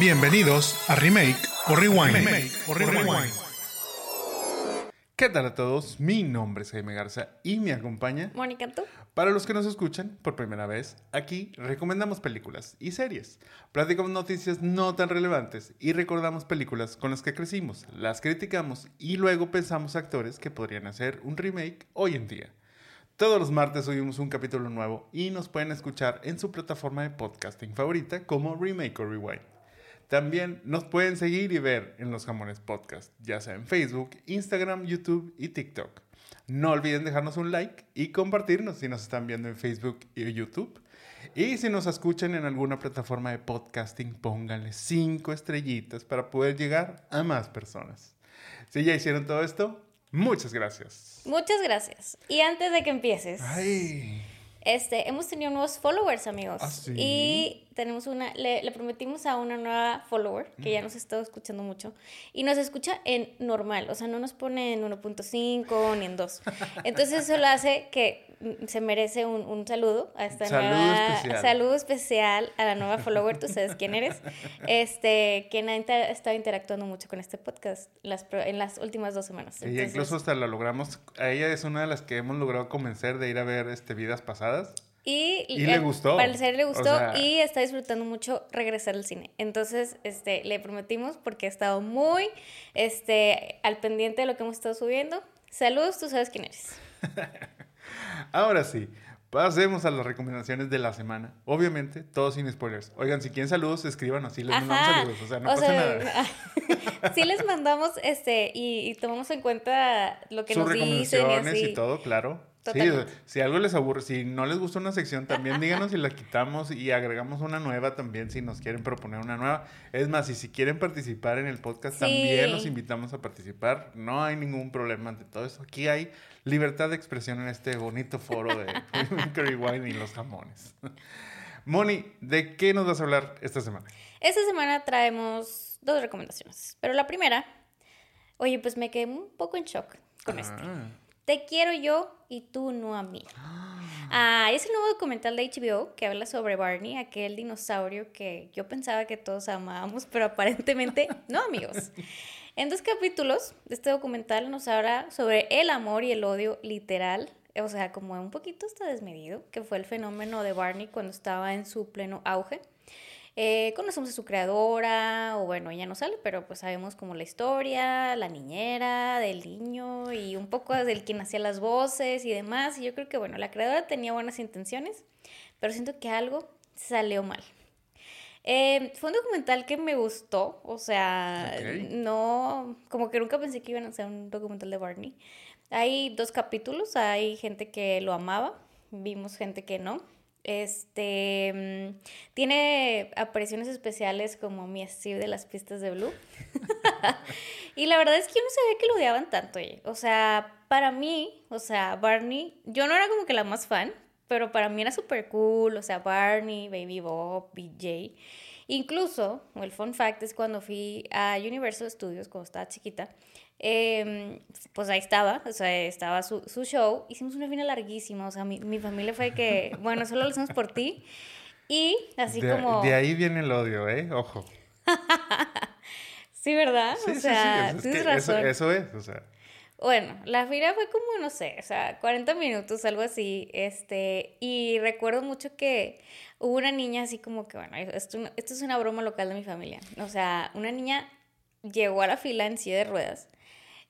Bienvenidos a Remake o Rewind. ¿Qué tal a todos? Mi nombre es Jaime Garza y me acompaña Mónica, ¿tú? Para los que nos escuchan por primera vez, aquí recomendamos películas y series, platicamos noticias no tan relevantes y recordamos películas con las que crecimos, las criticamos y luego pensamos actores que podrían hacer un remake hoy en día. Todos los martes subimos un capítulo nuevo y nos pueden escuchar en su plataforma de podcasting favorita como Remake o Rewind. También nos pueden seguir y ver en los Jamones Podcast, ya sea en Facebook, Instagram, YouTube y TikTok. No olviden dejarnos un like y compartirnos si nos están viendo en Facebook y YouTube. Y si nos escuchan en alguna plataforma de podcasting, pónganle cinco estrellitas para poder llegar a más personas. Si ya hicieron todo esto, muchas gracias. Muchas gracias. Y antes de que empieces, Ay. Este, hemos tenido nuevos followers, amigos. ¿Ah, sí? Y tenemos una, le, le prometimos a una nueva follower que ya nos ha estado escuchando mucho y nos escucha en normal, o sea, no nos pone en 1.5 ni en 2. Entonces eso lo hace que se merece un, un saludo a esta Saludo nueva especial. saludo especial a la nueva follower, tú sabes quién eres, este, quien ha inter- estado interactuando mucho con este podcast las, en las últimas dos semanas. Ella Entonces, incluso hasta la logramos. A ella es una de las que hemos logrado convencer de ir a ver este, vidas pasadas. Y, Y le gustó. Parecer le O gustó sea- y está disfrutando mucho regresar al cine. Entonces, este, le prometimos porque ha estado muy este, al pendiente de lo que hemos estado subiendo. Saludos, tú sabes quién eres. Ahora sí, pasemos a las recomendaciones de la semana. Obviamente, todos sin spoilers. Oigan, si quieren saludos, escriban así, les mandamos saludos. O sea, no O pasa sea, nada. sí les mandamos este y, y tomamos en cuenta lo que Sus nos dicen y recomendaciones así. y todo, claro. Sí, si algo les aburre, si no les gusta una sección, también díganos y la quitamos y agregamos una nueva también si nos quieren proponer una nueva. Es más, y si quieren participar en el podcast, Sí. también los invitamos a participar. No hay ningún problema ante todo eso. Aquí hay libertad de expresión en este bonito foro de Curry Wine y los jamones. Moni, ¿de qué nos vas a hablar esta semana? Esta semana traemos dos recomendaciones. Pero la primera, oye, pues me quedé un poco en shock con este. Ah. Te quiero yo y tú no a mí. Ah, es el nuevo documental de HBO que habla sobre Barney, aquel dinosaurio que yo pensaba que todos amábamos, pero aparentemente no, amigos. En dos capítulos, este documental nos habla sobre el amor y el odio literal, o sea, como un poquito hasta desmedido, que fue el fenómeno de Barney cuando estaba en su pleno auge. Eh, conocemos a su creadora, o bueno, ella no sale, pero pues sabemos como la historia, la niñera, del niño y un poco del quien hacía las voces y demás. Y yo creo que bueno, la creadora tenía buenas intenciones, pero siento que algo salió mal. Eh, fue un documental que me gustó, o sea, Ok. no, como que nunca pensé que iban a hacer un documental de Barney. Hay dos capítulos, hay gente que lo amaba, vimos gente que no. Este mm, tiene apariciones especiales como mi Steve de las pistas de Blue. y la verdad es que yo no sabía que lo odiaban tanto, oye. O sea, para mí, o sea, Barney, yo no era como que la más fan, pero para mí era súper cool, o sea, Barney, Baby Bob, BJ. Incluso, el fun fact es cuando fui a Universal Studios, cuando estaba chiquita, eh, pues ahí estaba, o sea, estaba su, su show, hicimos una fila larguísima, o sea, mi, mi familia fue que, bueno, solo lo hacemos por ti, y así de, como... de ahí viene el odio, ¿eh? Ojo. Sí, ¿verdad? Sí, o sea, sí, es tienes que eso, razón. eso es, o sea. Bueno, la fila fue como, no sé, o sea, 40 minutos, algo así, este, y recuerdo mucho que hubo una niña así como que, bueno, esto, esto es una broma local de mi familia, o sea, una niña llegó a la fila en silla de ruedas,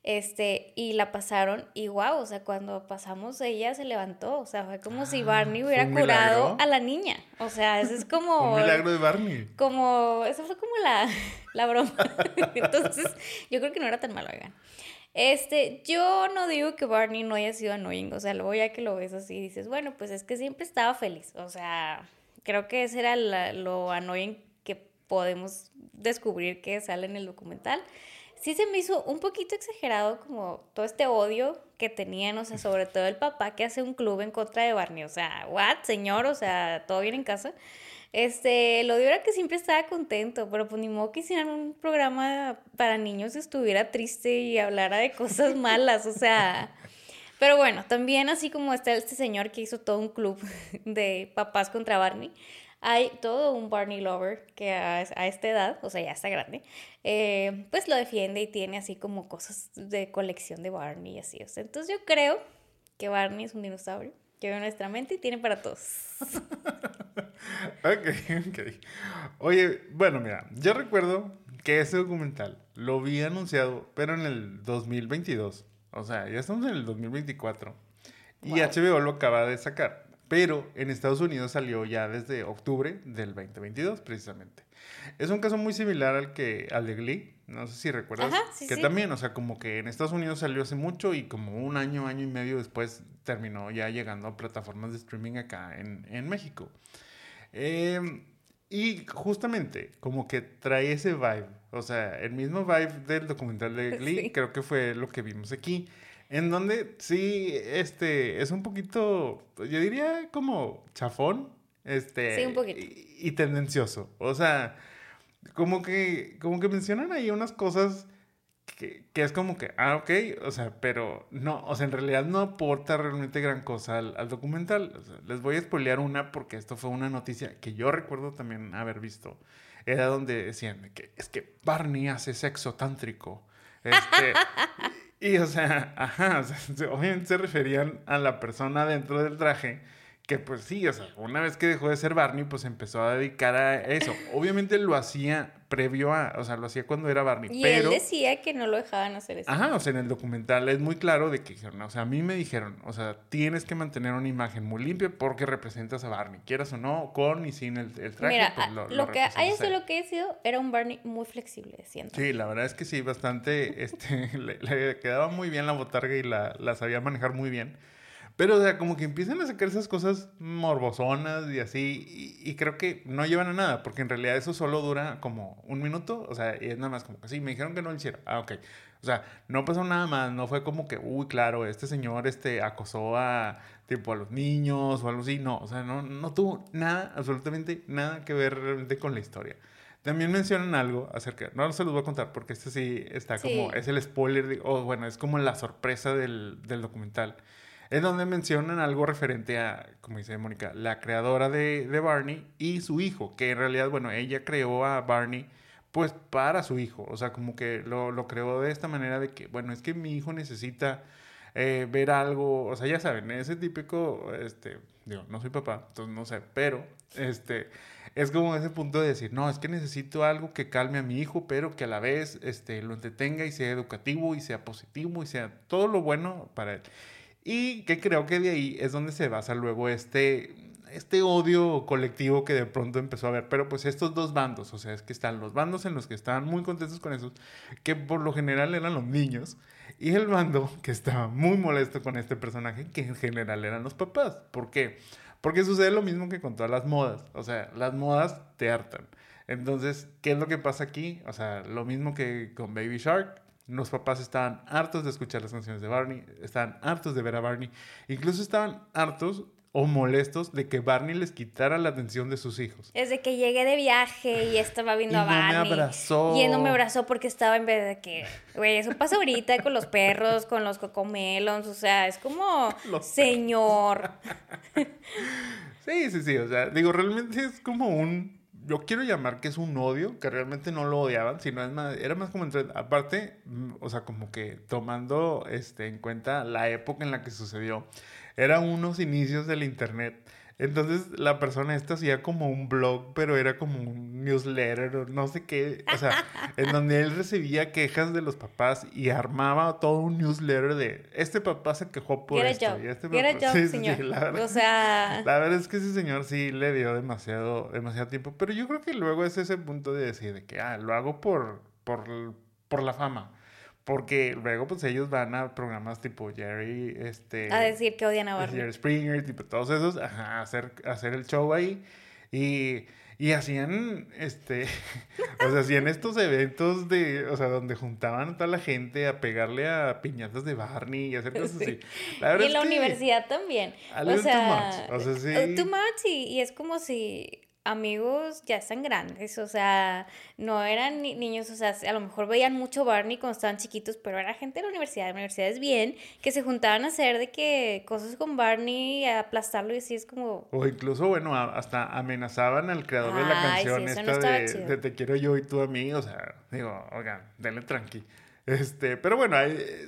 este, y la pasaron, y wow, o sea, cuando pasamos ella se levantó, o sea, fue como si Barney ¿fue hubiera curado milagro? a la niña, o sea, eso es como... Un milagro de Barney. Como, eso fue como la, la broma. Entonces, yo creo que no era tan malo, oigan. Este, yo no digo que Barney no haya sido annoying, o sea, luego ya que lo ves así, dices, bueno, pues es que siempre estaba feliz, o sea, creo que ese era lo annoying que podemos descubrir que sale en el documental. Sí se me hizo un poquito exagerado como todo este odio que tenían, o sea, sobre todo el papá que hace un club en contra de Barney, o sea, what, señor, o sea, todo bien en casa. Este, lo de era que siempre estaba contento, pero pues ni modo que hicieran un programa para niños y estuviera triste y hablara de cosas malas, o sea. Pero bueno, también así como está este señor que hizo todo un club de papás contra Barney, hay todo un Barney lover que a, a esta edad, o sea, ya está grande, eh, pues lo defiende y tiene así como cosas de colección de Barney y así. O sea, entonces yo creo que Barney es un dinosaurio que ve nuestra mente y tiene para todos. ok, ok. Oye, bueno, mira, yo recuerdo que ese documental lo vi anunciado, pero en el 2022. O sea, ya estamos en el 2024. Y HBO lo acaba de sacar. Pero en Estados Unidos salió ya desde octubre del 2022, precisamente. Es un caso muy similar al que al de Glee, no sé si recuerdas, que también, o sea, como que en Estados Unidos salió hace mucho y como un año, año y medio después terminó ya llegando a plataformas de streaming acá en, en México. Em, y justamente, como que trae ese vibe, o sea, el mismo vibe del documental de Glee, creo que fue lo que vimos aquí, en donde sí, este, es un poquito, yo diría como chafón, este, sí, un poquito. y tendencioso, o sea como que, como que mencionan ahí unas cosas que, que, es como que, ah, ok, o sea, pero no, o sea, en realidad no aporta realmente gran cosa al, al documental. les voy a spoilear una porque esto fue una noticia que yo recuerdo también haber visto. Era donde decían que es que Barney hace sexo tántrico. Este, y, o sea, ajá, obviamente se referían a la persona dentro del traje que pues sí, o sea, una vez que dejó de ser Barney, pues empezó a dedicar a eso. Obviamente lo hacía previo a, o sea, lo hacía cuando era Barney. Y pero, él decía que no lo dejaban hacer eso. Ajá, o sea, en el documental es muy claro de que dijeron, o sea, a mí me dijeron, o sea, tienes que mantener una imagen muy limpia porque representas a Barney, quieras o no, con y sin el, el traje. Mira, pues, lo, lo, que haya sido lo que ha sido, era un Barney muy flexible, siento. Sí, la verdad es que sí, bastante, este, le, le, quedaba muy bien la botarga y la, la sabía manejar muy bien. Pero, o sea, como que empiezan a sacar esas cosas morbosonas y así, y, creo que no llevan a nada, porque en realidad eso solo dura como un minuto, o sea, y es nada más como que sí, me dijeron que no lo hiciera, ah, ok. O sea, no pasó nada más, no fue como que, uy, claro, este señor este, acosó a, tipo, a los niños o algo así, no, o sea, no, no tuvo nada, absolutamente nada que ver realmente con la historia. También mencionan algo acerca, no se los voy a contar porque este sí está como, es el spoiler, o bueno, es como la sorpresa del, del documental es donde mencionan algo referente a, como dice Mónica, la creadora de, Barney y su hijo, que en realidad, bueno, ella creó a Barney pues para su hijo, o sea, como que lo, lo creó de esta manera de que, bueno, es que mi hijo necesita eh, ver algo, o sea, ya saben, ese típico, este, digo, no soy papá, entonces no sé, pero, este, es como ese punto de decir, no, es que necesito algo que calme a mi hijo, pero que a la vez, este, lo entretenga y sea educativo y sea positivo y sea todo lo bueno para él. Y que creo que de ahí es donde se basa luego este, este odio colectivo que de pronto empezó a haber. Pero pues estos dos bandos, o sea, es que están los bandos en los que estaban muy contentos con eso, que por lo general eran los niños, y el bando que estaba muy molesto con este personaje, que en general eran los papás. ¿Por qué? Porque sucede lo mismo que con todas las modas. O sea, las modas te hartan. Entonces, ¿qué es lo que pasa aquí? O sea, lo mismo que con Baby Shark los papás estaban hartos de escuchar las canciones de Barney, estaban hartos de ver a Barney, incluso estaban hartos o molestos de que Barney les quitara la atención de sus hijos. Desde que llegué de viaje y estaba viendo a Barney. No me abrazó. Y él no me abrazó porque estaba en vez de que, güey, eso pasa ahorita con los perros, con los cocomelons, o sea, es como, señor. sí, sí, sí, o sea, digo, realmente es como un yo quiero llamar que es un odio, que realmente no lo odiaban, sino es más, era más como entre, aparte, mm, o sea, como que tomando este, en cuenta la época en la que sucedió, eran unos inicios del Internet entonces la persona esta hacía como un blog, pero era como un newsletter o no sé qué, o sea, en donde él recibía quejas de los papás y armaba todo un newsletter de este papá se quejó por esto y este papá sí, señor. la verdad, o sea, la verdad es que ese señor sí le dio demasiado demasiado tiempo, pero yo creo que luego es ese punto de decir de que ah, lo hago por por por la fama. Porque luego, pues ellos van a programas tipo Jerry, este. A decir que odian a Barney. Jerry Springer, tipo todos esos, ajá, hacer, hacer el show ahí. Y, y hacían, este. o sea, hacían estos eventos de. O sea, donde juntaban a toda la gente a pegarle a piñatas de Barney y hacer cosas así. La y en la universidad también. O sea, too much. O sea, sí. Too much y, y es como si amigos ya están grandes, o sea, no eran niños, o sea, a lo mejor veían mucho Barney cuando estaban chiquitos, pero era gente de la universidad, de universidades bien, que se juntaban a hacer de que cosas con Barney, a aplastarlo y así es como... O incluso, bueno, hasta amenazaban al creador de la canción esta de, Te quiero yo y tú a mí, o sea, digo, oigan, denle tranqui. Este, pero bueno,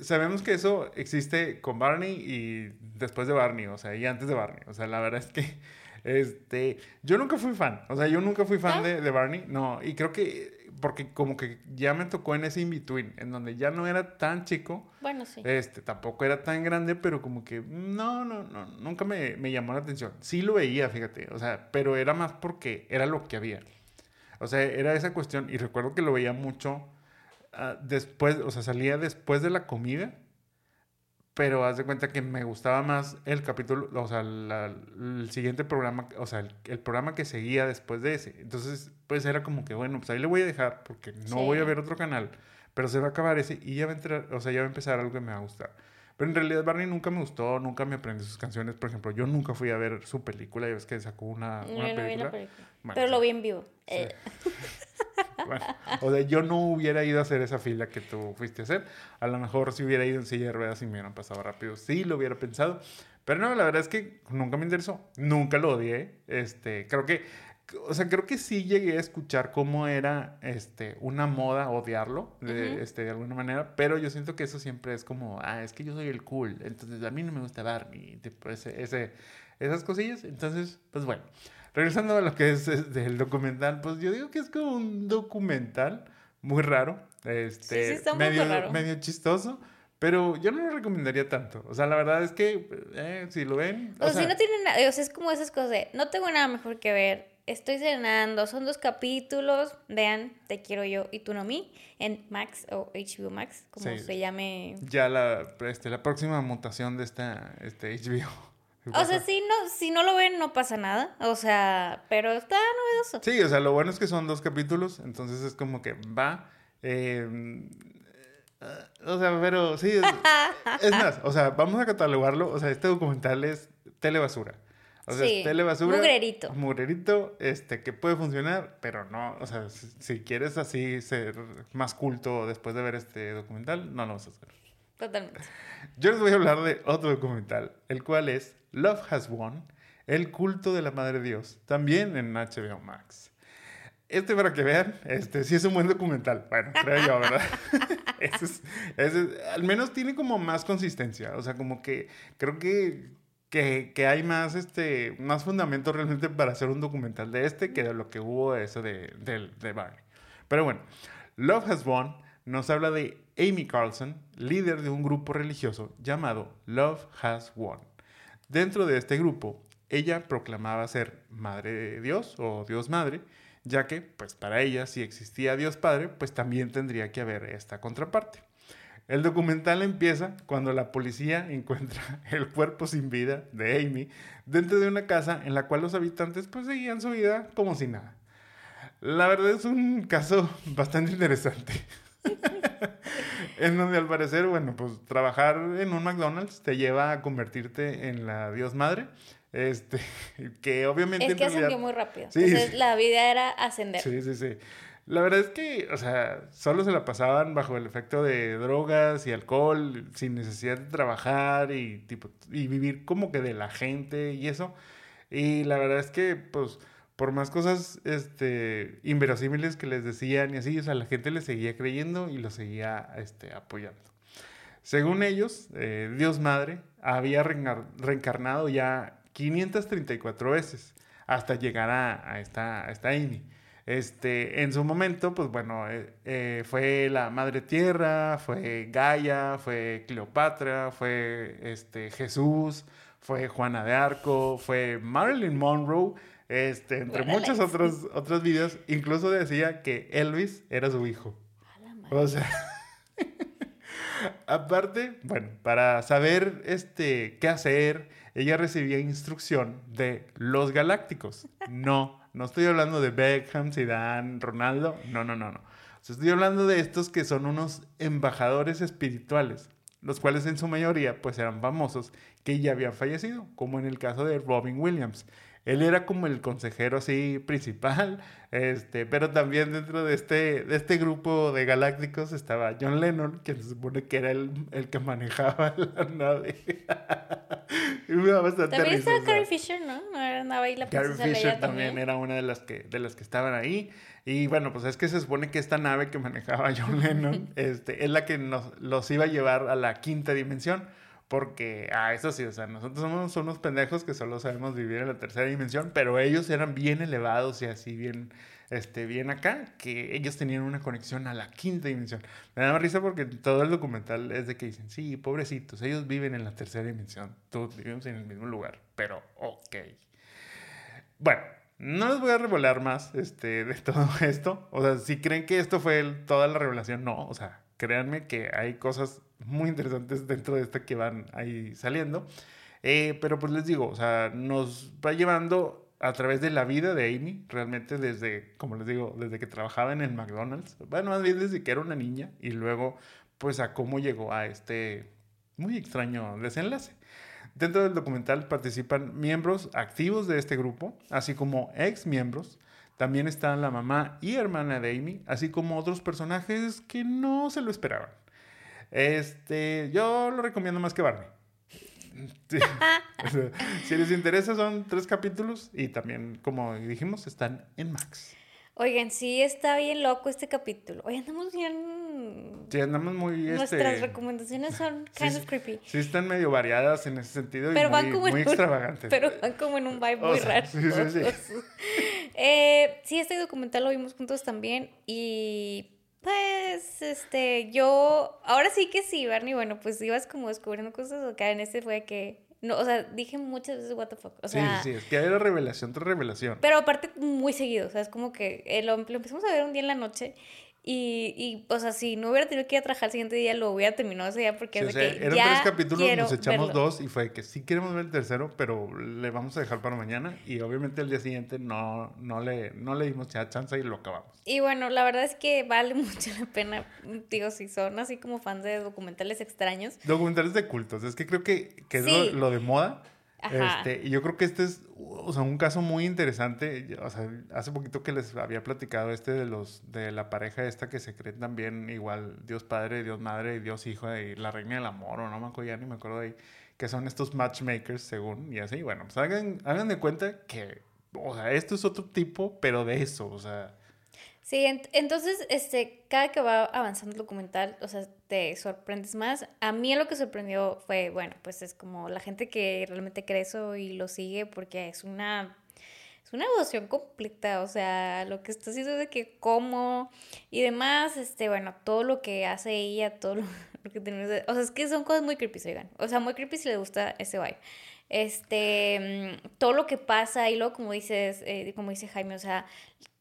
sabemos que eso existe con Barney y después de Barney, o sea, y antes de Barney. O sea, la verdad es que este, yo nunca fui fan, o sea, yo nunca fui fan de, de, Barney, no, y creo que, porque como que ya me tocó en ese in-between, en donde ya no era tan chico, bueno, sí. este, tampoco era tan grande, pero como que no, no, no, nunca me, me llamó la atención. Sí lo veía, fíjate, o sea, pero era más porque era lo que había. O sea, era esa cuestión, y recuerdo que lo veía mucho uh, después, o sea, salía después de la comida pero haz de cuenta que me gustaba más el capítulo, o sea, el siguiente programa, o sea, el, programa que seguía después de ese. Entonces, pues era como que, bueno, pues ahí le voy a dejar porque no voy a ver otro canal, pero se va a acabar ese y ya va a entrar, o sea, ya va a empezar algo que me va a gustar. Pero en realidad Barney nunca me gustó, nunca me aprendí sus canciones. Por ejemplo, yo nunca fui a ver su película, ya ves que sacó una, una película. pero lo vi en vivo. Eh. o sea, yo no hubiera ido a hacer esa fila que tú fuiste a hacer. A lo mejor si hubiera ido en silla de ruedas y me hubieran pasado rápido, sí lo hubiera pensado. Pero no, la verdad es que nunca me interesó. Nunca lo odié. Este, creo que, o sea, creo que sí llegué a escuchar cómo era este, una moda odiarlo, de, este, de alguna manera. Pero yo siento que eso siempre es como, ah, es que yo soy el cool. Entonces a mí no me gusta Barney. ese, ese, esas cosillas. Entonces, pues bueno. Regresando a lo que es, el documental, pues yo digo que es como un documental muy raro, este, medio, medio chistoso. Pero yo no lo recomendaría tanto. O sea, la verdad es que eh, si lo ven. O, sea, si no tienen nada, o sea, es como esas cosas de no tengo nada mejor que ver. Estoy cenando, son dos capítulos. Vean, Te quiero yo y tú no mí en Max o HBO Max, como se llame. Ya la, este, la próxima mutación de esta este, HBO. O sea, si no, si no lo ven, no pasa nada. O sea, pero está novedoso. Sí, o sea, lo bueno es que son dos capítulos, entonces es como que va. Em, eh, o sea, pero sí, es, más, o sea, vamos a catalogarlo. O sea, este documental es telebasura. O sea, es telebasura. Mugrerito. Mugrerito, este, que puede funcionar, pero no, o sea, si, si, quieres así ser más culto después de ver este documental, no lo vas a hacer. Totalmente. Yo les voy a hablar de otro documental, el cual es Love Has Won, El culto de la Madre Dios, también en HBO Max. Este para que vean, este sí es un buen documental, bueno, creo yo, ¿verdad? al menos tiene como más consistencia, o sea, como que creo que, que, hay más, este, más fundamento realmente para hacer un documental de este que de lo que hubo eso de, de, de Barney. Pero bueno, Love Has Won nos habla de Amy Carlson, líder de un grupo religioso llamado Love Has Won. Dentro de este grupo, ella proclamaba ser Madre de Dios o Dios Madre, ya que, pues para ella, si existía Dios Padre, pues también tendría que haber esta contraparte. El documental empieza cuando la policía encuentra el cuerpo sin vida de Amy dentro de una casa en la cual los habitantes pues seguían su vida como si nada. La verdad es un caso bastante interesante. en donde al parecer, bueno, pues trabajar en un McDonald's te lleva a convertirte en la Dios Madre. Este, que obviamente. Es que ascendió muy rápido. Entonces la vida era ascender. Sí, sí, sí. La verdad es que, o sea, solo se la pasaban bajo el efecto de drogas y alcohol, sin necesidad de trabajar y, tipo, y vivir como que de la gente y eso. Y la verdad es que, pues, por más cosas este, inverosímiles que les decían y así, o sea, la gente les seguía creyendo y lo seguía este, apoyando. Según ellos, eh, Dios Madre había reencarnado ya 534 veces hasta llegar a, esta, a esta Amy. Este, en su momento, pues bueno, eh, eh, fue la Madre Tierra, fue Gaia, fue Cleopatra, fue este, Jesús, fue Juana de Arco, fue Marilyn Monroe este, entre muchos otros, otros videos, incluso decía que Elvis era su hijo. O sea, aparte, bueno, para saber este, qué hacer, ella recibía instrucción de los galácticos. No, no estoy hablando de Beckham, Zidane, Ronaldo, no, no, no, no. estoy hablando de estos que son unos embajadores espirituales, los cuales en su mayoría pues eran famosos que ya habían fallecido, como en el caso de Robin Williams Él era como el consejero así principal, este, pero también dentro de este, de este grupo de galácticos estaba John Lennon, que se supone que era el, el que manejaba la nave. y También estaba. Carrie Fisher, ¿no? No Andaba ahí la Carrie Fisher Leia también era una de las que de las que estaban ahí y bueno pues es que se supone que esta nave que manejaba John Lennon este es la que nos los iba a llevar a la quinta dimensión porque ah eso sí o sea nosotros somos unos pendejos que solo sabemos vivir en la tercera dimensión pero ellos eran bien elevados y así bien este bien acá que ellos tenían una conexión a la quinta dimensión me da risa porque todo el documental es de que dicen sí pobrecitos ellos viven en la tercera dimensión todos vivimos en el mismo lugar pero ok bueno, no les voy a revelar más este, de todo esto. O sea, si creen que esto fue toda la revelación, no. O sea, créanme que hay cosas muy interesantes dentro de esta que van ahí saliendo. Eh, pero pues les digo, o sea, nos va llevando a través de la vida de Amy, realmente desde, como les digo, desde que trabajaba en el McDonald's. Bueno, más bien desde que era una niña y luego pues a cómo llegó a este muy extraño desenlace. Dentro del documental participan miembros activos de este grupo, así como ex miembros. También están la mamá y hermana de Amy, así como otros personajes que no se lo esperaban. Este, yo lo recomiendo más que Barney. Sí. O sea, si les interesa, son tres capítulos y también, como dijimos, están en Max. Oigan, sí está bien loco este capítulo. Oye, andamos bien... Sí, andamos muy. Nuestras este, recomendaciones son kind sí. of creepy. Sí, están medio variadas en ese sentido Pero y van muy, como en muy un- extravagantes. Pero van como en un vibe O muy sea, raro. sí, sí, sí. Eh, sí, este documental lo vimos juntos también y pues, este, yo, ahora sí que sí, Barney, bueno, pues ibas como descubriendo cosas acá en este fue que, no, o sea, dije muchas veces what the fuck, o sea, sí, sí, es que era revelación tras revelación. pero aparte muy seguido, o sea, es como que eh, lo, lo empezamos a ver un día en la noche y, y, o sea, si no hubiera tenido que ir a trabajar el siguiente día, lo hubiera terminado ese día porque Sí, o es de sea, que eran ya tres capítulos, nos echamos verlo. dos y fue que sí queremos ver el tercero, pero le vamos a dejar para mañana y obviamente el día siguiente no, no, le, no le dimos ya chance y lo acabamos. Y bueno, la verdad es que vale mucho la pena, digo, si son así como fans de documentales extraños. Documentales de cultos, es que creo que, que es Sí. lo, lo de moda. Este, y yo creo que este es o sea, un caso muy interesante. O sea, hace poquito que les había platicado este de los de la pareja esta que se creen también igual Dios Padre, Dios Madre y Dios Hijo y la Reina del Amor, o no me acuerdo ya ni me acuerdo de ahí, que son estos matchmakers según y así. Bueno, pues hagan, hagan de cuenta que, o sea, esto es otro tipo, pero de eso, o sea, Sí, ent- entonces, este, cada que va avanzando el documental, o sea, te sorprendes más. A mí lo que sorprendió fue, bueno, pues es como la gente que realmente cree eso y lo sigue porque es una, es una devoción completa, o sea, lo que está haciendo de que como y demás, este, bueno, todo lo que hace ella, todo lo, que tenemos, o sea, es que son cosas muy creepy, oigan, o sea, muy creepy si les gusta ese vibe. Este, mm, todo lo que pasa y luego como dices, eh, como dice Jaime, o sea,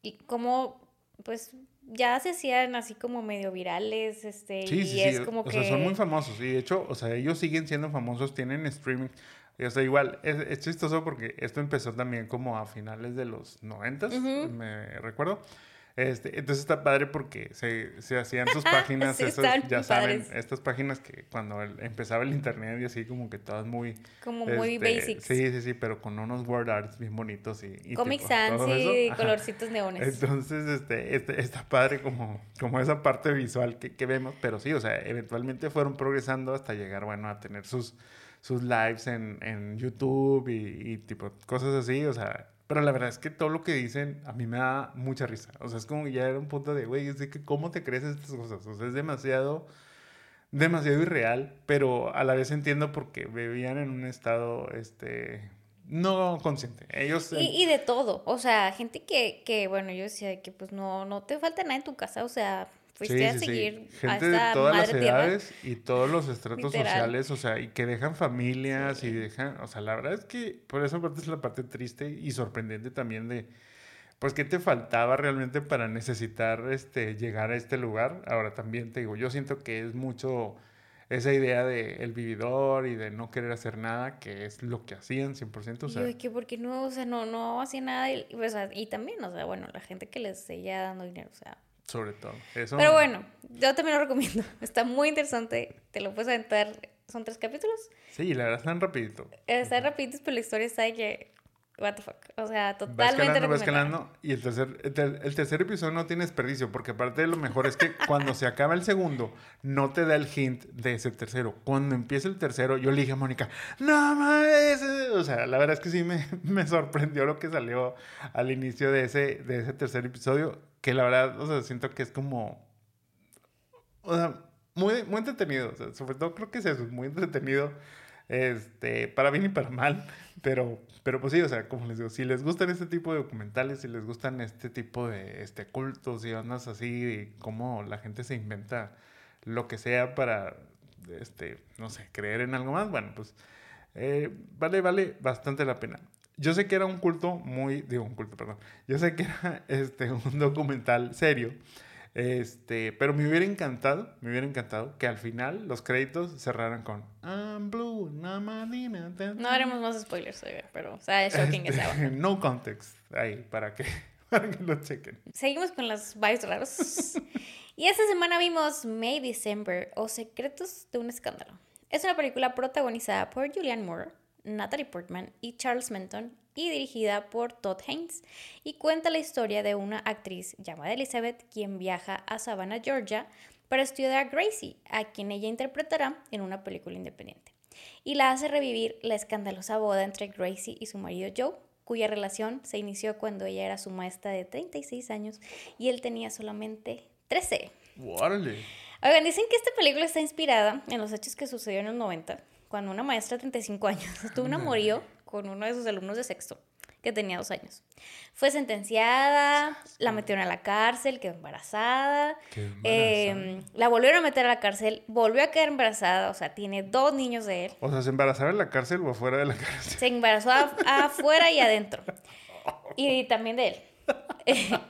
y como, pues, ya se hacían así como medio virales, este, Sí, y sí, es sí. como o que... sea, son muy famosos. Y de hecho, o sea, ellos siguen siendo famosos, tienen streaming. Y, o sea, igual, es, es chistoso porque esto empezó también como a finales de los noventas, Ujú. me recuerdo. Este, entonces está padre porque se, se hacían sus páginas, Sí, esas, estaban ya saben, padres. estas páginas que cuando el- empezaba el internet y así como que todas muy... Como muy este, basics. Sí, sí, sí, pero con unos word arts bien bonitos y... y Comic tipo, Sans y Ajá. colorcitos neones. Entonces, este, este, está padre como, como esa parte visual que, que vemos, pero sí, o sea, eventualmente fueron progresando hasta llegar, bueno, a tener sus, sus lives en, en YouTube y, y tipo cosas así, o sea, pero la verdad es que todo lo que dicen a mí me da mucha risa, o sea, es como que ya era un punto de, güey, es de que cómo te crees estas cosas, o sea, es demasiado, demasiado irreal, pero a la vez entiendo porque vivían en un estado, este, no consciente, ellos... Y, y de todo, o sea, gente que, que, bueno, yo decía que pues no, no te falta nada en tu casa, o sea, fuiste Sí, a sí, sí. seguir a Gente de todas las madre tierra. edades y todos los estratos Literal. sociales, o sea, y que dejan familias Sí. y dejan, o sea, la verdad es que por esa parte es la parte triste y sorprendente también de, pues, ¿qué te faltaba realmente para necesitar, este, llegar a este lugar? Ahora también te digo, yo siento que es mucho esa idea de el vividor y de no querer hacer nada, que es lo que hacían 100%, o sea, yo, ¿y qué? ¿Por qué no? O sea, no, no hacía nada. Y, o sea, y también, o sea, bueno, la gente que les seguía dando dinero, o sea. Sobre todo. Eso, Pero bueno, yo también lo recomiendo. Está muy interesante. Te lo puedes aventar. Son tres capítulos. Sí, la verdad están rapidito. Está rapidito, pero la historia está de que what the fuck. O sea, totalmente escalando, va recomendable. escalando. Y el tercer, el, el tercer episodio no tiene desperdicio, porque aparte de lo mejor es que cuando se acaba el segundo, no te da el hint de ese tercero. Cuando empieza el tercero, yo le dije a Mónica, no mames. O sea, la verdad es que sí me, me sorprendió lo que salió al inicio de ese, de ese tercer episodio, que la verdad, o sea, siento que es como... O sea, muy, muy entretenido. O sea, sobre todo creo que es muy entretenido. Este, para bien y para mal. Pero, pero pues sí, o sea, como les digo, si les gustan este tipo de documentales, si les gustan este tipo de este, cultos y ondas así, de cómo la gente se inventa lo que sea para, este, no sé, creer en algo más, bueno, pues eh, vale, vale bastante la pena. Yo sé que era un culto muy, digo un culto, perdón. Yo sé que era este, un documental serio. Este, pero me hubiera encantado, me hubiera encantado que al final los créditos cerraran con I'm blue, namadina, ta, No ta". haremos más spoilers, pero, o sea, es shocking Este, no context ahí para que, para que lo chequen. Seguimos con los vibes raros. y esta semana vimos May December o Secretos de un Escándalo. Es una película protagonizada por Julianne Moore, Natalie Portman y Charles Menton y dirigida por Todd Haynes y cuenta la historia de una actriz llamada Elizabeth quien viaja a Savannah, Georgia para estudiar a Gracie, a quien ella interpretará en una película independiente. Y la hace revivir la escandalosa boda entre Gracie y su marido Joe, cuya relación se inició cuando ella era su maestra de 36 años y él tenía solamente 13. ¡Órale! Oigan, dicen que esta película está inspirada en los hechos que sucedieron en los 90, cuando una maestra de 35 años tuvo un amorío con uno de sus alumnos de sexto, que tenía dos años. Fue sentenciada, la metieron a la cárcel, quedó embarazada, eh, la volvieron a meter a la cárcel, volvió a quedar embarazada, o sea, tiene dos niños de él. O sea, ¿se embarazaba en la cárcel o afuera de la cárcel? Se embarazó afuera y adentro. Y también de él.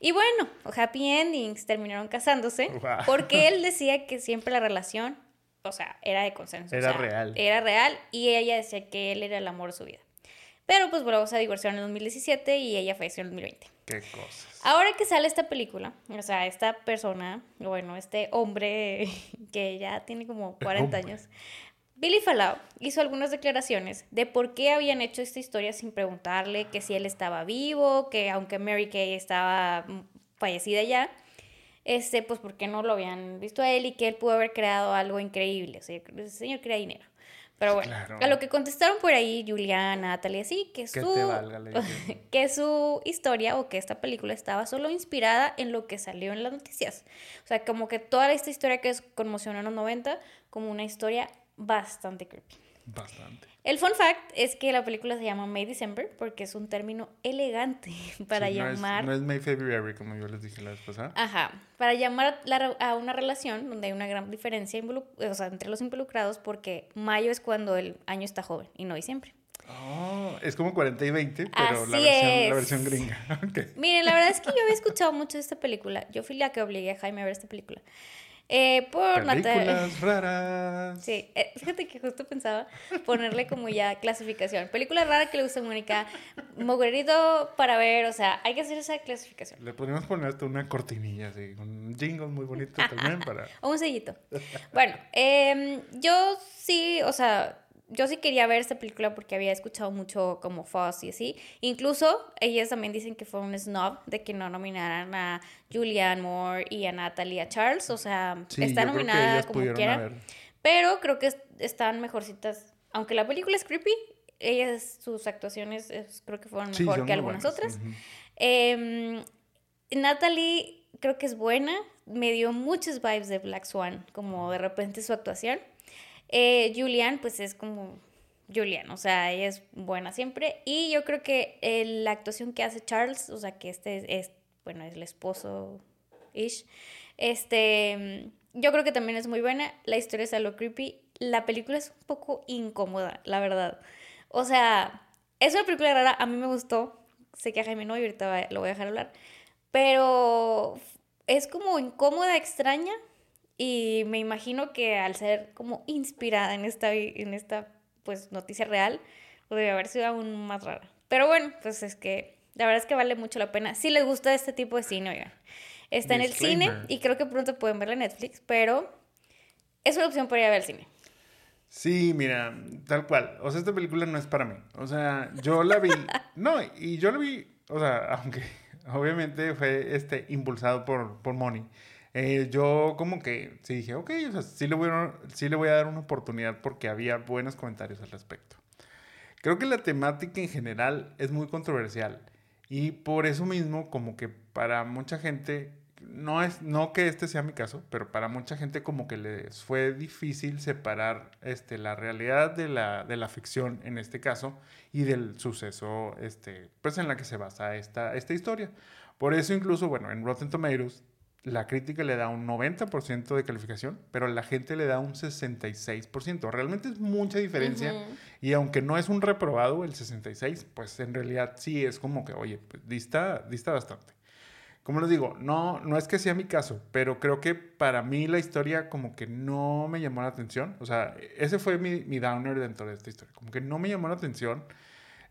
y bueno, happy endings, terminaron casándose Wow. porque él decía que siempre la relación, o sea, era de consenso. o Era sea, real. Era real y ella decía que él era el amor de su vida. Pero pues luego se divorciaron en el 2017 y ella falleció en el 2020. ¡Qué cosas! Ahora que sale esta película, o sea, esta persona, bueno, este hombre que ya tiene como 40 Hombre. años, Billy Fallow hizo algunas declaraciones de por qué habían hecho esta historia sin preguntarle que si él estaba vivo, que aunque Mary Kay estaba fallecida ya, este, pues por qué no lo habían visto a él y que él pudo haber creado algo increíble. O sea, ese señor crea dinero. Pero bueno, Claro. a lo que contestaron por ahí Juliana, Natalia, sí, que Que su valga, dije. que su historia o que esta película estaba solo inspirada en lo que salió en las noticias. O sea, como que toda esta historia que conmocionó en los 90 como una historia bastante creepy. Bastante. El fun fact es que la película se llama May December porque es un término elegante para Sí, no es- llamar... No es, May February, como yo les dije la vez pasada. Ajá, para llamar la a una relación donde hay una gran diferencia o sea, entre los involucrados porque mayo es cuando el año está joven y no diciembre. Oh, es como 40 y 20, pero la versión, la es. versión gringa. Ok. Miren, la verdad es que yo había escuchado mucho de esta película. Yo fui la que obligué a Jaime a ver esta película. Eh, por. Películas raras. Sí, eh, fíjate que justo pensaba ponerle como ya clasificación. Película rara que le gusta a Mónica, Moguerito para ver, o sea, hay que hacer esa clasificación. Le podríamos poner hasta una cortinilla así, un jingle muy bonito también para... O un sellito. Bueno, em, yo sí, o sea, yo sí quería ver esta película porque había escuchado mucho como Foss y así. Incluso ellas también dicen que fue un snob de que no nominaran a Julianne Moore y a Natalie a Charles. O sea, Sí, está nominada como pudieron quiera. haber. Pero creo que es- están mejorcitas. Aunque la película es creepy, ellas, sus actuaciones es- creo que fueron mejor que algunas buenas. otras. Em, Natalie creo que es buena, me dio muchos vibes de Black Swan, como de repente su actuación. Eh, Julian, pues es como Julian, o sea, ella es buena siempre. Y yo creo que eh, la actuación que hace Charles, o sea, que este es, es, bueno, es el esposo ish, este, yo creo que también es muy buena. La historia es algo creepy. La película es un poco incómoda, la verdad. O sea, es una película rara, a mí me gustó. Sé que a Jaime no, y ahorita lo voy a dejar hablar. Pero es como incómoda, extraña. Y me imagino que al ser como inspirada en esta, en esta pues, noticia real, pues, debe haber sido aún más rara. Pero bueno, pues es que la verdad es que vale mucho la pena. Si les gusta este tipo de cine, oigan. Está en el cine y creo que pronto pueden verla en Netflix, pero es una opción para ir a ver al cine. Sí, mira, tal cual. O sea, esta película no es para mí. O sea, yo la vi. No, y yo la vi. O sea, aunque obviamente fue este, impulsado por, por Money. Eh, yo como que sí dije, ok, o sea, sí le, voy a, sí le voy a dar una oportunidad porque había buenos comentarios al respecto. Creo que la temática en general es muy controversial y por eso mismo como que para mucha gente no es no que este sea mi caso, pero para mucha gente como que les fue difícil separar este, la realidad de la, de la ficción en este caso y del suceso este, pues en la que se basa esta, esta historia. Por eso incluso, bueno, en Rotten Tomatoes la crítica le da un 90% de calificación, pero la gente le da un 66%. Realmente es mucha diferencia. Y aunque no es un reprobado el 66, pues en realidad sí es como que, oye, pues dista, dista bastante como les digo, no, no es que sea mi caso, pero creo que para mí la historia como que no me llamó la atención. O sea, ese fue mi, mi downer dentro de esta historia. Como que no me llamó la atención.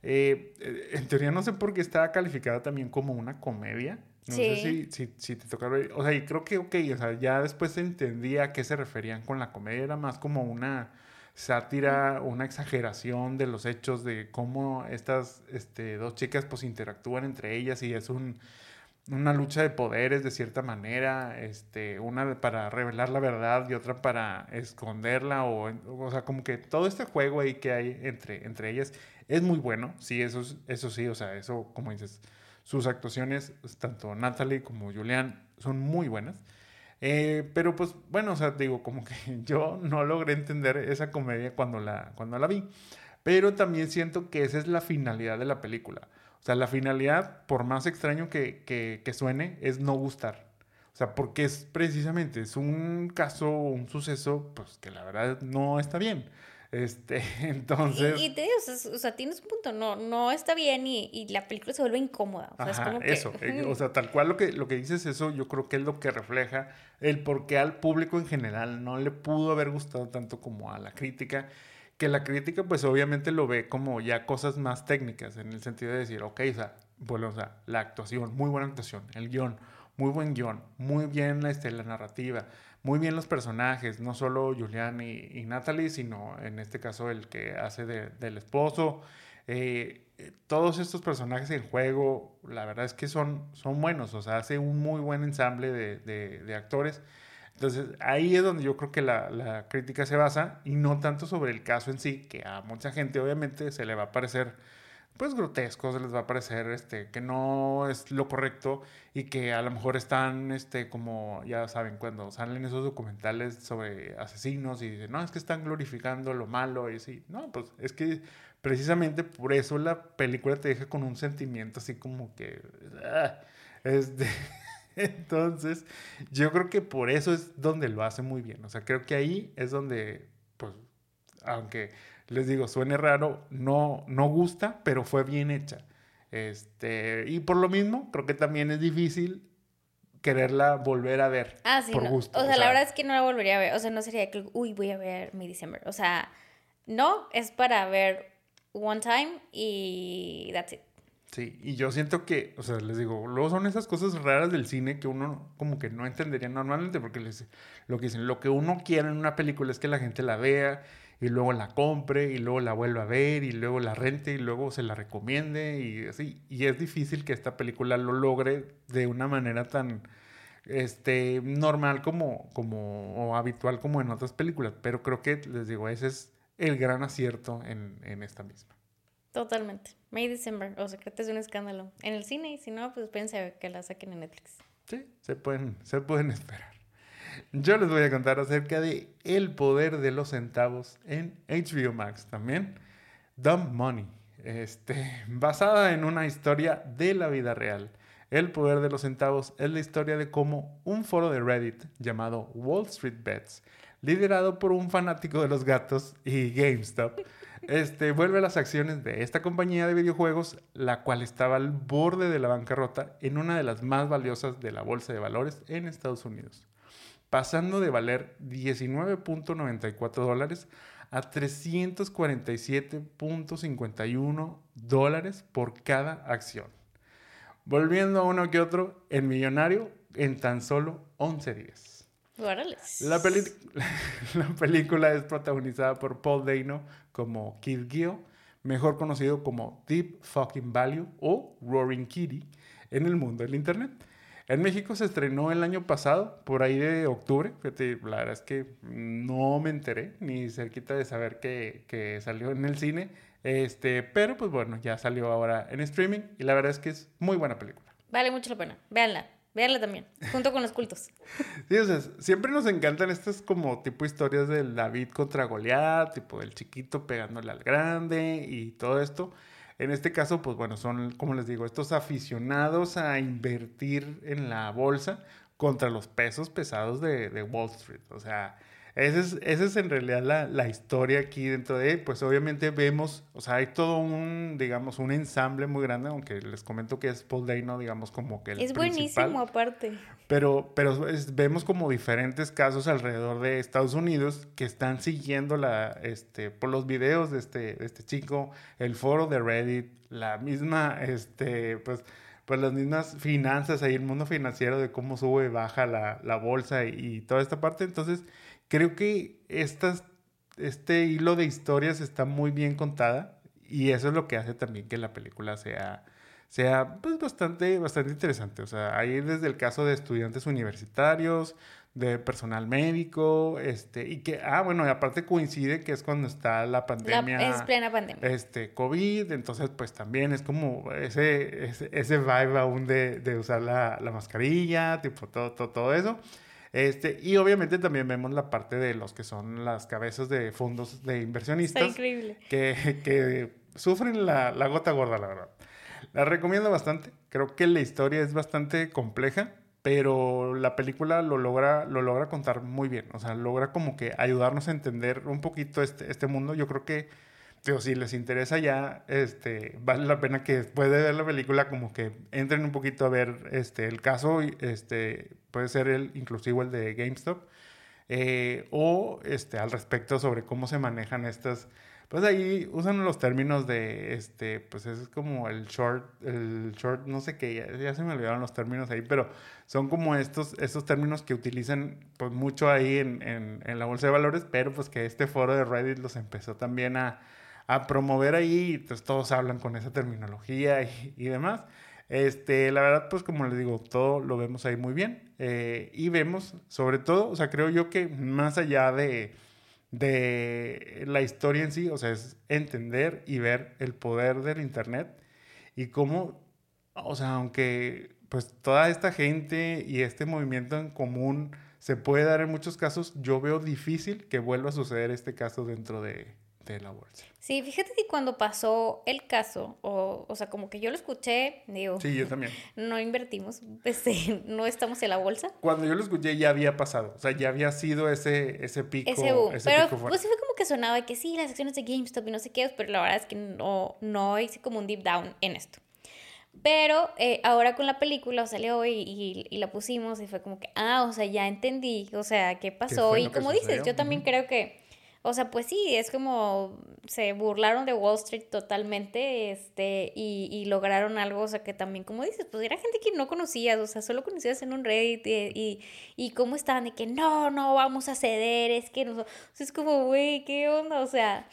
Eh, eh, en teoría no sé por qué está calificada también como una comedia. No sé si, si, si, te toca ver. O sea, y creo que, ok, o sea, ya después entendía a qué se referían con la comedia. Era más como una sátira, una exageración de los hechos, de cómo estas este, dos chicas pues interactúan entre ellas y es un una lucha de poderes de cierta manera, este, una para revelar la verdad y otra para esconderla, o, o sea, como que todo este juego ahí que hay entre, entre ellas es muy bueno, sí, eso, eso sí, o sea, eso, como dices, sus actuaciones, tanto Natalie como Julian, son muy buenas. Eh, pero pues bueno, o sea, digo, como que yo no logré entender esa comedia cuando la, cuando la vi, pero también siento que esa es la finalidad de la película. O sea, la finalidad, por más extraño que, que, suene, es no gustar. O sea, porque es precisamente, es un caso, un suceso, pues que la verdad no está bien. Este, entonces... Y, te digo, o sea, tienes un punto, no, no está bien y, y la película se vuelve incómoda. O sea, es como eso, eh, o sea, tal cual lo que, lo que dices eso, yo creo que es lo que refleja el por qué al público en general no le pudo haber gustado tanto como a la crítica que la crítica pues obviamente lo ve como ya cosas más técnicas, en el sentido de decir, ok, o sea, bueno, o sea, la actuación, muy buena actuación, el guion, muy buen guion, muy bien este, la narrativa, muy bien los personajes, no solo Julián y, Natalie, sino en este caso el que hace del esposo. Eh, todos estos personajes en juego, la verdad es que son, son buenos, o sea, hace un muy buen ensamble de, de actores entonces ahí es donde yo creo que la, la, crítica se basa y no tanto sobre el caso en sí, que a mucha gente obviamente se le va a parecer pues grotesco, se les va a parecer este, que no es lo correcto y que a lo mejor están este, como, ya saben, cuando salen esos documentales sobre asesinos y dicen, no, es que están glorificando lo malo y así. No, pues es que precisamente por eso la película te deja con un sentimiento así como que... Ah, Entonces, yo creo que por eso es donde lo hace muy bien. O sea, creo que ahí es donde, pues, aunque les digo, suene raro, no, no gusta, pero fue bien hecha. Este, y por lo mismo, creo que también es difícil quererla volver a ver. Ah, sí. Por gusto. O sea, la verdad es que no la volvería a ver. O sea, no sería que, uy, voy a ver mi December. O sea, no, es para ver one time y that's it. Sí, y yo siento que, o sea, les digo, luego son esas cosas raras del cine que uno como que no entendería normalmente, porque les, lo que dicen, lo que uno quiere en una película es que la gente la vea y luego la compre y luego la vuelva a ver y luego la rente y luego se la recomiende y así. Y es difícil que esta película lo logre de una manera tan este, normal como, como, o habitual como en otras películas, pero creo que, les digo, ese es el gran acierto en, en esta misma. Totalmente. May December o Secretos de un Escándalo. En el cine y si no, pues piensa que la saquen en Netflix. Sí, se pueden, se pueden esperar. Yo les voy a contar acerca de El poder de los centavos en HBO Max también. Dumb Money. Este, basada en una historia de la vida real. El poder de los centavos es la historia de cómo un foro de Reddit llamado Wall Street Bets, liderado por un fanático de los gatos y GameStop, este, vuelve a las acciones de esta compañía de videojuegos, la cual estaba al borde de la bancarrota en una de las más valiosas de la bolsa de valores en Estados Unidos, pasando de valer 19.94 dólares a 347.51 dólares por cada acción, volviendo a uno que otro en millonario en tan solo 11 días. La, la película es protagonizada por Paul Dano como Kid Gil, mejor conocido como Deep Fucking Value o Roaring Kitty en el mundo del Internet. En México se estrenó el año pasado, por ahí de octubre. Fíjate, la verdad es que no me enteré ni cerquita de saber que, que salió en el cine. Este, pero pues bueno, ya salió ahora en streaming y la verdad es que es muy buena película. Vale mucho la pena. Véanla. Véanla también. Junto con los cultos. Sí, o sea, siempre nos encantan estas como tipo historias del David contra Goliat, tipo el chiquito pegándole al grande y todo esto. En este caso, pues bueno, son, como les digo, estos aficionados a invertir en la bolsa contra los pesos pesados de, Wall Street. O sea, esa es, esa es en realidad la, la historia aquí dentro de, pues obviamente vemos, o sea, hay todo un, digamos, un ensamble muy grande, aunque les comento que es Paul Dano, digamos, como que el es principal. buenísimo aparte. Pero, pero es- vemos como diferentes casos alrededor de Estados Unidos que están siguiendo la, este, por los videos de este, de este chico, el foro de Reddit, la misma, este, pues, pues las mismas finanzas ahí, el mundo financiero de cómo sube y baja la, la bolsa y, y toda esta parte. Entonces, creo que estas, este hilo de historias está muy bien contada y eso es lo que hace también que la película sea sea pues, bastante, bastante interesante. O sea, hay desde el caso de estudiantes universitarios, de personal médico, este, y que, ah, bueno, y aparte coincide que es cuando está la La- pandemia, es plena pandemia. este, COVID, entonces pues también es como ese, ese, ese vibe aún de, de usar la, la mascarilla, tipo todo, todo, todo eso. Este, y obviamente también vemos la parte de los que son las cabezas de fondos de Está inversionistas increíble. que, que sufren la, la gota gorda, la verdad. La recomiendo bastante. Creo que la historia es bastante compleja, pero la película lo logra, lo logra contar muy bien. O sea, logra como que ayudarnos a entender un poquito este, este mundo. Yo creo que, digo, si les interesa ya, este, vale la pena que después de ver la película como que entren un poquito a ver este, el caso. Este, puede ser el, inclusive el de GameStop. eh, o este, al respecto sobre cómo se manejan estas pues ahí usan los términos de, este, pues es como el short, el short, no sé qué, ya, ya se me olvidaron los términos ahí, pero son como estos, estos términos que utilizan pues mucho ahí en, en, en la bolsa de valores, pero pues que este foro de Reddit los empezó también a, a promover ahí, pues todos hablan con esa terminología y, y demás. Este, la verdad, pues como les digo, todo lo vemos ahí muy bien. eh, y vemos, sobre todo, o sea, creo yo que más allá de, de la historia en sí, o sea, es entender y ver el poder del Internet y cómo, o sea, aunque pues toda esta gente y este movimiento en común se puede dar en muchos casos, yo veo difícil que vuelva a suceder este caso dentro de, de la bolsa. Sí, fíjate que cuando pasó el caso, o, o sea, como que yo lo escuché, digo, Sí, yo también. no invertimos, este, no estamos en la bolsa. Cuando yo lo escuché ya había pasado, o sea, ya había sido ese, ese pico. Ese boom. ese pero pico pues sí fue como que sonaba que sí, las acciones de GameStop y no sé qué, pero la verdad es que no, no hice como un deep down en esto. Pero eh, ahora con la película salió y, y, y la pusimos y fue como que, ah, o sea, ya entendí, o sea, qué pasó. fue y como dices, yo también Ujú. creo que, o sea, pues sí, es como se burlaron de Wall Street totalmente este, y, y lograron algo, o sea, que también, como dices, pues era gente que no conocías, o sea, solo conocías en un Reddit y, y, y cómo estaban de que no, no vamos a ceder, es que no, o sea, es como, güey, ¿qué onda? O sea,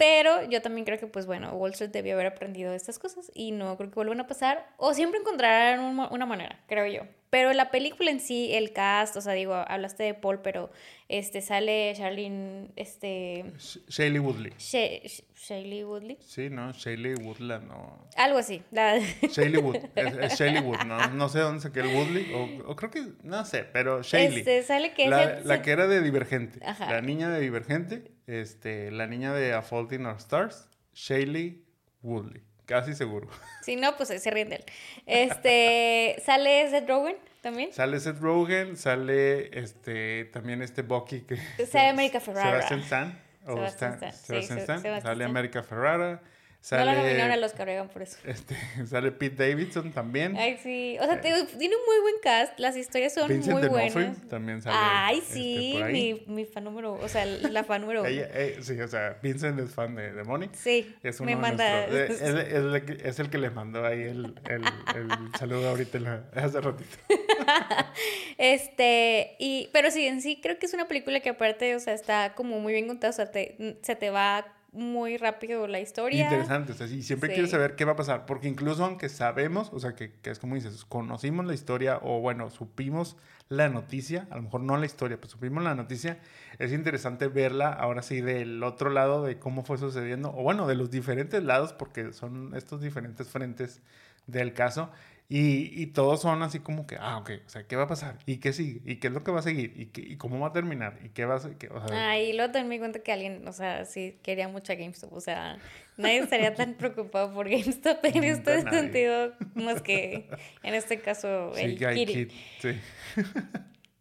pero yo también creo que, pues bueno, Wall Street debió haber aprendido estas cosas y no creo que vuelvan a pasar. O siempre encontrarán un una manera, creo yo. Pero la película en sí, el cast, o sea, digo, hablaste de Paul, pero este sale Charlene, este, Sh- Shailene Woodley. Sha- Sh- Shailene Woodley, Sí, no, Shailene Woodland, no. algo así. La, Wood, es, es Wood, no, no sé dónde saqué el Woodley, o, o creo que, no sé, pero Shailene. este, sale que es la, el- la que era de Divergente, Ajá. la niña de Divergente, este, la niña de A Fault in Our Stars, Shailene Woodley, casi seguro. Si no, pues se ríen de él. Este, sale Seth Rogen también. Sale Seth Rogen, sale este, también este Bucky que... Sale America Ferrara. Sebastian Stan. o Sebastian Stan- Stan, sí, Sebastian Se- Stan, Sale Stan. America Ferrara. No Sale, la nominaron al Oscar, oigan, por eso. este, sale Pete Davidson también. Ay, sí. O sea, te- tiene un muy buen cast. Las historias son Vincent muy buenas. también sale. Ay, este, sí, mi, mi fan número, o sea, la fan número. Ella- eh, sí, o sea, Vincent es fan de, de Money. Sí, Es me manda. eh, es, es el que- es el que le mandó ahí el, el- el saludo ahorita en la- hace ratito. este, y, pero sí, en sí creo que es una película que aparte, o sea, está como muy bien contada, o sea, te- se te va muy rápido la historia. Interesante, o sea, sí, siempre Sí. quieres saber qué va a pasar, porque incluso aunque sabemos, o sea, que, que es como dices, conocimos la historia o bueno, supimos la noticia, a lo mejor no la historia, pero supimos la noticia, es interesante verla ahora sí del otro lado de cómo fue sucediendo, o bueno, de los diferentes lados, porque son estos diferentes frentes del caso. Y, y todos son así como que, ah, ok, o sea, ¿qué va a pasar? ¿Y qué sigue? ¿Y qué es lo que va a seguir? ¿Y, qué, y cómo va a terminar? ¿Y qué va a ser? o sea, Ah, y luego también me cuenta que alguien, o sea, sí quería mucho a GameStop. O sea, nadie estaría tan preocupado por GameStop en este nadie. sentido, más que en este caso sí, el hay Kiri. kit, sí.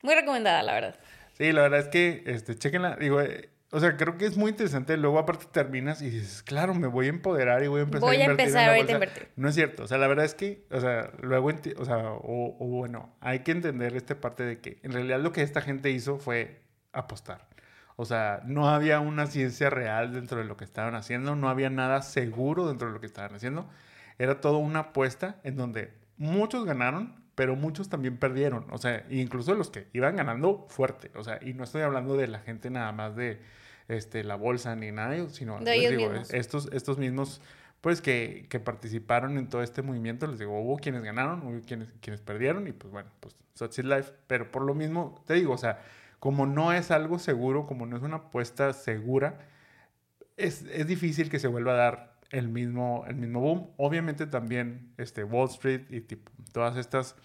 Muy recomendada, la verdad. Sí, la verdad es que, este, chequenla, digo, eh, o sea, creo que es muy interesante. Luego, aparte, terminas y dices, claro, me voy a empoderar y voy a empezar Voy a a invertir en empezar la ahorita a bolsa". invertir. No es cierto. O sea, la verdad es que, o sea, luego, o sea, o, o bueno, hay que entender esta parte de que en realidad lo que esta gente hizo fue apostar. O sea, no había una ciencia real dentro de lo que estaban haciendo, no había nada seguro dentro de lo que estaban haciendo. Era todo una apuesta en donde muchos ganaron, pero muchos también perdieron. O sea, incluso los que iban ganando fuerte. O sea, y no estoy hablando de la gente nada más de este, la bolsa ni nada, sino De les ellos digo, mismos. estos, estos mismos, pues que, que participaron en todo este movimiento. Les digo, hubo quienes ganaron, hubo quienes, quienes perdieron, y pues bueno, pues such is life. Pero por lo mismo, te digo, o sea, como no es algo seguro, como no es una apuesta segura, es, es difícil que se vuelva a dar el mismo, el mismo boom. Obviamente también este, Wall Street y tipo, todas estas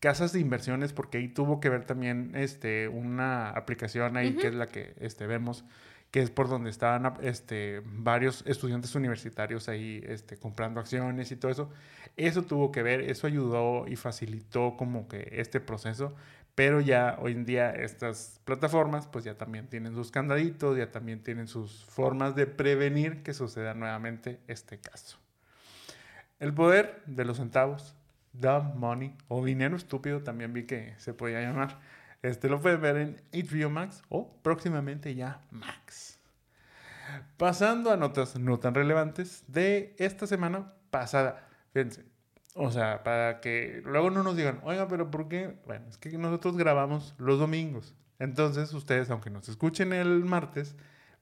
casas de inversiones, porque ahí tuvo que ver también este, una aplicación ahí que es la que este, vemos, que es por donde estaban este, varios estudiantes universitarios ahí este, comprando acciones y todo eso. Eso tuvo que ver, eso ayudó y facilitó como que este proceso. Pero ya hoy en día estas plataformas pues ya también tienen sus candaditos, ya también tienen sus formas de prevenir que suceda nuevamente este caso. El poder de los centavos, dumb money o dinero estúpido también vi que se podía llamar. Este lo pueden ver en HBO Max o próximamente ya Max. Pasando a notas no tan relevantes de esta semana pasada. Fíjense, o sea, para que luego no nos digan, oiga, pero ¿por qué? Bueno, es que nosotros grabamos los domingos. Entonces, ustedes, aunque nos escuchen el martes,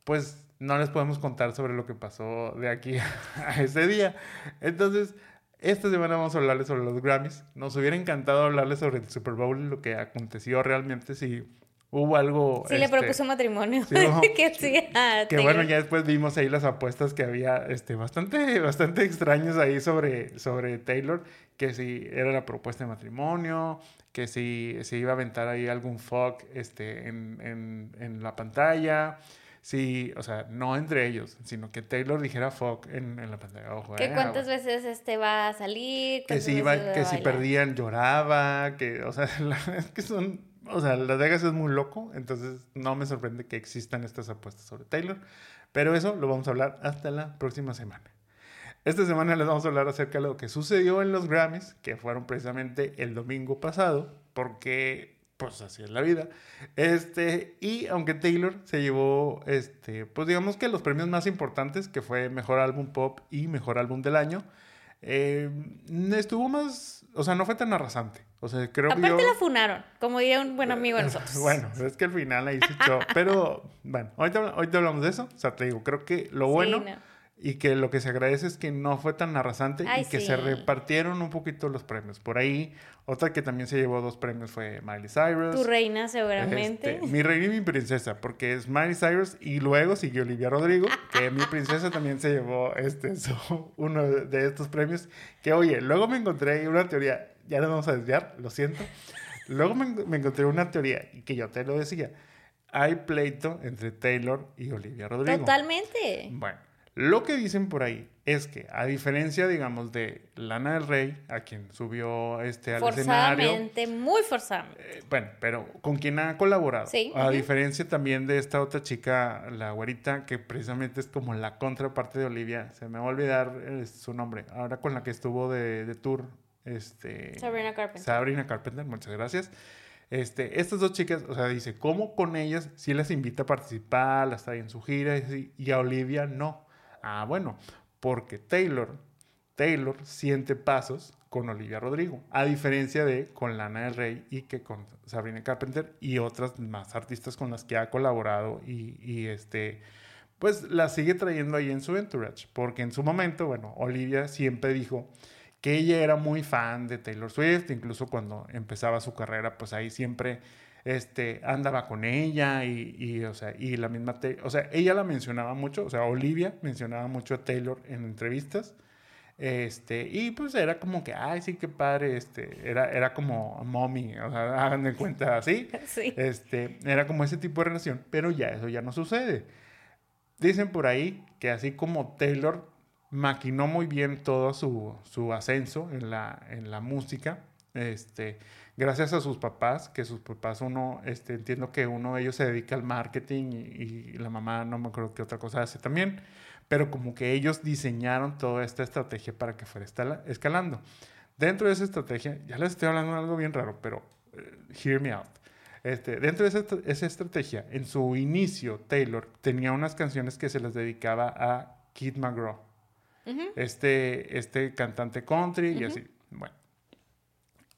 pues no les podemos contar sobre lo que pasó de aquí a ese día. Entonces, esta semana vamos a hablarles sobre los Grammys. Nos hubiera encantado hablarles sobre el Super Bowl y lo que aconteció realmente, si hubo algo... Sí, le este, propuso matrimonio. sí, no. que sí, a que Taylor. bueno, ya después vimos ahí las apuestas que había este, bastante, bastante extrañas ahí sobre, sobre Taylor, que si era la propuesta de matrimonio, que si se iba a aventar ahí algún fuck este, en, en, en la pantalla, si, o sea, no entre ellos, sino que Taylor dijera fuck en, en la pantalla. Ojo, Que eh, cuántas veces este va a salir. que si, iba, a que si perdían lloraba, que, o sea, la verdad es que son, o sea, Las Vegas es muy loco, entonces no me sorprende que existan estas apuestas sobre Taylor, pero eso lo vamos a hablar hasta la próxima semana. Esta semana les vamos a hablar acerca de lo que sucedió en los Grammys, que fueron precisamente el domingo pasado, porque pues así es la vida. Este, y aunque Taylor se llevó, este, pues digamos que los premios más importantes, que fue Mejor Álbum Pop y Mejor Álbum del Año, eh, estuvo más, o sea, no fue tan arrasante. O sea, creo que Aparte yo... la funaron, como diría un buen amigo de nosotros. Bueno, es que al final ahí se echó. Pero bueno, ahorita, habla- ahorita hablamos de eso. O sea, te digo, creo que lo Sí, bueno no. Y que lo que se agradece es que no fue tan arrasante Ay, y que sí. se repartieron un poquito los premios. Por ahí, otra que también se llevó dos premios fue Miley Cyrus. Tu reina seguramente. Este, mi reina y mi princesa, porque es Miley Cyrus y luego siguió Olivia Rodrigo, que mi princesa también se llevó este, uno de estos premios. Que oye, luego me encontré una teoría, ya nos vamos a desviar, lo siento. Luego me, me encontré una teoría y que yo te lo decía. Hay pleito entre Taylor y Olivia Rodrigo. Totalmente. Bueno, lo que dicen por ahí es que, a diferencia, digamos, de Lana del Rey, a quien subió este al escenario. Forzadamente, muy forzadamente. Eh, bueno, pero con quien ha colaborado. Sí, A diferencia también de esta otra chica, la güerita, que precisamente es como la contraparte de Olivia. Se me va a olvidar eh, su nombre. Ahora con la que estuvo de, de tour. Este, Sabrina Carpenter. Sabrina Carpenter, muchas gracias. Este, estas dos chicas, o sea, dice, ¿cómo con ellas sí las invita a participar, las trae en su gira y a Olivia no? Ah, bueno, porque Taylor Taylor siente pasos con Olivia Rodrigo, a diferencia de con Lana del Rey y que con Sabrina Carpenter y otras más artistas con las que ha colaborado y, y este pues la sigue trayendo ahí en su entourage, porque en su momento, bueno, Olivia siempre dijo que ella era muy fan de Taylor Swift, incluso cuando empezaba su carrera, pues ahí siempre este, andaba con ella y, y, o sea, y la misma, o sea, ella la mencionaba mucho, o sea, Olivia mencionaba mucho a Taylor en entrevistas, este, y pues era como que, ay, sí, qué padre, este, era, era como mommy, o sea, hagan de cuenta así, Sí. este, era como ese tipo de relación, pero ya eso ya no sucede. Dicen por ahí que así como Taylor maquinó muy bien todo su, su ascenso en la, en la música, este, gracias a sus papás, que sus papás uno, este, entiendo que uno de ellos se dedica al marketing y, y la mamá no me acuerdo qué otra cosa hace también, pero como que ellos diseñaron toda esta estrategia para que fuera escala- escalando. Dentro de esa estrategia, ya les estoy hablando de algo bien raro, pero eh, hear me out. Este, dentro de esa, esa estrategia, en su inicio, Taylor tenía unas canciones que se las dedicaba a Kid McGraw, Ujú. este, este cantante country y así. Bueno,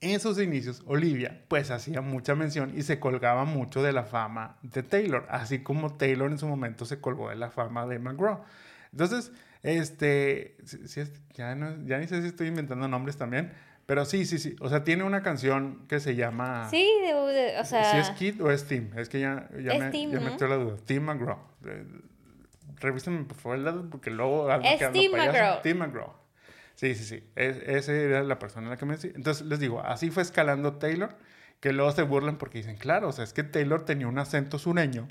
en sus inicios, Olivia pues hacía mucha mención y se colgaba mucho de la fama de Taylor, así como Taylor en su momento se colgó de la fama de McGraw. Entonces, este, si- si ya, no- ya ni sé si estoy inventando nombres también, pero sí, sí, sí. O sea, tiene una canción que se llama... Sí, de- de- o sea... ¿Si es Kid o es Tim? Es que ya, ya, Es me, Tim, ya me ¿no? entró la duda. Tim McGraw. Eh, revísenme por favor el dato porque luego Es Tim. McGraw. Tim McGraw. Sí, sí, sí. Es, esa era la persona a la que me decía. Entonces les digo, así fue escalando Taylor, que luego se burlan porque dicen, claro, o sea, es que Taylor tenía un acento sureño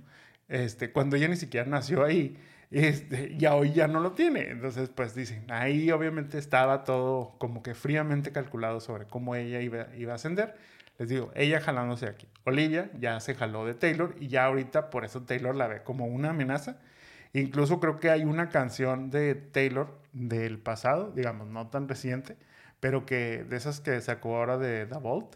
este, cuando ella ni siquiera nació ahí. Este, ya hoy ya no lo tiene. Entonces, pues dicen, ahí obviamente estaba todo como que fríamente calculado sobre cómo ella iba, iba a ascender. Les digo, ella jalándose aquí. Olivia ya se jaló de Taylor y ya ahorita por eso Taylor la ve como una amenaza. Incluso creo que hay una canción de Taylor del pasado, digamos, no tan reciente, pero que de esas que sacó ahora de The Vault,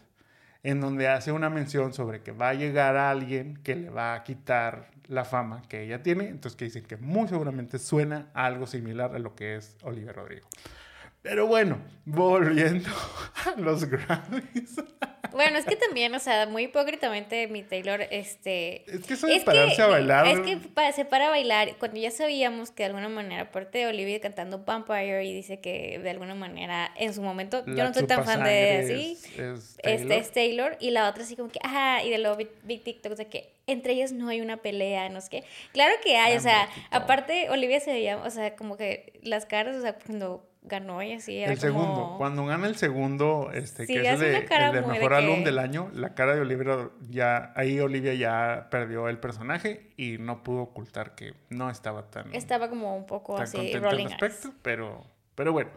en donde hace una mención sobre que va a llegar alguien que le va a quitar la fama que ella tiene, entonces que dicen que muy seguramente suena algo similar a lo que es Olivia Rodrigo. Pero bueno, volviendo a los Grammys. Bueno, es que también, o sea, muy hipócritamente mi Taylor, este... Es que eso de pararse a bailar. Es que pa- se para a bailar cuando ya sabíamos que de alguna manera, aparte de Olivia cantando Vampire y dice que de alguna manera en su momento, yo no soy tan fan de así, es- es este Taylor. es Taylor y la otra así como que, ah, y de luego vi, vi TikToks de que entre ellas no hay una pelea, no sé qué. Claro que hay, o sea, aparte Olivia se veía, o sea, como que las caras, o sea, cuando ganó y así era El como... segundo, cuando gana el segundo, este, Sí, que es el, de, el mejor que- álbum del año, la cara de Olivia ya, ahí Olivia ya perdió el personaje y no pudo ocultar que no estaba tan, Estaba como un poco así, al rolling eyes. pero, pero bueno.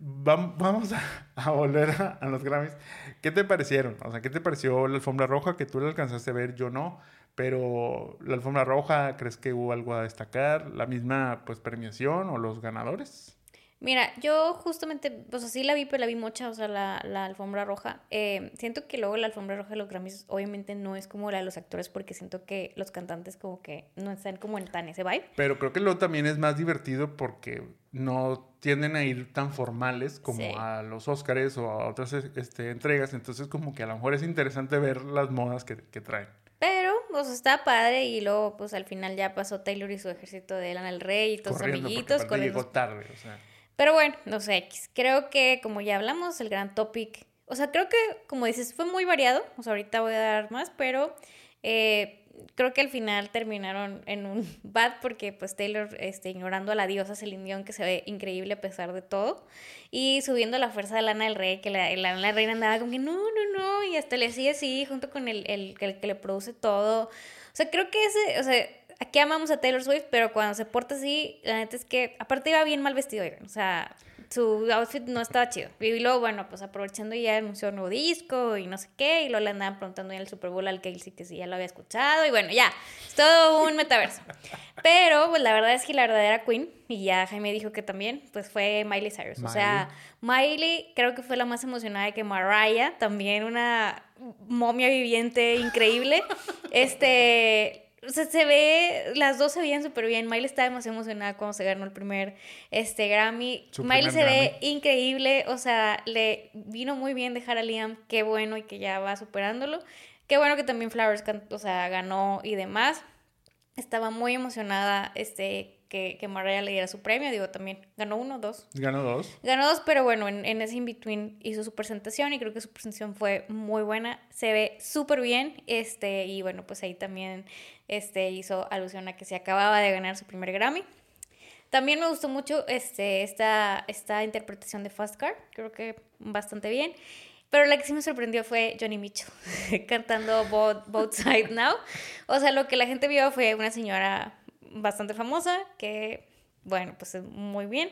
vam- Vamos a, a volver a, a los Grammys. ¿Qué te parecieron? O sea, ¿qué te pareció la alfombra roja? Que tú la alcanzaste a ver, yo no. Pero la alfombra roja, ¿crees que hubo algo a destacar? ¿La misma pues premiación o los ganadores? Mira, yo justamente, pues así la vi, pero la vi mucha, o sea, la, la alfombra roja. Eh, siento que luego la alfombra roja de los Grammys obviamente no es como la de los actores porque siento que los cantantes como que no están como en tan ese vibe. Pero creo que luego también es más divertido porque no tienden a ir tan formales como Sí. a los Óscares o a otras este, entregas. Entonces como que a lo mejor es interesante ver las modas que, que traen. Pero, pues está padre y luego pues al final ya pasó Taylor y su ejército de Lana del Rey y todos sus amiguitos. con llegó tarde. O sea, Pero bueno, no sé, X. creo que como ya hablamos, el gran topic, o sea, creo que como dices, fue muy variado, o sea, ahorita voy a dar más, pero eh, creo que al final terminaron en un bad porque pues Taylor este, ignorando a la diosa Celine Dion que se ve increíble a pesar de todo y subiendo la fuerza de Lana del Rey que la, la, la reina andaba como que no, no, no y hasta le hacía así junto con el, el, el que le produce todo. O sea, creo que ese, o sea, aquí amamos a Taylor Swift, pero cuando se porta así, la neta es que aparte iba bien mal vestido, oigan, o sea, su outfit no estaba chido. Y luego, bueno, pues aprovechando ya anunció un nuevo disco y no sé qué, y luego le andaban preguntando en el Super Bowl al Kelsey que si ya lo había escuchado, y bueno, ya, es todo un metaverso. Pero, pues la verdad es que la verdadera queen, y ya Jaime dijo que también, pues fue Miley Cyrus. O sea, Miley creo que fue la más emocionada que Mariah, también una momia viviente increíble. Este, o sea, se ve, las dos se veían súper bien. Miley estaba demasiado emocionada cuando se ganó el primer este, Grammy. Su Miley se ve increíble, o sea, le vino muy bien dejar a Liam, qué bueno y que ya va superándolo. Qué bueno que también Flowers, o sea, ganó y demás. Estaba muy emocionada este, que, que Mariah le diera su premio, digo, también ganó uno, dos. Ganó dos. Ganó dos, pero bueno, en, en ese in-between hizo su presentación y creo que su presentación fue muy buena. Se ve súper bien. Este, y bueno, pues ahí también este, hizo alusión a que se acababa de ganar su primer Grammy. También me gustó mucho este, esta, esta interpretación de Fast Car. Creo que bastante bien. Pero la que sí me sorprendió fue Johnny Mitchell cantando Both, Both Side Now. O sea, lo que la gente vio fue una señora bastante famosa que, bueno, pues muy bien.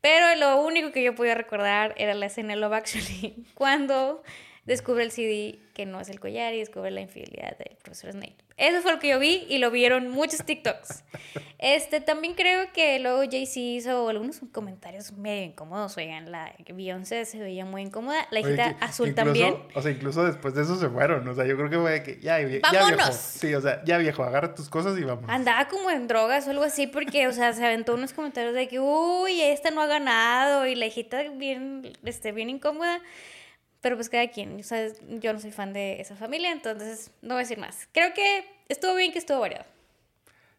Pero lo único que yo podía recordar era la escena de Love Actually, cuando descubre el CD que no es el collar y descubre la infidelidad del profesor Snape. Eso fue lo que yo vi y lo vieron muchos TikToks. Este, también creo que luego Jay-Z hizo algunos comentarios medio incómodos. Oigan, la Beyoncé se veía muy incómoda. La Oye, hijita que azul incluso- también. O sea, incluso después de eso se fueron. O sea, yo creo que fue de que ya, ya ¡Vámonos! viejo. Sí, o sea, ya viejo, agarra tus cosas y vamos. Andaba como en drogas o algo así porque, o sea, se aventó unos comentarios de que, uy, esta no ha ganado y la hijita bien, este, bien incómoda. Pero pues cada quien, sea, yo no soy fan de esa familia, entonces no voy a decir más. Creo que estuvo bien que estuvo variado.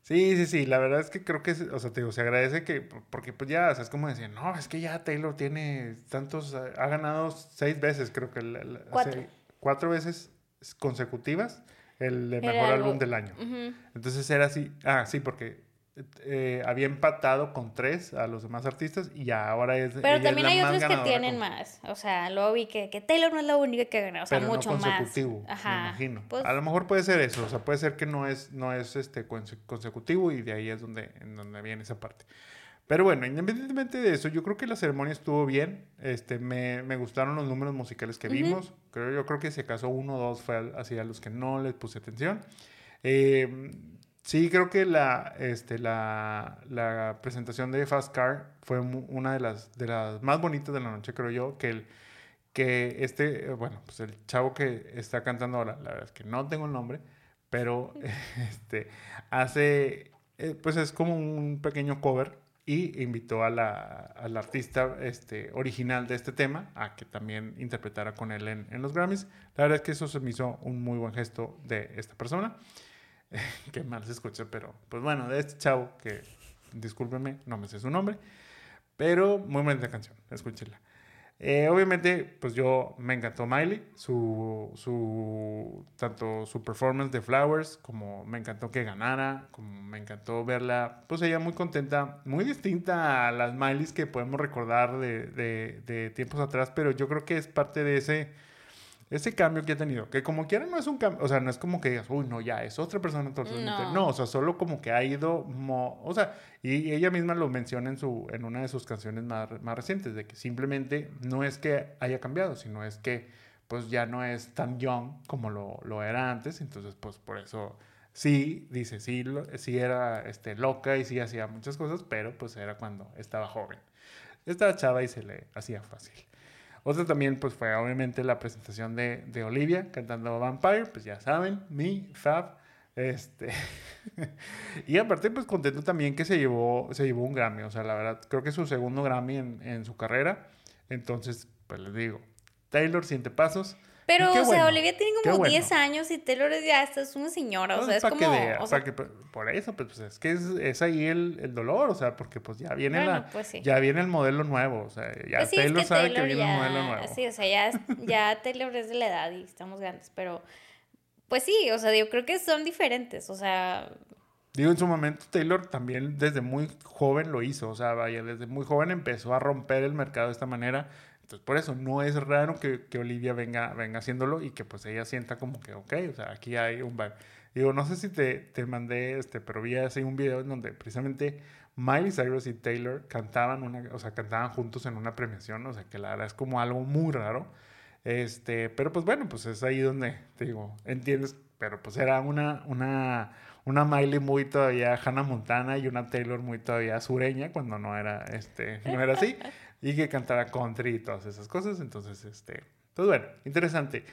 Sí, sí, sí, la verdad es que creo que, o sea, te digo, se agradece que, porque pues ya, o sea, es como decir, no, es que ya Taylor tiene tantos, ha ganado seis veces, creo que, la- la- Cuatro. seis- cuatro veces consecutivas el mejor álbum del año. Ujú. Entonces era así, ah, sí, porque eh, había empatado con tres a los demás artistas y ahora es. Pero es también la hay más otros que tienen con- más. O sea, luego vi que, que Taylor no es la única que ganado, o sea, pero mucho no más. consecutivo, Ajá. me imagino. Pues, a lo mejor puede ser eso, o sea, puede ser que no es, no es este conse- consecutivo y de ahí es donde, en donde viene esa parte. Pero bueno, independientemente de eso, yo creo que la ceremonia estuvo bien. Este, me, me gustaron los números musicales que vimos. Creo, yo creo que si acaso uno o dos fue así a los que no les puse atención. Eh, sí, creo que la, este, la, la presentación de Fast Car fue una de las, de las más bonitas de la noche, creo yo. Que, el, que este, bueno, pues el chavo que está cantando ahora, la verdad es que no tengo el nombre, pero este, hace, eh, pues es como un pequeño cover y invitó a la, al artista este, original de este tema a que también interpretara con él en, en los Grammys. La verdad es que eso se me hizo un muy buen gesto de esta persona. que mal se escucha, pero pues bueno, de este chavo que, discúlpeme, no me sé su nombre, pero muy bonita canción, escúchenla. Eh, obviamente, pues yo me encantó Miley, su, su, tanto su performance de Flowers, como me encantó que ganara, como me encantó verla, pues ella muy contenta, muy distinta a las Mileys que podemos recordar de, de, de tiempos atrás, pero yo creo que es parte de ese, ese cambio que ha tenido, que como quiera no es un cambio, o sea, no es como que digas, uy, no, ya es otra persona totalmente. No. No, o sea, solo como que ha ido, mo- o sea, y ella misma lo menciona en, su, en una de sus canciones más, más recientes, de que simplemente no es que haya cambiado, sino es que pues ya no es tan young como lo, lo era antes, entonces pues por eso sí, dice, sí, lo- sí era este, loca y sí hacía muchas cosas, pero pues era cuando estaba joven. Estaba chava y se le hacía fácil. Otra también, pues fue obviamente la presentación de, Olivia cantando Vampire, pues ya saben, mi fab. Este. y aparte, pues contento también que se llevó, se llevó un Grammy. O sea, la verdad, creo que es su segundo Grammy en, en su carrera. Entonces, pues les digo, Taylor, siente pasos. Pero, o sea, Olivia tiene como bueno. 10 años y Taylor ya es una señora. O Pues, sea, es como. o sea, que- por eso, pues, pues, es que es, es ahí el, el dolor, o sea, porque pues ya viene la, pues ya viene el modelo nuevo, o sea, ya Pues Taylor sabe que viene un modelo nuevo. Sí, o sea, ya, ya Taylor es de la edad y estamos grandes, pero pues sí, o sea, yo creo que son diferentes, o sea, Digo, en su momento Taylor también desde muy joven lo hizo, o sea, vaya, desde muy joven empezó a romper el mercado de esta manera. Entonces, por eso no es raro que, que Olivia venga, venga haciéndolo y que pues ella sienta como que, ok, o sea, aquí hay un vibe. Digo, no sé si te, te mandé, este, pero vi así un video en donde precisamente Miley Cyrus y Taylor cantaban, una, o sea, cantaban juntos en una premiación, o sea, que la verdad es como algo muy raro. Este, pero pues bueno, pues es ahí donde, te digo, entiendes, pero pues era una, una, una Miley muy todavía Hannah Montana y una Taylor muy todavía sureña cuando no era, este, no era así, y que cantara country y todas esas cosas, entonces, este, pues bueno, interesante.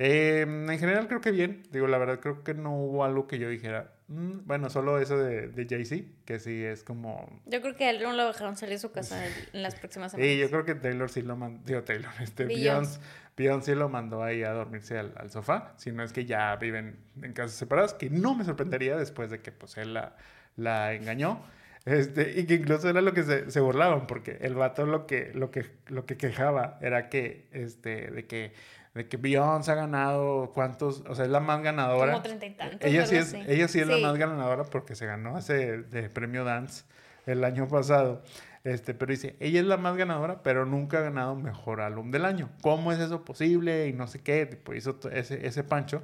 Eh, en general creo que bien, digo, la verdad creo que no hubo algo que yo dijera, mm, bueno, solo eso de, de Jay-Z, que sí es como... Yo creo que a él no lo dejaron salir de su casa en, en las próximas semanas. Sí, yo creo que Taylor sí lo mandó, digo Taylor, este, Beyoncé. Beyoncé, Beyoncé lo mandó ahí a dormirse al, al sofá, si no es que ya viven en casas separadas, que no me sorprendería después de que pues él la, la engañó. Este, y que incluso era lo que se, se burlaban, porque el vato lo que, lo que, lo que quejaba era que, este, de que, de que Beyoncé ha ganado cuántos, o sea, es la más ganadora. Como treinta y tantos. Ella sí es, así. ella sí es la Sí. más ganadora porque se ganó ese de premio Dance el año pasado. Este, pero dice, ella es la más ganadora, pero nunca ha ganado mejor álbum del año. ¿Cómo es eso posible? Y no sé qué, tipo, hizo ese, ese pancho.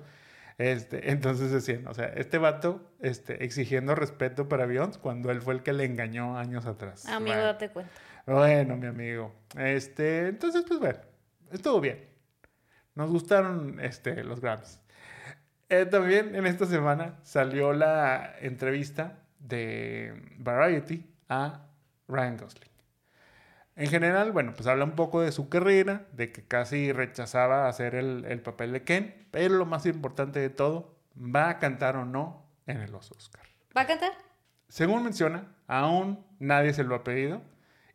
Este, entonces decían, o sea, este vato este, exigiendo respeto para Beyoncé cuando él fue el que le engañó años atrás. Amigo, Bueno. date cuenta. Bueno, mi amigo. Este, entonces, pues bueno, estuvo bien. Nos gustaron este, los Grammys. Eh, también en esta semana salió la entrevista de Variety a Ryan Gosling. En general, bueno, pues habla un poco de su carrera, de que casi rechazaba hacer el, el papel de Ken, pero lo más importante de todo, va a cantar o no en el Oscar. ¿Va a cantar? Según menciona, aún nadie se lo ha pedido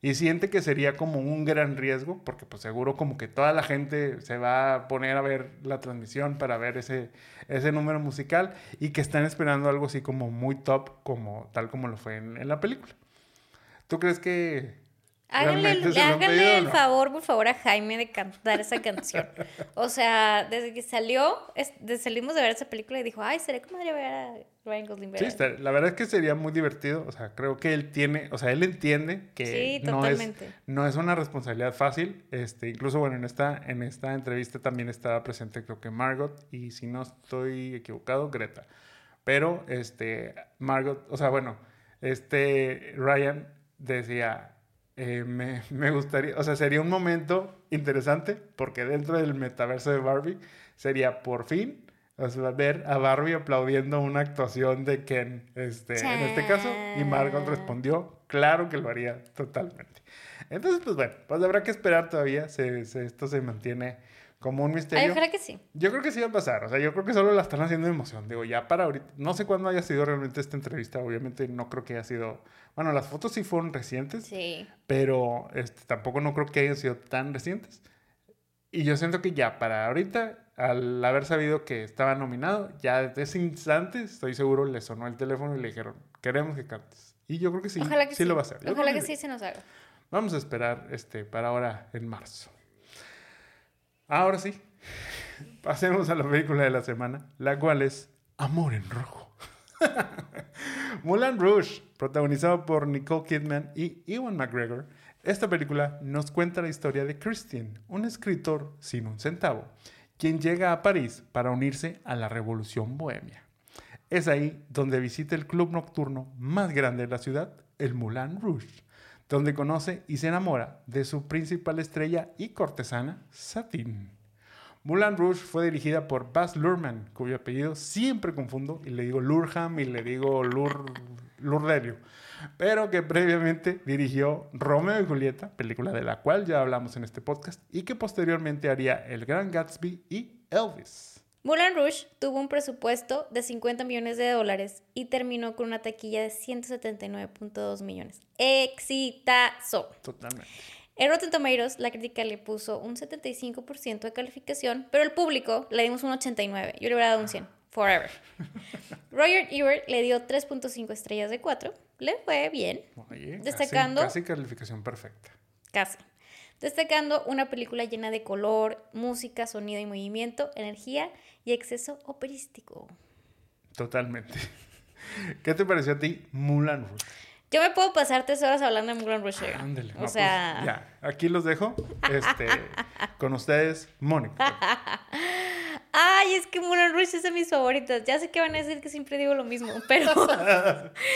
y siente que sería como un gran riesgo porque pues seguro como que toda la gente se va a poner a ver la transmisión para ver ese, ese número musical y que están esperando algo así como muy top como tal como lo fue en, en la película. ¿Tú crees que Háganle, háganle el no? favor, por favor, a Jaime de cantar esa canción. O sea, desde que salió, es- desde salimos de ver esa película y dijo, ay, sería como ver a Ryan Gosling. Sí, ¿verdad?". está- la verdad es que sería muy divertido. O sea, creo que él tiene, o sea, él entiende que Sí, no, es, no es una responsabilidad fácil. Este, incluso, bueno, en esta, en esta entrevista también estaba presente, creo que Margot, y si no estoy equivocado, Greta. Pero, este, Margot, o sea, bueno, este, Ryan decía, eh, me, me gustaría, o sea, sería un momento interesante porque dentro del metaverso de Barbie sería por fin, o sea, ver a Barbie aplaudiendo una actuación de Ken, este, en este caso, y Margot respondió, claro que lo haría totalmente. Entonces, pues bueno, pues habrá que esperar todavía, se- se- esto se mantiene como un Ay, misterio. ojalá que sí. Yo creo que sí va a pasar, o sea, yo creo que solo la están haciendo de emoción. Digo, ya para ahorita, no sé cuándo haya sido realmente esta entrevista, obviamente no creo que haya sido, bueno, las fotos sí fueron recientes, Sí. pero este, tampoco no creo que hayan sido tan recientes. Y yo siento que ya para ahorita, al haber sabido que estaba nominado, ya desde ese instante, estoy seguro, le sonó el teléfono y le dijeron, queremos que cantes. Y yo creo que sí, Ojalá que sí, sí. lo va a hacer. Yo Ojalá creo que sí se nos haga. Vamos a esperar este, para ahora en marzo. Ahora sí, pasemos a la película de la semana, la cual es Amor en Rojo. Mulan Rouge, protagonizado por Nicole Kidman y Ewan McGregor. Esta película nos cuenta la historia de Christian, un escritor sin un centavo, quien llega a París para unirse a la revolución bohemia. Es ahí donde visita el club nocturno más grande de la ciudad, el Moulin Rouge, donde conoce y se enamora de su principal estrella y cortesana, Satine. Moulin Rouge fue dirigida por Baz Luhrmann, cuyo apellido siempre confundo y le digo Lurham y le digo Lur, Lurdelio, pero que previamente dirigió Romeo y Julieta, película de la cual ya hablamos en este podcast, y que posteriormente haría El Gran Gatsby y Elvis. Moulin Rouge tuvo un presupuesto de 50 millones de dólares y terminó con una taquilla de 179.2 millones. ¡Exitazo! Totalmente. En Rotten Tomatoes, la crítica le puso un 75% de calificación, pero el público le dimos un 89%. Yo le hubiera dado un 100%. Forever. Roger Ebert le dio 3.5 estrellas de 4. Le fue bien. Oye, Destacando- Casi, casi calificación perfecta. Casi. Destacando una película llena de color, música, sonido y movimiento, energía y exceso operístico. Totalmente. ¿Qué te pareció a ti Mulan Rouge? Yo me puedo pasar tres horas hablando de Moulin Rouge. Ándale. no, O pues, sea, ya, aquí los dejo. Este, con ustedes, Mónica. ay, es que Moulin Rouge es de mis favoritas. Ya sé que van a decir que siempre digo lo mismo, pero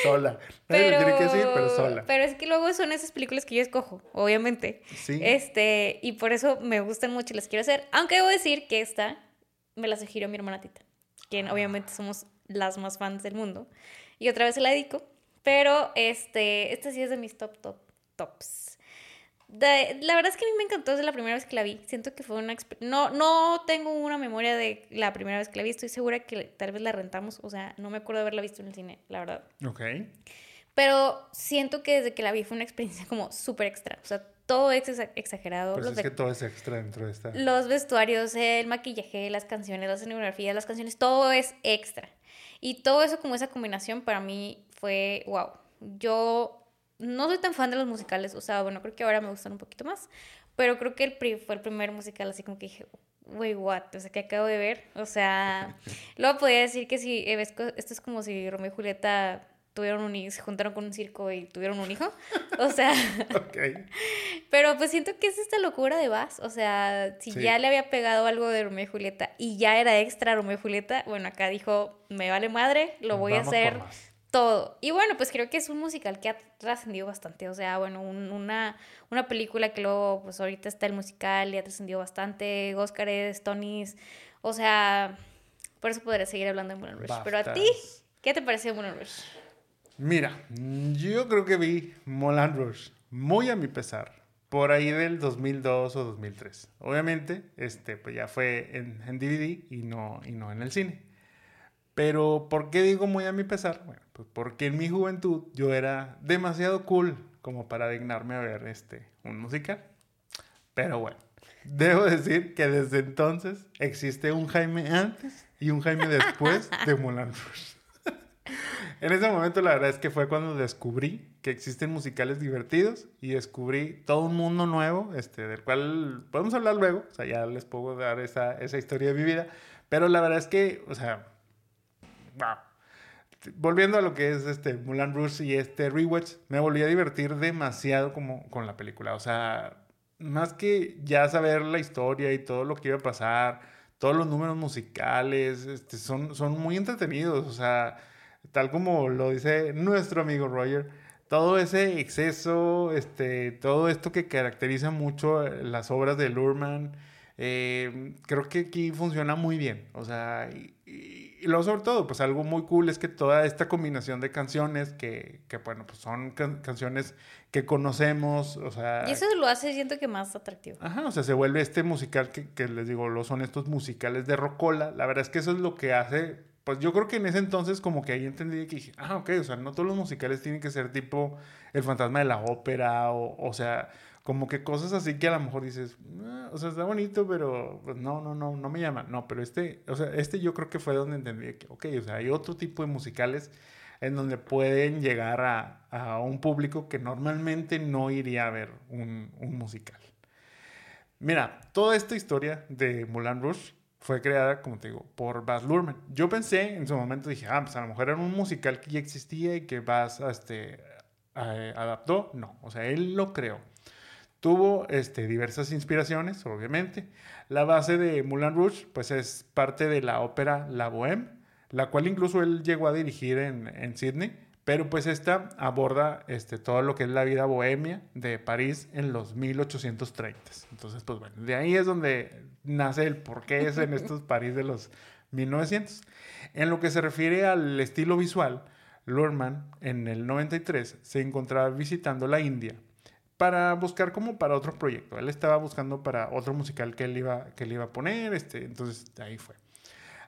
sola. Nadie me pero, tiene que decir, pero sola. pero es que luego son esas películas que yo escojo, obviamente. Sí. Este, y por eso me gustan mucho y las quiero hacer. Aunque debo decir que esta me la sugirió mi hermana Tita, quien obviamente somos las más fans del mundo. Y otra vez se la dedico. Pero este, esta sí es de mis top, top, tops. La verdad es que a mí me encantó desde la primera vez que la vi. Siento que fue una no No tengo una memoria de la primera vez que la vi. Estoy segura que tal vez la rentamos. O sea, no me acuerdo de haberla visto en el cine, la verdad. Ok. Pero siento que desde que la vi fue una experiencia como súper extra. O sea, todo es exagerado. Pues es que todo es extra dentro de esta. Los vestuarios, el maquillaje, las canciones, la escenografía, las canciones, todo es extra. Y todo eso como esa combinación para mí fue wow. Yo no soy tan fan de los musicales, o sea, bueno, creo que ahora me gustan un poquito más, pero creo que el fue el primer musical así como que dije, wey, what, o sea, que acabo de ver, o sea, luego podría decir que si, esto es como si Romeo y Julieta tuvieron un hijo, se juntaron con un circo y tuvieron un hijo. O sea. Pero pues siento que es esta locura de Bass. O sea, si ya le había pegado algo de Romeo y Julieta y ya era extra Romeo y Julieta, bueno, acá dijo, me vale madre, lo voy a hacer todo. Y bueno, pues creo que es un musical que ha trascendido bastante. O sea, bueno, una, una película que luego, pues ahorita está el musical y ha trascendido bastante. Óscares, Tonys. O sea, por eso podría seguir hablando de Moulin Rush. Pero a ti, ¿qué te pareció Moulin Rush? Mira, yo creo que vi Moulin Rouge, muy a mi pesar, por ahí del 2002 o 2003. Obviamente, este, pues ya fue en, en DVD y no, y no en el cine. Pero, ¿por qué digo muy a mi pesar? Bueno, pues porque en mi juventud yo era demasiado cool como para dignarme a ver este, un musical. Pero bueno, debo decir que desde entonces existe un Jaime antes y un Jaime después de Moulin Rouge. en ese momento la verdad es que fue cuando descubrí que existen musicales divertidos y descubrí todo un mundo nuevo, este, del cual podemos hablar luego, o sea, ya les puedo dar esa, esa historia de mi vida, pero la verdad es que, o sea, Volviendo a lo que es este Mulan Rouge y este Rewatch, me volví a divertir demasiado como con la película, o sea, más que ya saber la historia y todo lo que iba a pasar, todos los números musicales, este, son, son muy entretenidos, o sea, tal como lo dice nuestro amigo Roger, todo ese exceso, este, todo esto que caracteriza mucho las obras de Lurman, eh, creo que aquí funciona muy bien. O sea, y, luego sobre todo, pues algo muy cool es que toda esta combinación de canciones que, que bueno, pues son canciones que conocemos, o sea... Y eso lo hace, siento que más atractivo. Ajá, o sea, se vuelve este musical que, que les digo, lo son estos musicales de Rocola. La verdad es que eso es lo que hace pues yo creo que en ese entonces como que ahí entendí que dije, ah, ok, o sea, no todos los musicales tienen que ser tipo El fantasma de la ópera o, o sea, como que cosas así que a lo mejor dices, ah, o sea, está bonito, pero pues, no, no, no, no me llama. No, pero este, o sea, este yo creo que fue donde entendí que, ok, o sea, hay otro tipo de musicales en donde pueden llegar a, a un público que normalmente no iría a ver un, un musical. Mira, toda esta historia de Mulan Rush fue creada, como te digo, por Baz Luhrmann. Yo pensé en su momento, dije, ah, pues a lo mejor era un musical que ya existía y que Baz este, adaptó. No, o sea, él lo creó. Tuvo este, diversas inspiraciones, obviamente. La base de Moulin Rouge, pues es parte de la ópera La Bohème, la cual incluso él llegó a dirigir en, en Sydney. Pero pues esta aborda este, todo lo que es la vida bohemia de París en los 1830. Entonces, pues bueno, de ahí es donde nace el por qué es en estos París de los 1900. En lo que se refiere al estilo visual, Lurman en el 93 se encontraba visitando la India para buscar como para otro proyecto. Él estaba buscando para otro musical que él iba, que él iba a poner, este, entonces ahí fue.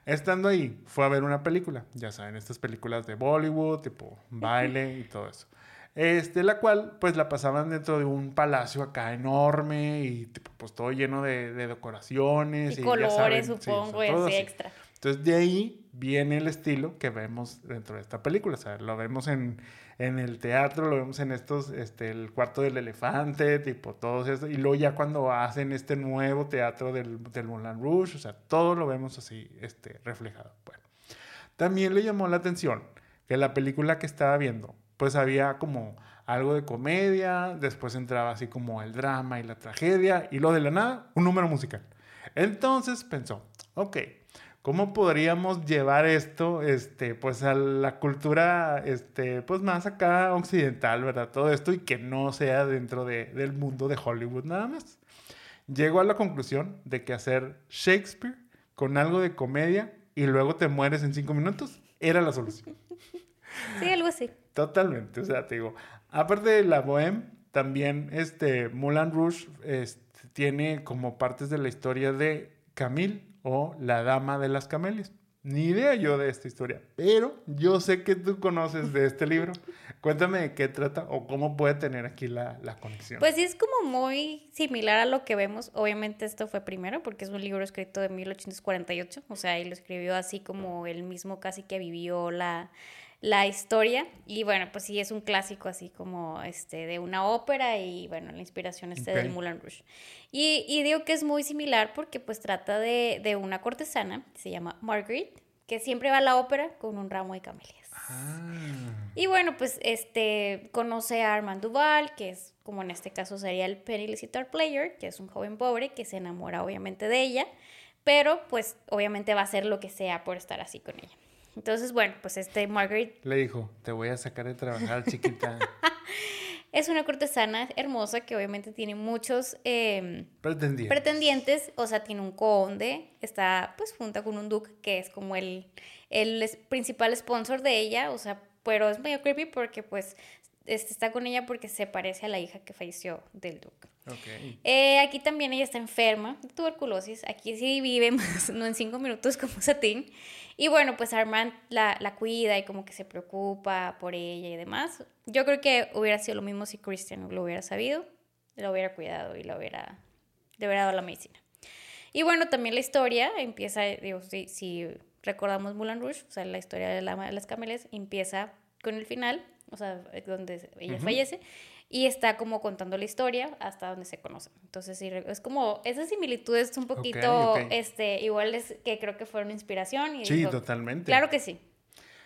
Estando ahí, fue a ver una película, ya saben, estas películas de Bollywood, tipo baile y todo eso. Este, la cual, pues la pasaban dentro de un palacio acá enorme y tipo, pues todo lleno de, decoraciones. Y, colores, supongo, y así extra. Entonces de ahí viene el estilo que vemos dentro de esta película. O sea, lo vemos en, en el teatro, lo vemos en estos, este, el cuarto del elefante, tipo todo eso. Y luego ya cuando hacen este nuevo teatro del, del Moulin Rouge, o sea, todo lo vemos así, este, reflejado. Bueno, también le llamó la atención que la película que estaba viendo, pues había como algo de comedia, después entraba así como el drama y la tragedia, y lo de la nada, un número musical. Entonces pensó, ok, ¿Cómo podríamos llevar esto, este, pues a la cultura, este, pues más acá occidental, ¿verdad? Todo esto y que no sea dentro de, del mundo de Hollywood nada más. Llego a la conclusión de que hacer Shakespeare con algo de comedia y luego te mueres en cinco minutos era la solución. Sí, algo así. Totalmente, o sea, te digo, aparte de la bohème, también este, Moulin Rouge este, tiene como partes de la historia de Camille o la Dama de las Camelias. Ni idea yo de esta historia, pero yo sé que tú conoces de este libro. Cuéntame de qué trata o cómo puede tener aquí la, la, conexión. Pues sí, es como muy similar a lo que vemos. Obviamente esto fue primero porque es un libro escrito de 1848, o sea, él lo escribió así como él mismo casi que vivió la, la historia. Y bueno, pues sí, es un clásico así como este de una ópera y bueno, la inspiración este del Moulin Rouge. Y, y, digo que es muy similar porque pues trata de, de, una cortesana, se llama Margaret, que siempre va a la ópera con un ramo de camelias. Ah. Y bueno, pues este conoce a Armand Duval, que es como en este caso sería el Penniless Guitar Player, que es un joven pobre que se enamora obviamente de ella, pero pues obviamente va a hacer lo que sea por estar así con ella. Entonces, bueno, pues este Margaret... Le dijo, te voy a sacar de trabajar, chiquita. es una cortesana hermosa que obviamente tiene muchos em, pretendientes. pretendientes. O sea, tiene un conde, está pues junta con un duque que es como el, el principal sponsor de ella. O sea, pero es medio creepy porque pues está con ella porque se parece a la hija que falleció del duque. Okay. Eh, aquí también ella está enferma de tuberculosis. Aquí sí vive más, no en cinco minutos como Satín. Y bueno, pues Armand la, la, cuida y como que se preocupa por ella y demás. Yo creo que hubiera sido lo mismo si Christian lo hubiera sabido, lo hubiera cuidado y lo hubiera, le hubiera dado la medicina. Y bueno, también la historia empieza, digo, si, si recordamos Moulin Rouge, o sea, la historia de, la, las cameles empieza con el final, o sea, donde ella fallece y está como contando la historia hasta donde se conocen. Entonces, sí, es como, esas similitudes un poquito, este, iguales que creo que fueron inspiración. Y sí, totalmente. Claro que sí.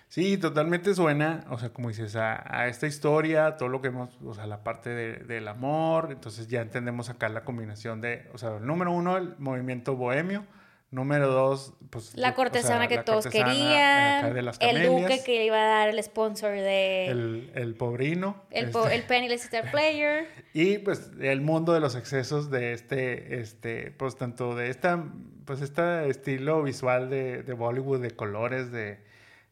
Sí, totalmente suena, o sea, como dices, a, esta historia, todo lo que hemos, o sea, la parte del amor, entonces ya entendemos acá la combinación de, o sea, el número uno, el movimiento bohemio, Número dos, pues... La cortesana que todos querían. el duque que iba a dar el sponsor de... El, el pobrino. El, este. el Penniless Star Player. Y pues el mundo de los excesos de este, este, pues tanto de esta, pues este estilo visual de, de Bollywood, de colores, de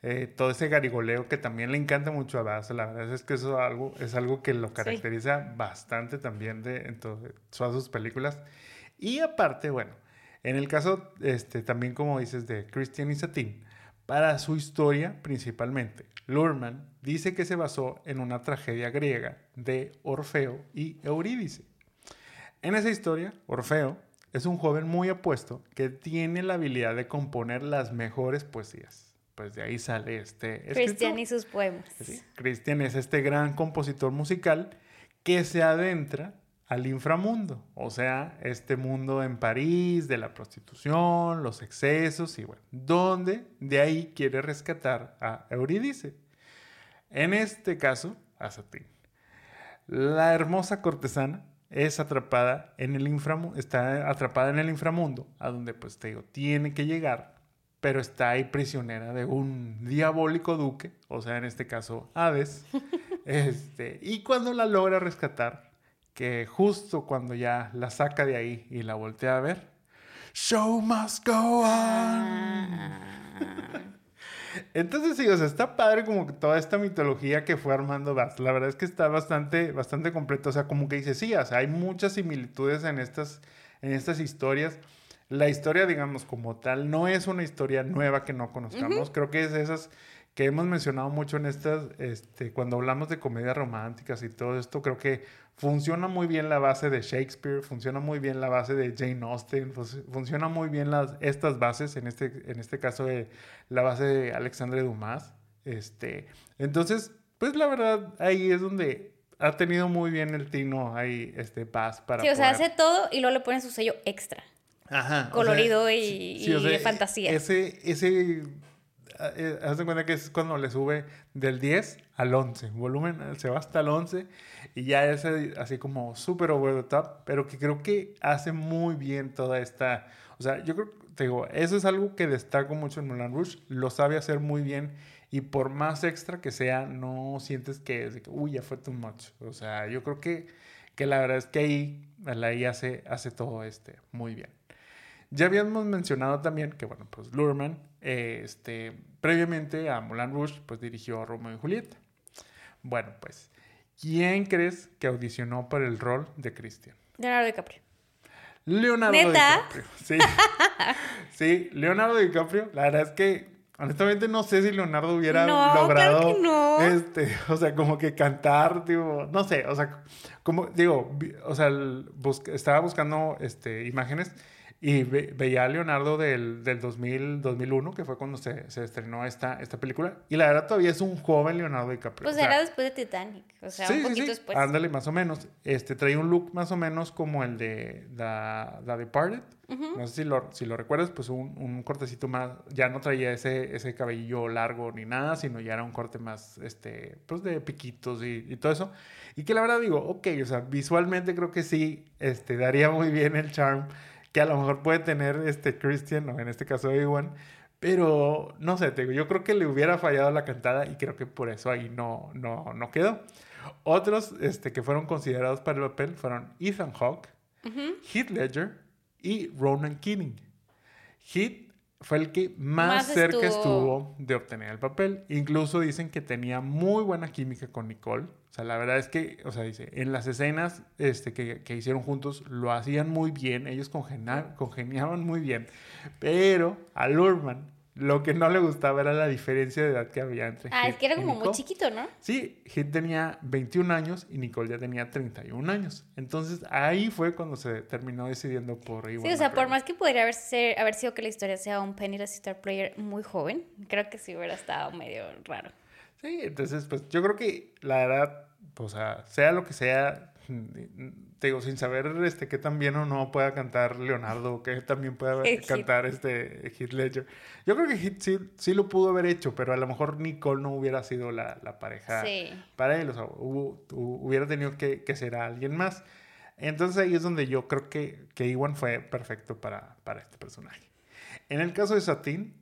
eh, todo ese garigoleo que también le encanta mucho a Bass. La verdad es que eso es algo, es algo que lo caracteriza bastante también de, en todas sus películas. Y aparte, bueno en el caso, este, también como dices, de Christian y Satin, para su historia principalmente, Lurman dice que se basó en una tragedia griega de Orfeo y Eurídice. En esa historia, Orfeo es un joven muy apuesto que tiene la habilidad de componer las mejores poesías. Pues de ahí sale este... Christian y sus poemas. Christian es este gran compositor musical que se adentra al inframundo, o sea, este mundo en París de la prostitución, los excesos y bueno, donde de ahí quiere rescatar a Eurídice. En este caso, a Satín. La hermosa cortesana es atrapada en el inframundo, está atrapada en el inframundo, a donde pues te digo, tiene que llegar, pero está ahí prisionera de un diabólico duque, o sea, en este caso Hades. este, y cuando la logra rescatar, que justo cuando ya la saca de ahí y la voltea a ver, Show must go on. Ah. Entonces sí, o sea, está padre como que toda esta mitología que fue armando Bass. La verdad es que está bastante, bastante completo. O sea, como que dice, sí, o sea, hay muchas similitudes en estas, en estas historias. La historia, digamos, como tal, no es una historia nueva que no conozcamos. Creo que es esas que hemos mencionado mucho en estas, este, cuando hablamos de comedias románticas y todo esto, creo que funciona muy bien la base de Shakespeare, funciona muy bien la base de Jane Austen, funciona muy bien las, estas bases, en este, en este caso de la base de Alexandre Dumas. Este, entonces, pues la verdad, ahí es donde ha tenido muy bien el Tino ahí, este, paz para... Sí, o sea, hace todo y luego le pone su sello extra. Ajá. Colorido y, de fantasía. Ese, ese eh, haz de cuenta que es cuando le sube del 10 al 11. Volumen se va hasta el 11 y ya es así como súper over the top, pero que creo que hace muy bien toda esta. O sea, yo creo, te digo, eso es algo que destaco mucho en Mulan Rouge. Lo sabe hacer muy bien y por más extra que sea, no sientes que, es de que uy, ya fue too much. O sea, yo creo que, que la verdad es que ahí, ahí hace, hace todo este muy bien. Ya habíamos mencionado también que, bueno, pues Lurman, este, previamente a Moulin Rouge, pues dirigió a Romeo y Julieta. Bueno, pues, ¿quién crees que audicionó para el rol de Christian? Leonardo DiCaprio. Leonardo ¿Neta? DiCaprio. Sí. sí, Leonardo DiCaprio. La verdad es que, honestamente, no sé si Leonardo hubiera No, logrado. claro que no. Este, o sea, como que cantar, tipo, no sé, o sea, como, digo, o sea, estaba buscando este, imágenes y ve- veía a Leonardo del, del 2000, 2001, que fue cuando se, se estrenó esta, esta película. Y la verdad, todavía es un joven Leonardo DiCaprio. Pues o sea, era después de Titanic. O sea, un poquito después. Ándale, más o menos. Este, traía un look más o menos como el de The, The Departed. No sé si lo, si lo recuerdas, pues un, un cortecito más, ya no traía ese, ese cabello largo ni nada, sino ya era un corte más, este, pues de piquitos y, y todo eso. Y que la verdad digo, ok, o sea, visualmente creo que sí, este, daría muy bien el charm que a lo mejor puede tener este Christian, o en este caso Ewan, pero no sé, te digo, yo creo que le hubiera fallado la cantada y creo que por eso ahí no, no, no quedó. Otros este, que fueron considerados para el papel fueron Ethan Hawke, Heath Ledger y Ronan Keating. Heath fue el que más, Más cerca estuvo. estuvo de obtener el papel. Incluso dicen que tenía muy buena química con Nicole. O sea, la verdad es que, o sea, dice, en las escenas este, que, que hicieron juntos lo hacían muy bien, ellos congeniaban muy bien. Pero a Lurman lo que no le gustaba era la diferencia de edad que había entre Ah, es que era como muy chiquito, ¿no? Sí, Heath tenía 21 años y Nicole ya tenía 31 años. Entonces ahí fue cuando se terminó decidiendo por Ewan Sí, o sea, por más que podría haber, ser- haber sido que la historia sea un Penniless Star Player muy joven, creo que sí hubiera estado medio raro. Sí, entonces pues yo creo que la verdad, o sea, sea lo que sea, te digo, sin saber este qué tan bien o no pueda cantar Leonardo, o qué también pueda cantar este Heath Ledger. Yo creo que Heath sí, sí lo pudo haber hecho, pero a lo mejor Nicole no hubiera sido la, la pareja Sí. para él, o sea, hubo- hu- hubiera tenido que, que ser a alguien más. Entonces ahí es donde yo creo que, que Iwan fue perfecto para, para este personaje. En el caso de Satine,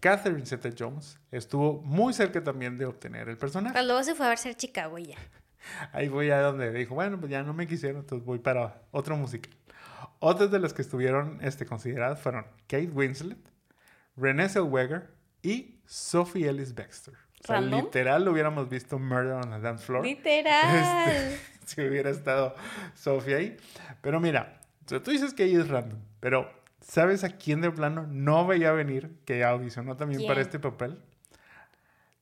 Catherine Zeta-Jones estuvo muy cerca también de obtener el personaje. Pero luego se fue a ver ser Chicago y ya. Ahí voy a donde dijo, bueno, pues ya no me quisieron, entonces voy para otro musical. Otras de las que estuvieron este, consideradas fueron Kate Winslet, Renée Zellweger y Sophie Ellis Bextor. O sea, ¿Random? literal lo hubiéramos visto Murder on the Dance Floor. Literal. Este, si hubiera estado Sophie ahí. Pero mira, tú dices que ella es random, pero ¿sabes a quién de plano no veía venir que audicionó también para ¿Quién? este papel?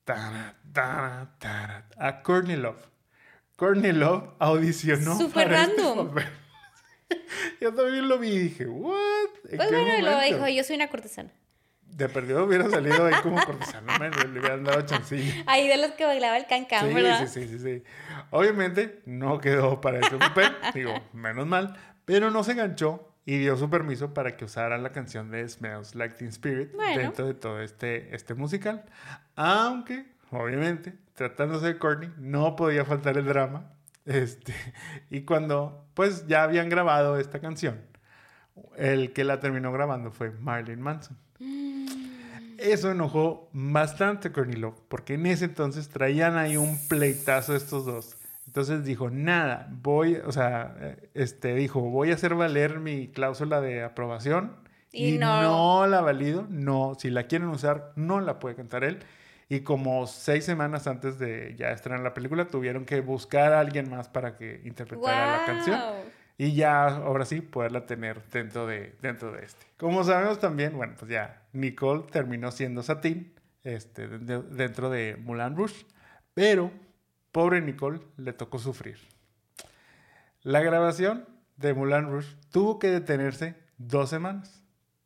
Tara, tara, tara, a Courtney Love. Courtney Love audicionó Súper para este random. papel. Yo también lo vi y dije, ¿what? ¿En Pues bueno, momento? dijo, yo soy una cortesana. De perdido hubiera salido ahí como cortesano, me le hubieran dado chancilla. Ahí de los que bailaba el cancán, Sí, ¿verdad? sí, sí, sí, sí. Obviamente no quedó para ese papel, digo, menos mal, pero no se enganchó y dio su permiso para que usara la canción de Smells Like Teen Spirit Bueno. dentro de todo este, este musical. Aunque, obviamente, tratándose de Courtney, no podía faltar el drama. Este, y cuando pues ya habían grabado esta canción, el que la terminó grabando fue Marilyn Manson. Eso enojó bastante a Courtney Love, porque en ese entonces traían ahí un pleitazo estos dos. Entonces dijo, nada, voy, o sea, eh, este, dijo, voy a hacer valer mi cláusula de aprobación Y y, no. no. la valido, no, si la quieren usar, no la puede cantar él. Y como seis semanas antes de ya estrenar la película, tuvieron que buscar a alguien más para que interpretara la canción. Y ya, ahora sí, poderla tener dentro de, dentro de este. Como sabemos también, bueno, pues ya Nicole terminó siendo Satín este, de- de- dentro de Mulan Rouge. Pero, pobre Nicole, le tocó sufrir. La grabación de Mulan Rouge tuvo que detenerse dos semanas.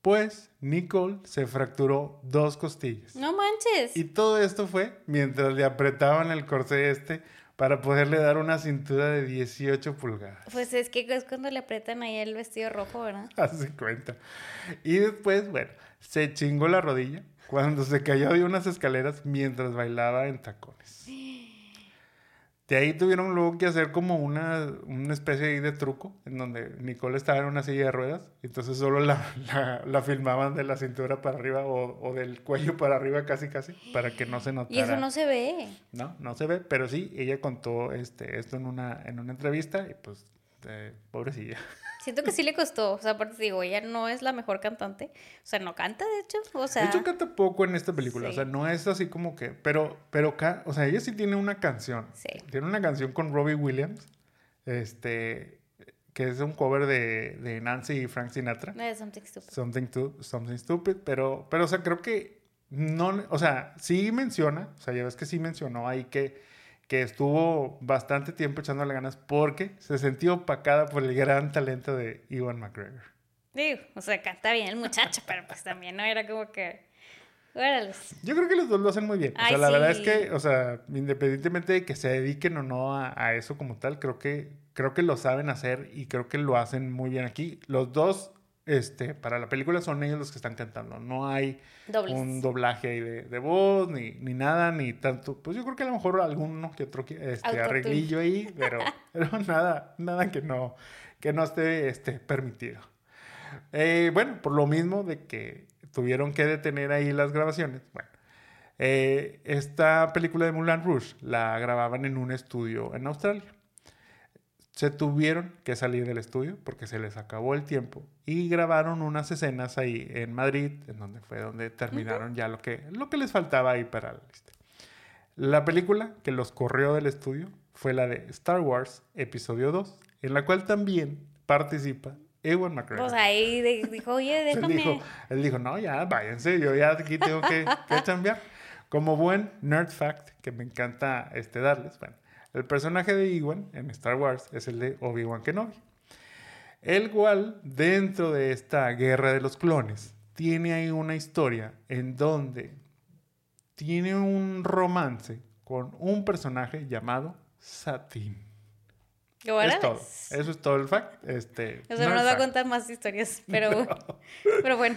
Pues Nicole se fracturó dos costillas. No manches. Y todo esto fue mientras le apretaban el corsé este para poderle dar una cintura de 18 pulgadas. Pues es que es cuando le aprietan ahí el vestido rojo, ¿verdad? Hace cuenta. Y después, bueno, se chingó la rodilla cuando se cayó de unas escaleras mientras bailaba en tacones. De ahí tuvieron luego que hacer como una, una especie ahí de truco, en donde Nicole estaba en una silla de ruedas, y entonces solo la, la, la filmaban de la cintura para arriba o, o del cuello para arriba casi casi, para que no se notara. Y eso no se ve. No, no se ve, pero sí, ella contó este, esto en una, en una entrevista y pues eh, pobrecilla. Siento que sí le costó, o sea, aparte digo, ella no es la mejor cantante, o sea, no canta de hecho, o sea... De hecho canta poco en esta película, o sea, no es así como que, pero, pero, o sea, ella sí tiene una canción. Sí. Tiene una canción con Robbie Williams, este, que es un cover de, de Nancy y Frank Sinatra. No es something stupid. Something, to- something stupid, pero, pero, o sea, creo que no, o sea, sí menciona, o sea, ya ves que sí mencionó ahí que, que estuvo bastante tiempo echándole ganas porque se sentía opacada por el gran talento de Ewan McGregor. Digo, o sea, canta bien el muchacho, pero pues también no era como que... Órale. Yo creo que los dos lo hacen muy bien. O sea, la verdad es que, o sea, independientemente de que se dediquen o no a, a eso como tal, creo que, creo que lo saben hacer y creo que lo hacen muy bien aquí. Los dos, este, para la película son ellos los que están cantando. No hay Dobles. un doblaje ahí de, de voz, ni, ni nada, ni tanto. Pues yo creo que a lo mejor alguno que otro este, arreglillo ahí, pero, pero nada, nada que no, que no esté este, permitido. Eh, bueno, por lo mismo de que tuvieron que detener ahí las grabaciones. Bueno, eh, esta película de Moulin Rouge la grababan en un estudio en Australia. Se tuvieron que salir del estudio porque se les acabó el tiempo y grabaron unas escenas ahí en Madrid, en donde fue donde terminaron ya lo que, lo que les faltaba ahí para la lista. La película que los corrió del estudio fue la de Star Wars Episodio 2, en la cual también participa Ewan McGregor. Pues ahí de- dijo, oye, Él déjame... dijo, él dijo, no, ya, váyanse, yo ya aquí tengo que, que chambear. Como buen nerd fact que me encanta este, darles, bueno, el personaje de Ewan en Star Wars es el de Obi-Wan Kenobi. El cual, dentro de esta guerra de los clones, tiene ahí una historia en donde tiene un romance con un personaje llamado Satin. Es todo. Eso es todo el fact. Este, O sea, no nos va a contar más historias, pero, pero bueno.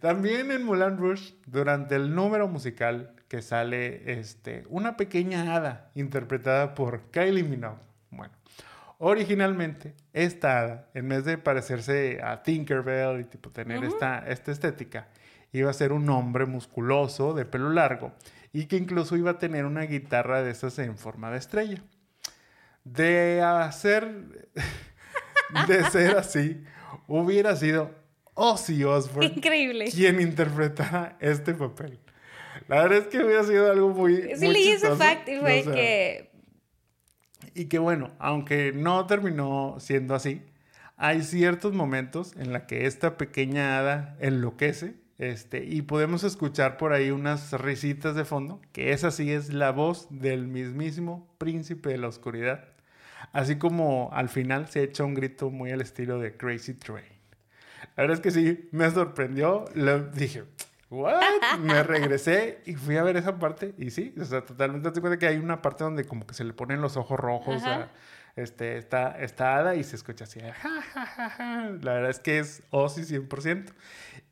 También en Moulin Rouge, durante el número musical que sale este, una pequeña hada interpretada por Kylie Minogue. Bueno, originalmente esta hada, en vez de parecerse a Tinkerbell y tipo tener esta, esta estética, iba a ser un hombre musculoso de pelo largo y que incluso iba a tener una guitarra de esas en forma de estrella. De hacer, de ser así, hubiera sido Ozzy Osbourne Increíble. quien interpretara este papel. La verdad es que hubiera sido algo muy. Sí muy leí ese fact y fue o sea, que... Y que bueno, aunque no terminó siendo así, hay ciertos momentos en la que esta pequeña hada enloquece. Este, y podemos escuchar por ahí unas risitas de fondo, que esa sí es la voz del mismísimo príncipe de la oscuridad. Así como al final se echa un grito muy al estilo de Crazy Train. La verdad es que sí, me sorprendió. Lo, dije, ¿what? Me regresé y fui a ver esa parte. Y sí, o sea, totalmente te cuenta que hay una parte donde como que se le ponen los ojos rojos a este, esta, esta hada y se escucha así. "Ja, ja, ja, ja". La verdad es que es Ozzy 100%.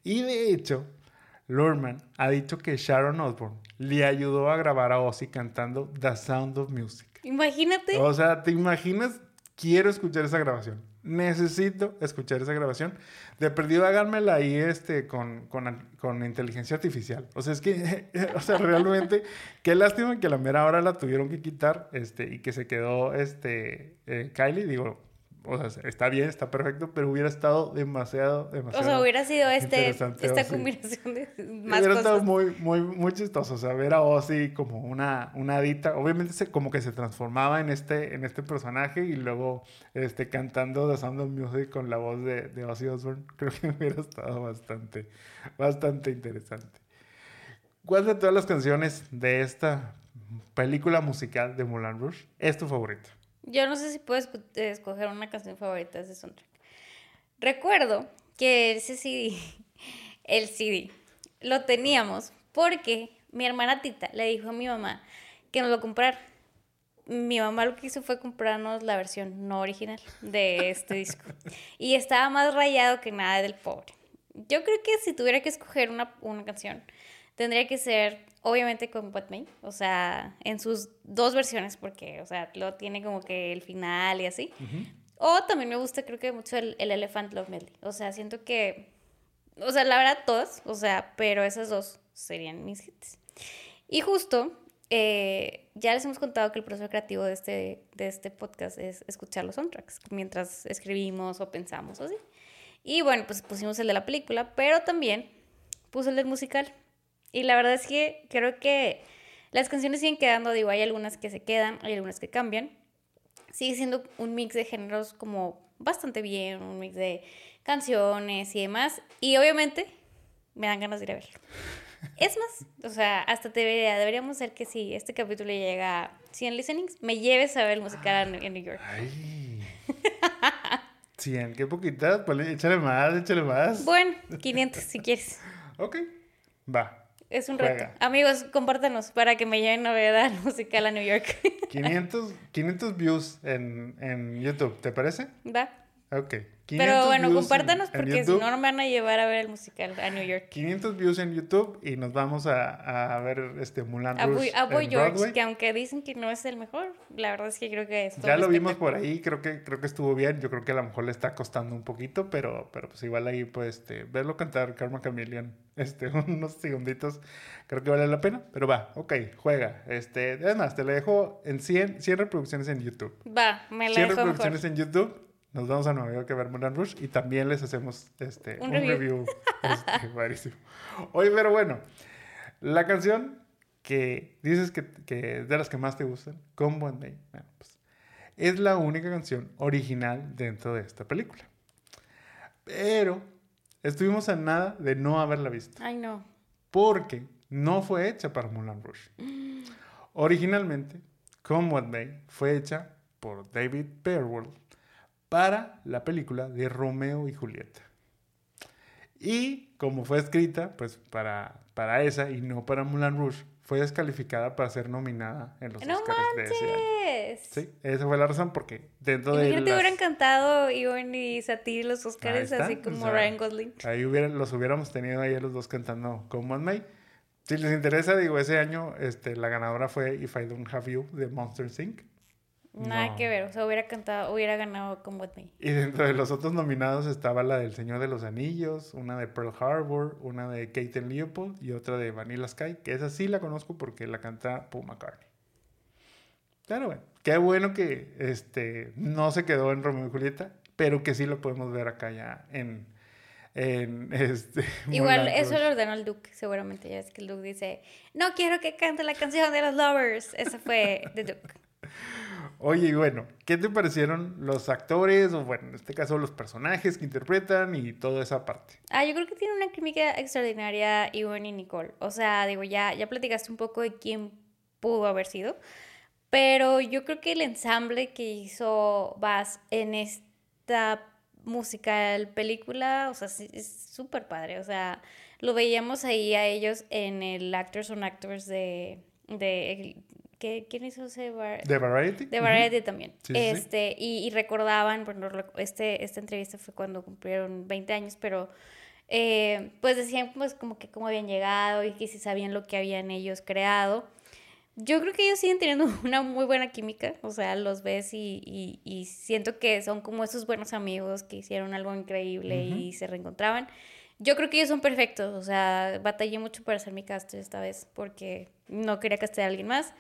Y de hecho, Lurman ha dicho que Sharon Osbourne le ayudó a grabar a Ozzy cantando The Sound of Music. Imagínate. O sea, ¿te imaginas? Quiero escuchar esa grabación. Necesito escuchar esa grabación. De perdido, háganmela ahí este, con, con, con inteligencia artificial. O sea, es que, o sea, realmente, qué lástima que a la mera hora la tuvieron que quitar este, y que se quedó este, eh, Kylie. Digo, o sea, está bien, está perfecto, pero hubiera estado demasiado, O demasiado. sea, hubiera sido este, esta combinación de más Hubiera estado muy, muy, muy chistoso, o sea, ver a Ozzy como una, una adicta. Obviamente se, como que se transformaba en este, en este personaje y luego este, cantando The Sound of Music con la voz de, de Ozzy Osbourne. Creo que hubiera estado bastante, bastante interesante. ¿Cuál de todas las canciones de esta película musical de Moulin Rouge es tu favorita? Yo no sé si puedo escoger una canción favorita de ese soundtrack. Recuerdo que ese CD, el CD, lo teníamos porque mi hermana Tita le dijo a mi mamá que nos lo comprara. Mi mamá lo que hizo fue comprarnos la versión no original de este disco. Y estaba más rayado que nada del pobre. Yo creo que si tuviera que escoger una, una canción, tendría que ser, obviamente, con May, o sea, en sus dos versiones, porque, o sea, lo tiene como que el final y así. O también me gusta, creo que mucho el, el Elephant Love Medley. O sea, siento que, o sea, la verdad, todas, o sea, pero esas dos serían mis hits. Y justo eh, ya les hemos contado que el proceso creativo de este, de este podcast es escuchar los soundtracks mientras escribimos o pensamos o así. Y bueno, pues pusimos el de la película, pero también puse el del musical. Y la verdad es que creo que las canciones siguen quedando, digo, hay algunas que se quedan, hay algunas que cambian. Sigue siendo un mix de géneros como bastante bien, un mix de canciones y demás. Y obviamente me dan ganas de ir a verlo. Es más, o sea, hasta te debería, deberíamos hacer que si este capítulo llega a 100 listenings, me lleves a ver el musical en, New York. Ay. 100, qué poquitas, échale más, échale más. Bueno, 500 si quieres. Ok, va. Es un reto. Amigos, compártanos para que me lleven al musical a New York. 500, 500 views en, en YouTube, ¿te parece? Va. Ok. Pero bueno, compártanos porque si no, nos van a llevar a ver el musical a New York. 500 views en YouTube y nos vamos a, a ver este Mulan a Rouge A Boy George, que aunque dicen que no es el mejor, la verdad es que creo que es Ya lo vimos por ahí, creo que creo que estuvo bien. Yo creo que a lo mejor le está costando un poquito, pero, pero pues igual ahí pues este, verlo cantar Karma Chameleon este, unos segunditos, creo que vale la pena. Pero va, ok, juega. Este, además, te lo dejo en 100, 100 reproducciones en YouTube. Va, me la 100 reproducciones en YouTube nos vamos a Nueva York a ver Mulan Rush y también les hacemos este, un, review. este, Oye, pero bueno, la canción que dices que, que, es de las que más te gustan, Combo and Day, pues, es la única canción original dentro de esta película. Pero estuvimos a nada de no haberla visto. Ay, no. Porque no fue hecha para Mulan Rush. Originalmente, Come What May fue hecha por David Pearworld para la película de Romeo y Julieta. Y como fue escrita, pues para, para esa y no para Mulan Rouge, fue descalificada para ser nominada en los Oscars de ese año. Sí, esa fue la razón porque dentro de las... te hubiera encantado Iwan y Satir los Oscars así como Ryan Gosling. Ahí los hubiéramos tenido ahí los dos cantando como On May. Si les interesa, digo, ese año este, la ganadora fue If I Don't Have You de Monster Inc. Nada que ver, o sea, hubiera cantado, hubiera ganado con What Y dentro de los otros nominados estaba la del Señor de los Anillos, una de Pearl Harbor, una de Kate Leopold y otra de Vanilla Sky, que esa sí la conozco porque la canta Paul McCartney. Claro, bueno, qué bueno que este, no se quedó en Romeo y Julieta, pero que sí lo podemos ver acá ya en, en este. Igual, eso lo ordenó el Duke, seguramente. Ya es que el Duke dice: No quiero que cante la canción de los Lovers. Esa fue de Duke. Oye, bueno, ¿qué te parecieron los actores, o bueno, en este caso los personajes que interpretan y toda esa parte? Ah, yo creo que tiene una química extraordinaria Iwan y Nicole. O sea, digo, ya, ya platicaste un poco de quién pudo haber sido, pero yo creo que el ensamble que hizo Bass en esta musical película, o sea, es súper padre. O sea, lo veíamos ahí a ellos en el Actors on Actors de, de ¿Quién hizo ese ¿De Variety? De Variety también. este, Y, recordaban, bueno, este, esta entrevista fue cuando cumplieron 20 años, pero eh, pues decían pues como que cómo habían llegado y que si sabían lo que habían ellos creado. Yo creo que ellos siguen teniendo una muy buena química, o sea, los ves y, y, siento que son como esos buenos amigos que hicieron algo increíble y se reencontraban. Yo creo que ellos son perfectos, o sea, batallé mucho para hacer mi cast esta vez porque no quería castar a alguien más.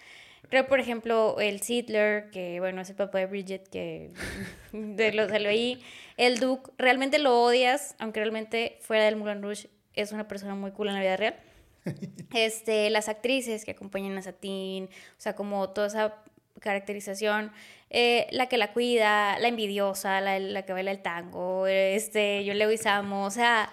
Creo, por ejemplo, el Sidler, que bueno, es el papá de Bridget, que de lo, lo oí. El Duke, realmente lo odias, aunque realmente fuera del Moulin Rouge es una persona muy cool en la vida real. Este, las actrices que acompañan a Satín, o sea, como toda esa caracterización, eh, la que la cuida, la envidiosa, la, la que baila el tango, este, yo le Samo, o sea,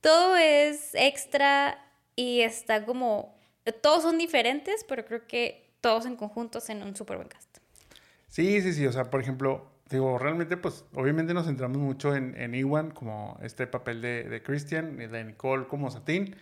todo es extra y está como, todos son diferentes, pero creo que todos en conjuntos en un súper buen cast. Sí, sí, sí. O sea, por ejemplo, digo, realmente, pues, obviamente nos centramos mucho en, Iwan, como este papel de, Christian, y de Nicole como Satín.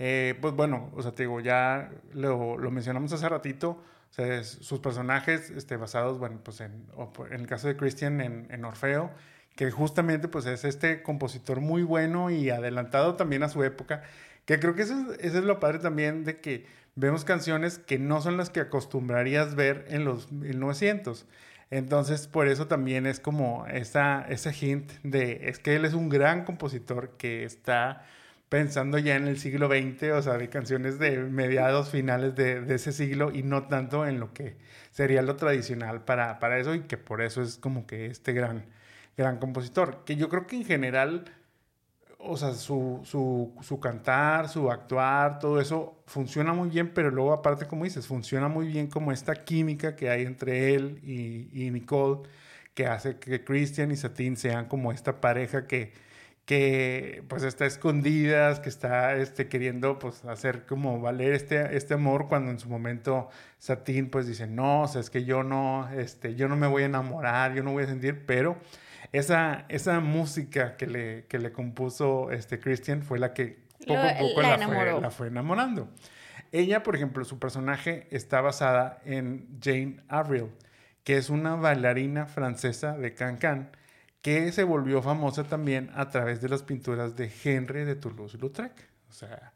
Eh, pues bueno, o sea, te digo, ya lo, lo mencionamos hace ratito. O sea, sus personajes este, basados, bueno, pues en, el caso de Christian, en, Orfeo, que justamente pues es este compositor muy bueno y adelantado también a su época, que creo que eso, eso es lo padre también de que vemos canciones que no son las que acostumbrarías ver en los 1900. Entonces, por eso también es como esa, ese hint de, es que él es un gran compositor que está pensando ya en el siglo XX, o sea, de canciones de mediados, finales de, de ese siglo y no tanto en lo que sería lo tradicional para, para eso y que por eso es como que este gran, gran compositor, que yo creo que en general o sea, su, su, su, cantar, su actuar, todo eso funciona muy bien, pero luego aparte, como dices, funciona muy bien como esta química que hay entre él y, Nicole, que hace que Christian y Satin sean como esta pareja que, que pues está escondidas, que está este, queriendo pues hacer como valer este, este amor cuando en su momento Satin pues dice, no, o sea, es que yo no, este, yo no me voy a enamorar, yo no voy a sentir, pero esa, esa música que le, que le compuso este Christian fue la que poco a poco la, fue, la, fue, enamorando. Ella, por ejemplo, su personaje está basada en Jane Avril, que es una bailarina francesa de Cancan, que se volvió famosa también a través de las pinturas de Henry de Toulouse-Lautrec. O sea,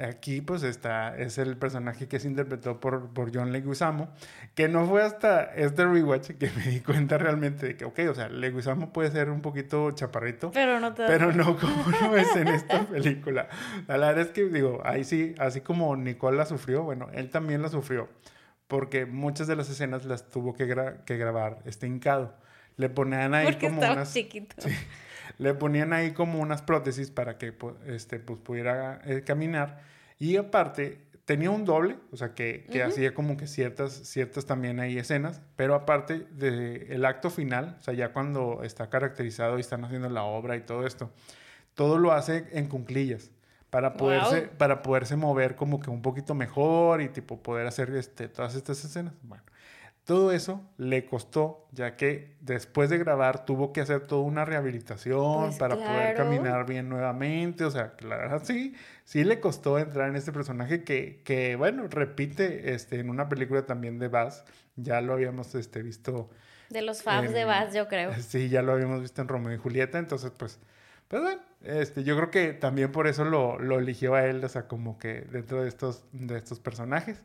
Aquí pues está, es el personaje que se interpretó por, por John Leguizamo, que no fue hasta este rewatch que me di cuenta realmente de que, ok, o sea, Leguizamo puede ser un poquito chaparrito, pero no, pero no como no es en esta película. La verdad es que digo, ahí sí, así como Nicole la sufrió, bueno, él también la sufrió, porque muchas de las escenas las tuvo que, que grabar este hincado. Le ponían ahí porque como unas... chiquito. Le ponían ahí como unas prótesis para que este, pues, pudiera eh, caminar. Y aparte, tenía un doble, o sea, que, que hacía como que ciertas, ciertas también hay escenas, pero aparte del acto final, o sea, ya cuando está caracterizado y están haciendo la obra y todo esto, todo lo hace en cunclillas para poderse, para poderse mover como que un poquito mejor y tipo poder hacer este, todas estas escenas. Bueno, todo eso le costó, ya que después de grabar tuvo que hacer toda una rehabilitación pues para poder caminar bien nuevamente. O sea, que la verdad sí, sí le costó entrar en este personaje que, que bueno, repite este, en una película también de Bass. Ya lo habíamos este, visto. De los fans de Bass, yo creo. Sí, ya lo habíamos visto en Romeo y Julieta. Entonces, pues, pues bueno, este, yo creo que también por eso lo, lo eligió a él, o sea, como que dentro de estos, de estos personajes.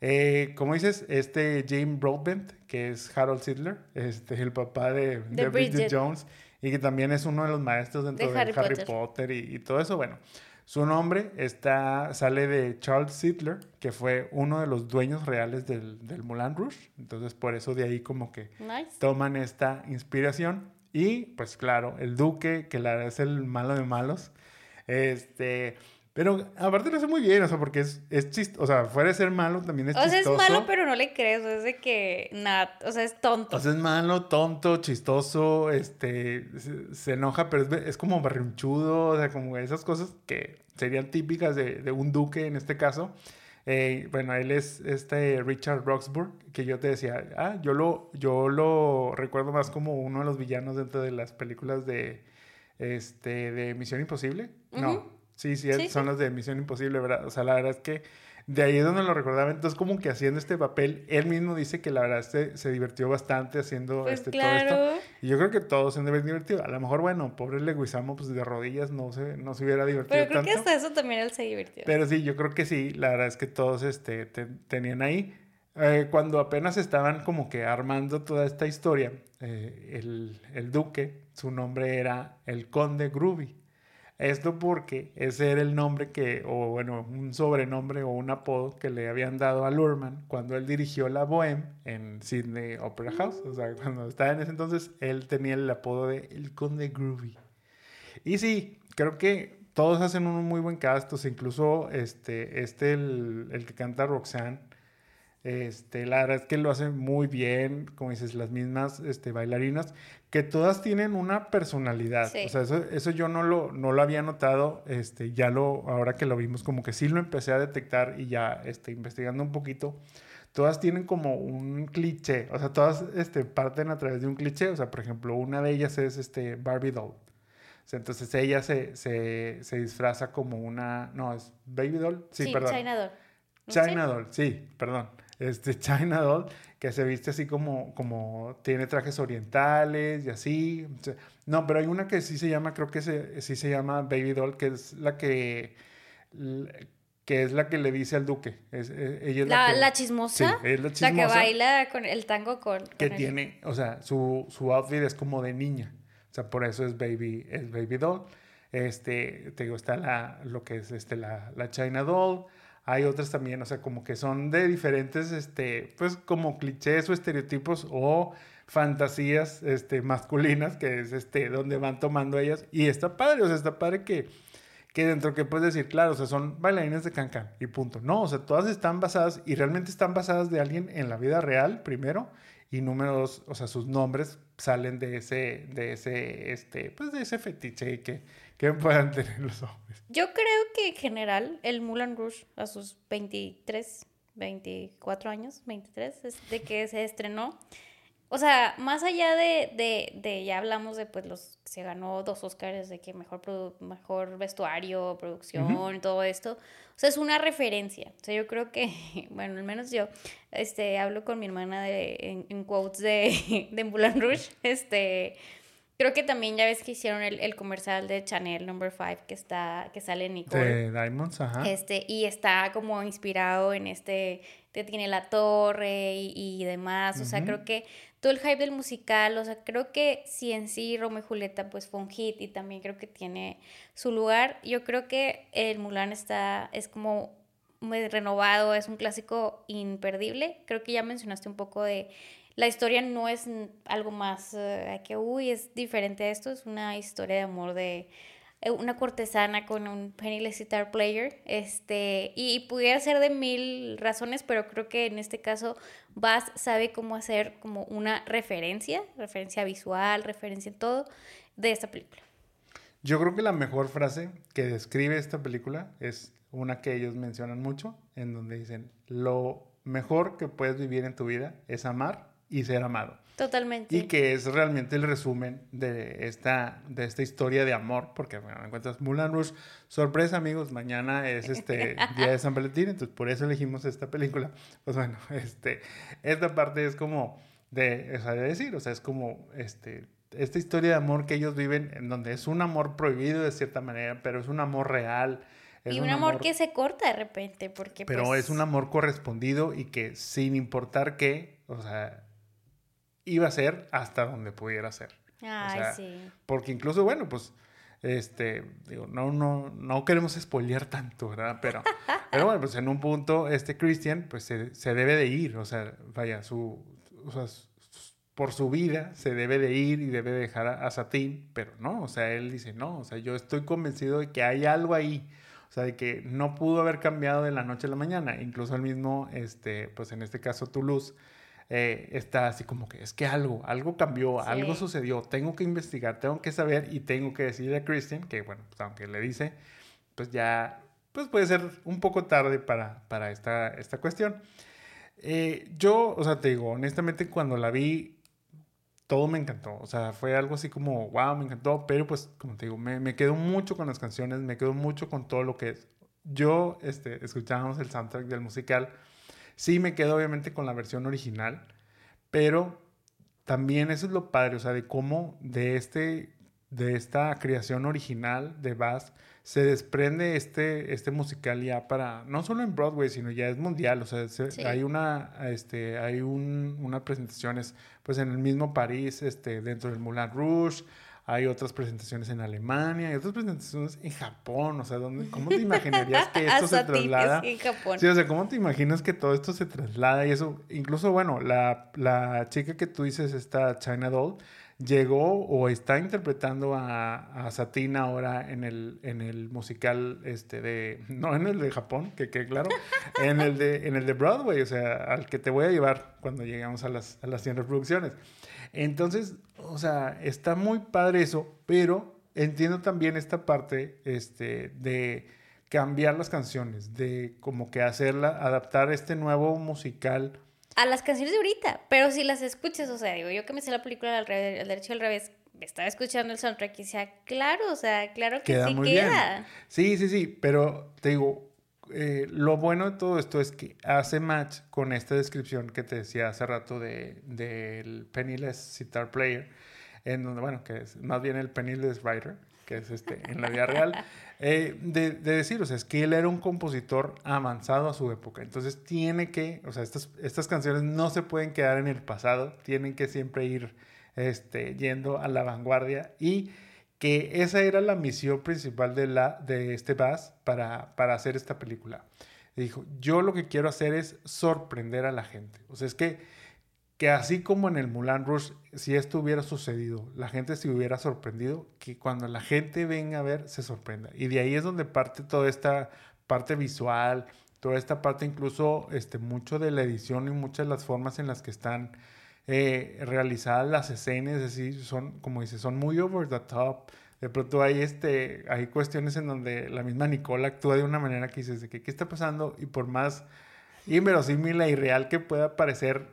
Eh, como dices, este James Broadbent, que es Harold Sidler, este, el papá de, de, Bridget. Jones, y que también es uno de los maestros dentro de, Harry, Potter, y, todo eso. Bueno, su nombre está, sale de Charles Sidler, que fue uno de los dueños reales del, del Moulin Rouge. Entonces, por eso de ahí como que toman esta inspiración. Y, pues claro, el duque, que la, es el malo de malos. Este pero aparte lo hace muy bien, o sea, porque es, es chistoso. O sea, fuera de ser malo, también es chistoso. O sea, es malo, pero no le crees. O sea, es de que nada, o sea, es tonto. O sea, es malo, tonto, chistoso, este, se, enoja, pero es, es, como barrinchudo, o sea, como esas cosas que serían típicas de, de un duque en este caso. Eh, bueno, él es este Richard Roxburgh, que yo te decía, ah, yo lo, yo lo recuerdo más como uno de los villanos dentro de las películas de, este, de Misión Imposible. No. Sí, sí, son las de Misión Imposible, ¿verdad? O sea, la verdad es que de ahí es donde lo recordaba. Entonces, como que haciendo este papel, él mismo dice que la verdad se, se divirtió bastante haciendo pues este, claro. todo esto. Y yo creo que todos se han divertido. A lo mejor, bueno, pobre Leguizamo, pues de rodillas no se, no se hubiera divertido Pero creo tanto. que hasta eso también él se divirtió. Pero sí, yo creo que sí. La verdad es que todos este, tenían ahí. Eh, cuando apenas estaban como que armando toda esta historia, eh, el, el duque, su nombre era el conde Groovy. Esto porque ese era el nombre que, o bueno, un sobrenombre o un apodo que le habían dado a Lurman cuando él dirigió la Bohème en Sydney Opera House. O sea, cuando estaba en ese entonces, él tenía el apodo de El Conde Groovy. Y sí, creo que todos hacen un muy buen cast. Incluso este, este el, el que canta Roxanne este, la verdad es que lo hacen muy bien, como dices, las mismas este, bailarinas, que todas tienen una personalidad. O sea, eso, eso, yo no lo, no lo había notado, este, ya lo, ahora que lo vimos, como que sí lo empecé a detectar y ya este, investigando un poquito. Todas tienen como un cliché, o sea, todas este, parten a través de un cliché. O sea, por ejemplo, una de ellas es este Barbie Doll. entonces ella se, se, se, disfraza como una. No, es Baby Doll. Sí, perdón. China Doll. China Doll, sí, perdón este China Doll, que se viste así como, como tiene trajes orientales y así. No, pero hay una que sí se llama, creo que se, sí se llama Baby Doll, que es la que que es la que le dice al duque. Es, e, ella es la, la, chismosa. Sí, es la chismosa. La que baila con el tango con... que tiene, o sea, su, su outfit es como de niña. O sea, por eso es Baby, es baby Doll. Este, te digo, está la, lo que es este, la, la China Doll. Hay otras también, o sea, como que son de diferentes, este, pues como clichés o estereotipos o fantasías este, masculinas, que es este, donde van tomando ellas. Y está padre, o sea, está padre que, que dentro que puedes decir, claro, o sea, son bailarines de cancan y punto. No, o sea, todas están basadas y realmente están basadas de alguien en la vida real, primero, y número dos, o sea, sus nombres salen de ese, de ese, este, pues de ese fetiche que, que puedan tener los hombres. Yo creo que en general el Mulan Rouge a sus 23, 24 años, 23, de que se estrenó, o sea, más allá de, de, de, ya hablamos de pues los se ganó dos Oscars de que mejor mejor vestuario, producción, todo esto. O sea, es una referencia. O sea, yo creo que, bueno, al menos yo, este, hablo con mi hermana de, en, quotes de, de Moulin Rouge, este, creo que también ya ves que hicieron el, el comercial de Chanel Number 5 que está, que sale Nicole. De Diamonds, ajá. Este, y está como inspirado en este, que tiene la torre y, y demás. O sea, creo que todo el hype del musical, o sea, creo que si en sí Romeo y Julieta pues fue un hit y también creo que tiene su lugar, yo creo que el Mulan está, es como muy renovado, es un clásico imperdible, creo que ya mencionaste un poco de la historia no es algo más eh, que, uy, es diferente a esto, es una historia de amor de eh, una cortesana con un penniless guitar player, este, y, pudiera ser de mil razones, pero creo que en este caso Bass sabe cómo hacer como una referencia, referencia visual, referencia en todo de esta película. Yo creo que la mejor frase que describe esta película es una que ellos mencionan mucho, en donde dicen, lo mejor que puedes vivir en tu vida es amar y ser amado. Totalmente. Y que es realmente el resumen de esta, de esta historia de amor, porque, bueno, encuentras Mulan Rouge. Sorpresa, amigos, mañana es este día de San Valentín, entonces por eso elegimos esta película. Pues bueno, este, esta parte es como de, o sea, de decir, o sea, es como este, esta historia de amor que ellos viven, en donde es un amor prohibido de cierta manera, pero es un amor real. y un, amor, que se corta de repente, porque... Pero pues es un amor correspondido y que sin importar qué, o sea, iba a ser hasta donde pudiera ser. Ay, sí. Porque incluso, bueno, pues, este, digo, no, no, no queremos spoilear tanto, ¿verdad? Pero, pero bueno, pues en un punto, este Christian, pues se, se debe de ir, o sea, vaya, su, o sea, por su vida se debe de ir y debe dejar a, a Satín, pero no, o sea, él dice, no, o sea, yo estoy convencido de que hay algo ahí, o sea, de que no pudo haber cambiado de la noche a la mañana, incluso el mismo, este, pues en este caso Toulouse, eh, está así como que es que algo, algo cambió, algo sucedió, tengo que investigar, tengo que saber y tengo que decirle a Christian que, bueno, pues aunque le dice, pues ya, pues puede ser un poco tarde para, para esta, esta cuestión. Eh, yo, o sea, te digo, honestamente cuando la vi, todo me encantó, o sea, fue algo así como, wow, me encantó, pero pues, como te digo, me, me quedo mucho con las canciones, me quedo mucho con todo lo que es. Yo, este, escuchábamos el soundtrack del musical Sí me quedo obviamente con la versión original, pero también eso es lo padre, o sea, de cómo de, este, de esta creación original de Bass se desprende este, este musical ya para, no solo en Broadway, sino ya es mundial, o sea, hay una, este, hay un, una presentaciones, pues en el mismo París, este, dentro del Moulin Rouge, hay otras presentaciones en Alemania, hay otras presentaciones en Japón, o sea, ¿cómo te imaginarías que esto se traslada? En Japón. Sí, o sea, ¿cómo te imaginas que todo esto se traslada y eso? Incluso, bueno, la, la chica que tú dices, esta China Doll, llegó o está interpretando a, a Satín ahora en el, en el musical este de no en el de Japón que quede claro en el de en el de Broadway o sea al que te voy a llevar cuando lleguemos a las a las 100 reproducciones entonces, o sea, está muy padre eso, pero entiendo también esta parte este, de cambiar las canciones, de como que hacerla, adaptar este nuevo musical. A las canciones de ahorita, pero si las escuchas, o sea, digo, yo que me sé la película al, revés, al derecho y al revés, estaba escuchando el soundtrack y decía, claro, o sea, claro que sí queda. Sí, sí, sí, pero te digo, eh, lo bueno de todo esto es que hace match con esta descripción que te decía hace rato del de, Penniless Sitar Player, en donde, bueno, que es más bien el Penniless Writer, que es este, en la vida real, eh, de, de, decir, o sea, es que él era un compositor avanzado a su época, entonces tiene que, o sea, estas, estas canciones no se pueden quedar en el pasado, tienen que siempre ir este, yendo a la vanguardia. Y que esa era la misión principal de, la, de este Bass para, para hacer esta película. dijo, yo lo que quiero hacer es sorprender a la gente. O sea, es que, que así como en el Mulan Rush, si esto hubiera sucedido, la gente se hubiera sorprendido, que cuando la gente venga a ver, se sorprenda. Y de ahí es donde parte toda esta parte visual, toda esta parte incluso este, mucho de la edición y muchas de las formas en las que están eh, realizadas las escenas, es decir, son, como dice, son muy over the top. De pronto hay, este, hay cuestiones en donde la misma Nicole actúa de una manera que dices, de que, ¿qué está pasando? Y por más inverosímil e irreal que pueda parecer,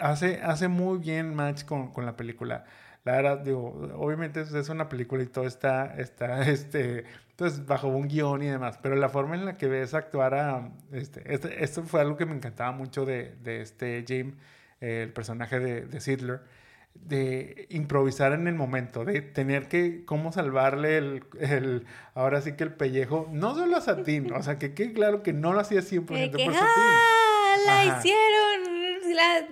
hace, hace muy bien match con, con la película. La verdad, digo, obviamente es una película y todo está, está este, entonces, bajo un guion y demás, pero la forma en la que ves actuar a, este, este esto fue algo que me encantaba mucho de, de este El personaje de, de Sidler, de improvisar en el momento, de tener que, cómo salvarle el, el ahora sí que el pellejo, no solo a Satín, o sea, que quede claro que no lo hacía 100% por Satín. ¡Ah! La hicieron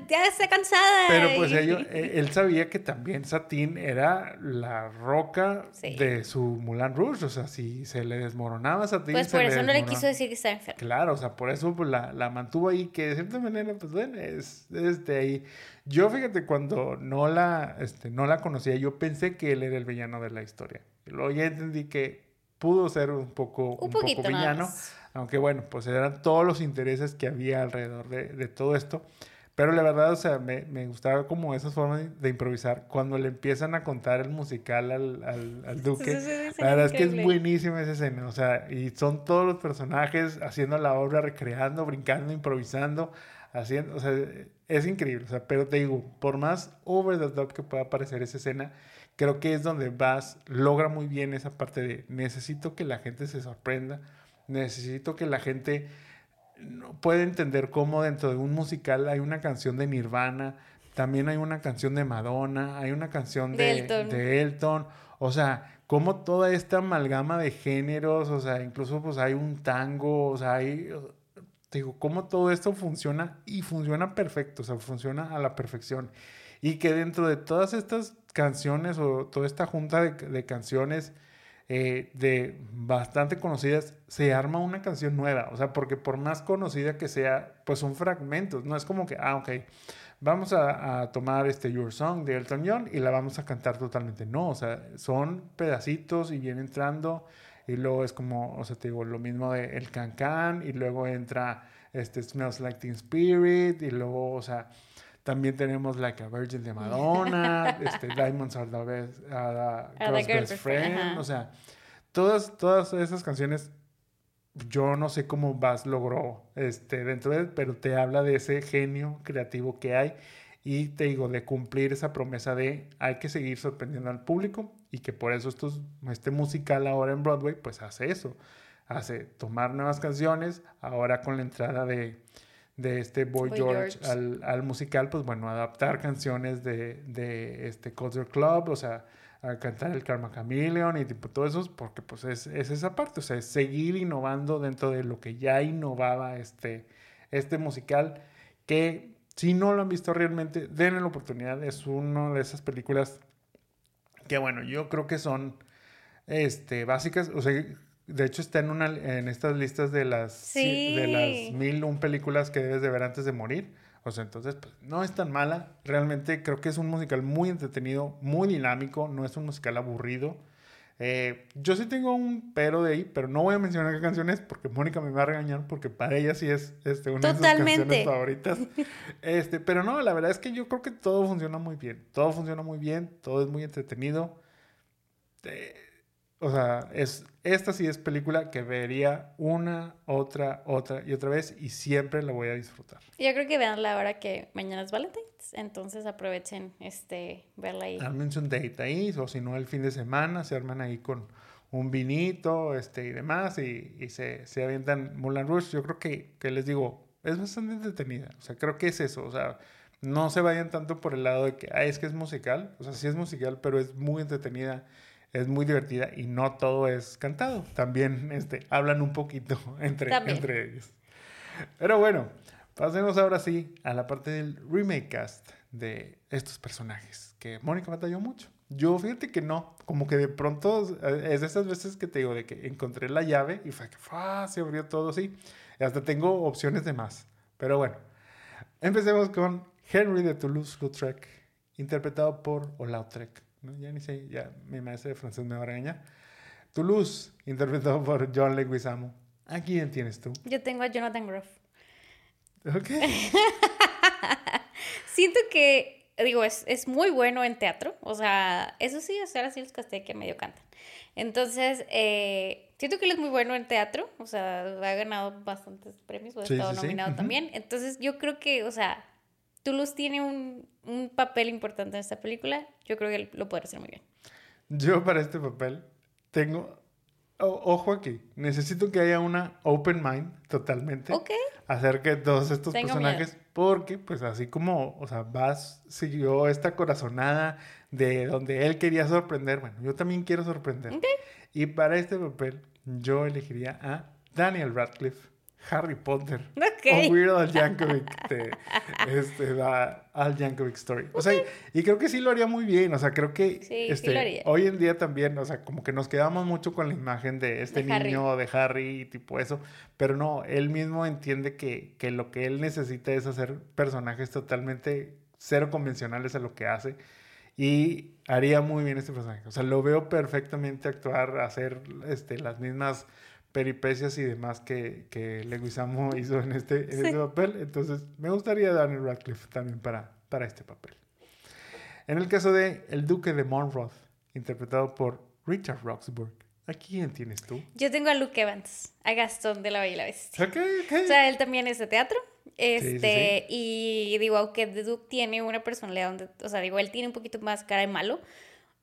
ya está cansada. Pero pues eh, él sabía que también Satín era la roca de su Mulan Rouge. O sea, si se le desmoronaba a Satín. Pues por eso no le quiso decir que estaba enferma. Claro, o sea, por eso pues, la, la, mantuvo ahí, que de cierta manera, pues bueno, es desde ahí. Yo fíjate, cuando no la, este, no la conocía, yo pensé que él era el villano de la historia. Luego ya entendí que pudo ser un poco, un, poco villano. Aunque bueno, pues eran todos los intereses que había alrededor de, de todo esto. Pero la verdad, o sea, me, me, gustaba como esas formas de improvisar. Cuando le empiezan a contar el musical al, al, al Duque, la verdad es que es buenísima esa escena. O sea, y son todos los personajes haciendo la obra, recreando, brincando, improvisando, haciendo, o sea, es increíble. O sea, pero te digo, por más over the top que pueda parecer esa escena, creo que es donde vas, logra muy bien esa parte de necesito que la gente se sorprenda, necesito que la gente no puede entender cómo dentro de un musical hay una canción de Nirvana, también hay una canción de Madonna, hay una canción de, de, Elton. O sea, cómo toda esta amalgama de géneros, o sea, incluso pues hay un tango, o sea, hay, digo, cómo todo esto funciona y funciona perfecto, o sea, funciona a la perfección. Y que dentro de todas estas canciones o toda esta junta de, de canciones, eh, de bastante conocidas, se arma una canción nueva. O sea, porque por más conocida que sea, pues son fragmentos. No es como que, ah, ok, vamos a, tomar este Your Song de Elton John y la vamos a cantar totalmente. No, o sea, son pedacitos y viene entrando. Y luego es como, o sea, te digo, lo mismo de El Can Can. Y luego entra este Smells Like Teen Spirit. Y luego, o sea también tenemos Like a Virgin de Madonna, este, Diamonds Are the Best, Best Friend. O sea, todas, todas esas canciones, yo no sé cómo Bass logró este, dentro de él, pero te habla de ese genio creativo que hay y te digo, de cumplir esa promesa de hay que seguir sorprendiendo al público y que por eso estos, este musical ahora en Broadway, pues hace eso, hace tomar nuevas canciones, ahora con la entrada de de este Boy, George, Al, al, musical, pues bueno, adaptar canciones de, de este Culture Club, o sea, a cantar el Karma Chameleon y tipo todo eso, porque pues es, es, esa parte, o sea, es seguir innovando dentro de lo que ya innovaba este, este musical, que si no lo han visto realmente, denle la oportunidad, es una de esas películas que bueno, yo creo que son este, básicas, o sea, de hecho, está en, una, en estas listas de las, de las mil un películas que debes de ver antes de morir. O sea, entonces, pues, no es tan mala. Realmente creo que es un musical muy entretenido, muy dinámico, no es un musical aburrido. Eh, yo sí tengo un pero de ahí, pero no voy a mencionar qué canciones porque Mónica me va a regañar porque para ella sí es este, una de sus canciones favoritas. Este, pero no, la verdad es que yo creo que todo funciona muy bien. Todo funciona muy bien, todo es muy entretenido. Eh, o sea, es, esta sí es película que vería una, otra, otra y otra vez y siempre la voy a disfrutar. Yo creo que vean la hora que mañana es Valentine's, entonces aprovechen este, verla ahí. Armense un date ahí, o si no el fin de semana, se arman ahí con un vinito este, y demás y, y se, se avientan Mulan Rush. Yo creo que, que les digo, es bastante entretenida. O sea, creo que es eso. O sea, no se vayan tanto por el lado de que, ah, es que es musical. O sea, sí es musical, pero es muy entretenida es muy divertida y no todo es cantado. También este, hablan un poquito entre, entre ellos. Pero bueno, pasemos ahora sí a la parte del remake cast de estos personajes que Mónica batalló mucho. Yo fíjate que no, como que de pronto eh, es de esas veces que te digo, de que encontré la llave y fue que ¡fua! se abrió todo así. Hasta tengo opciones de más. Pero bueno, empecemos con Henry de Toulouse-Lautrec, interpretado por Olautrec. ¿No? Ya ni sé, ya mi maestra de francés me va a regañar. Toulouse, interpretado por John Leguizamo. ¿A quién tienes tú? Yo tengo a Jonathan Groff. Ok. Siento que, digo, es, es muy bueno en teatro. O sea, eso sí, o sea, ahora sí los casté que medio cantan. Entonces, eh, siento que él es muy bueno en teatro. O sea, ha ganado bastantes premios o ha Sí, estado sí, nominado también. Entonces, yo creo que, o sea, Toulouse tiene un, un papel importante en esta película. Yo creo que él lo puede hacer muy bien. Yo para este papel tengo... ojo aquí, necesito que haya una open mind totalmente Ok. acerca de todos estos Tengo personajes porque pues así como, o sea, Bass siguió esta corazonada de donde él quería sorprender, bueno, yo también quiero sorprender. Ok. Y para este papel yo elegiría a Daniel Radcliffe, Harry Potter Ok. o Weird Al Yankovic de este, la Al Yankovic Story. O sea, y creo que sí lo haría muy bien, o sea, creo que Sí, sí este, haría. hoy en día también, o sea, como que nos quedamos mucho con la imagen de este De Harry. niño, de Harry y tipo eso, pero no, él mismo entiende que, que lo que él necesita es hacer personajes totalmente cero convencionales a lo que hace. Y haría muy bien este personaje. O sea, lo veo perfectamente actuar, hacer este, las mismas peripecias y demás que, que Leguizamo hizo en este, en Sí. este papel. Entonces, me gustaría Daniel Radcliffe también para, para este papel. En el caso de El Duque de Monmouth, interpretado por Richard Roxburgh, ¿a quién tienes tú? Yo tengo a Luke Evans, a Gastón de la Bella Bestia. O sea, él también es de teatro. sí, Este, y digo, aunque The Duke tiene una personalidad donde, o sea, digo, él tiene un poquito más cara de malo.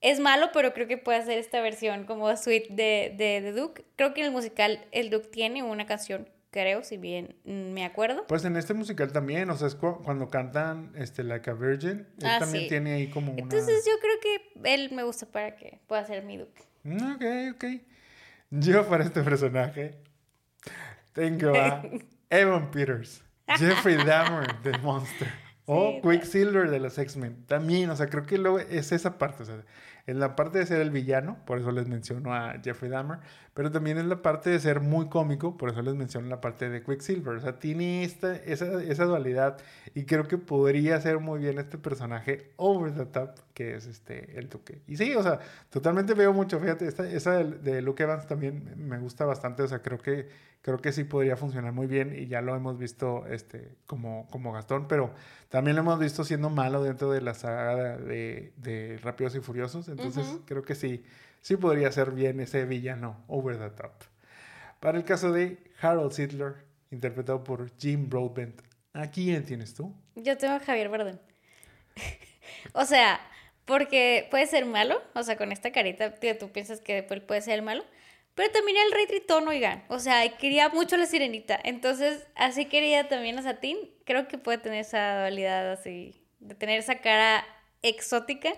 Es malo, pero creo que puede hacer esta versión como sweet de, de The Duke. Creo que en el musical el Duke tiene una canción, creo, si bien me acuerdo. Pues en este musical también, o sea, es cu- cuando cantan este, Like a Virgin, él Ah, también sí. tiene ahí como una... Entonces yo creo que él me gusta para que pueda ser mi Duke. Mm, Ok, ok. Yo para este personaje tengo a Evan Peters, Jeffrey Dahmer de Monster o Quicksilver de los X-Men. También, o sea, creo que luego es esa parte, o sea, en la parte de ser el villano, por eso les menciono a Jeffrey Dahmer, pero también en la parte de ser muy cómico, por eso les menciono la parte de Quicksilver. O sea, tiene esta, esa, esa dualidad y creo que podría ser muy bien este personaje over the top, que es este, el Duque. Y sí, o sea, totalmente veo mucho, fíjate, esta, esa de, de Luke Evans también me gusta bastante, o sea, creo que, creo que sí podría funcionar muy bien y ya lo hemos visto este, como, como Gastón, pero también lo hemos visto siendo malo dentro de la saga de, de Rápidos y Furiosos, entonces Ujú. creo que sí, sí podría ser bien ese villano over the top. Para el caso de Harold Sidler, interpretado por Jim Broadbent, ¿a quién tienes tú? Yo tengo a Javier Bardem. o sea, porque puede ser malo, o sea, con esta carita tío, tú piensas que él puede ser el malo, pero también el rey tritón, oigan, o sea, quería mucho a la sirenita, entonces así quería también a Satín, creo que puede tener esa dualidad así, de tener esa cara exótica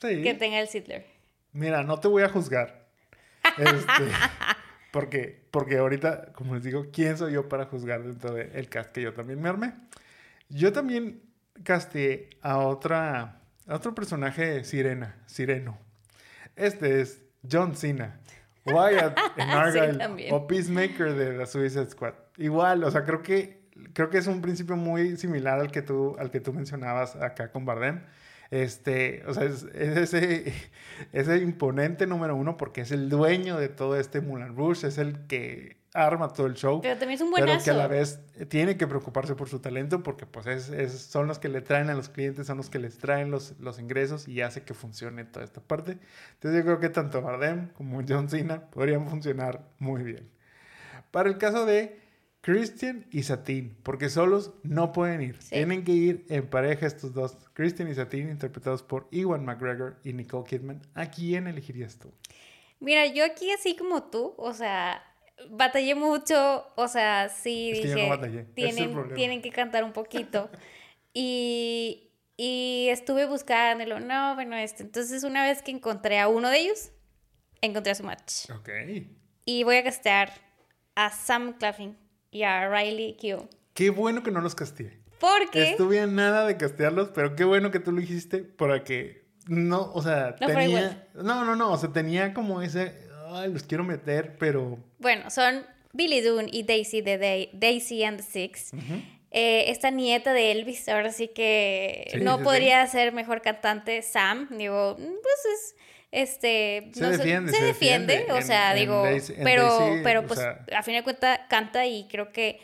Sí. que tenga el Sidler. Mira, no te voy a juzgar. Este, porque, porque ahorita, como les digo, ¿quién soy yo para juzgar dentro del cast que yo también me armé? Yo también casté a otra a otro personaje sirena, sireno. Este es John Cena. Wyatt en Argyle también. o Peacemaker de The Suicide Squad. Igual, o sea, creo que creo que es un principio muy similar al que tú al que tú mencionabas acá con Bardem. Este, o sea, es, es ese, ese imponente número uno porque es el dueño de todo este Moulin Rouge, es el que arma todo el show. Pero también es un Pero buenazo. que a la vez tiene que preocuparse por su talento porque pues es, es- son los que le traen a los clientes, son los que les traen los, los ingresos y hace que funcione toda esta parte. Entonces yo creo que tanto Bardem como John Cena podrían funcionar muy bien. Para el caso de Christian y Satin, porque solos no pueden ir. Sí. Tienen que ir en pareja estos dos. Christian y Satin interpretados por Ewan McGregor y Nicole Kidman. ¿A quién elegirías tú? Mira, yo aquí así como tú, o sea, batallé mucho, o sea, sí Es que yo dije, no batallé, tienen, que cantar un poquito. y, y estuve buscándolo, no, bueno, este. Entonces, una vez que encontré a uno de ellos, encontré a su match. Ok. Y voy a castear a Sam Claflin y a Riley Keough. Qué bueno que no los castigue. Porque... Estuve a nada de castearlos, pero qué bueno que tú lo hiciste para que no, o sea, No tenía, no, no, no, o sea, tenía como ese, ay, los quiero meter, pero Bueno, son Billy Doon y Daisy de Day- Daisy and the Six. Eh, esta nieta de Elvis, ahora sí que Sí, no sí, podría ser mejor cantante. Sam, digo, pues es. Este, Se no sé, defiende, se se defiende, defiende. o sea, en digo, Daisy- pero, Daisy, pero o pues sea- a fin de cuentas canta y creo que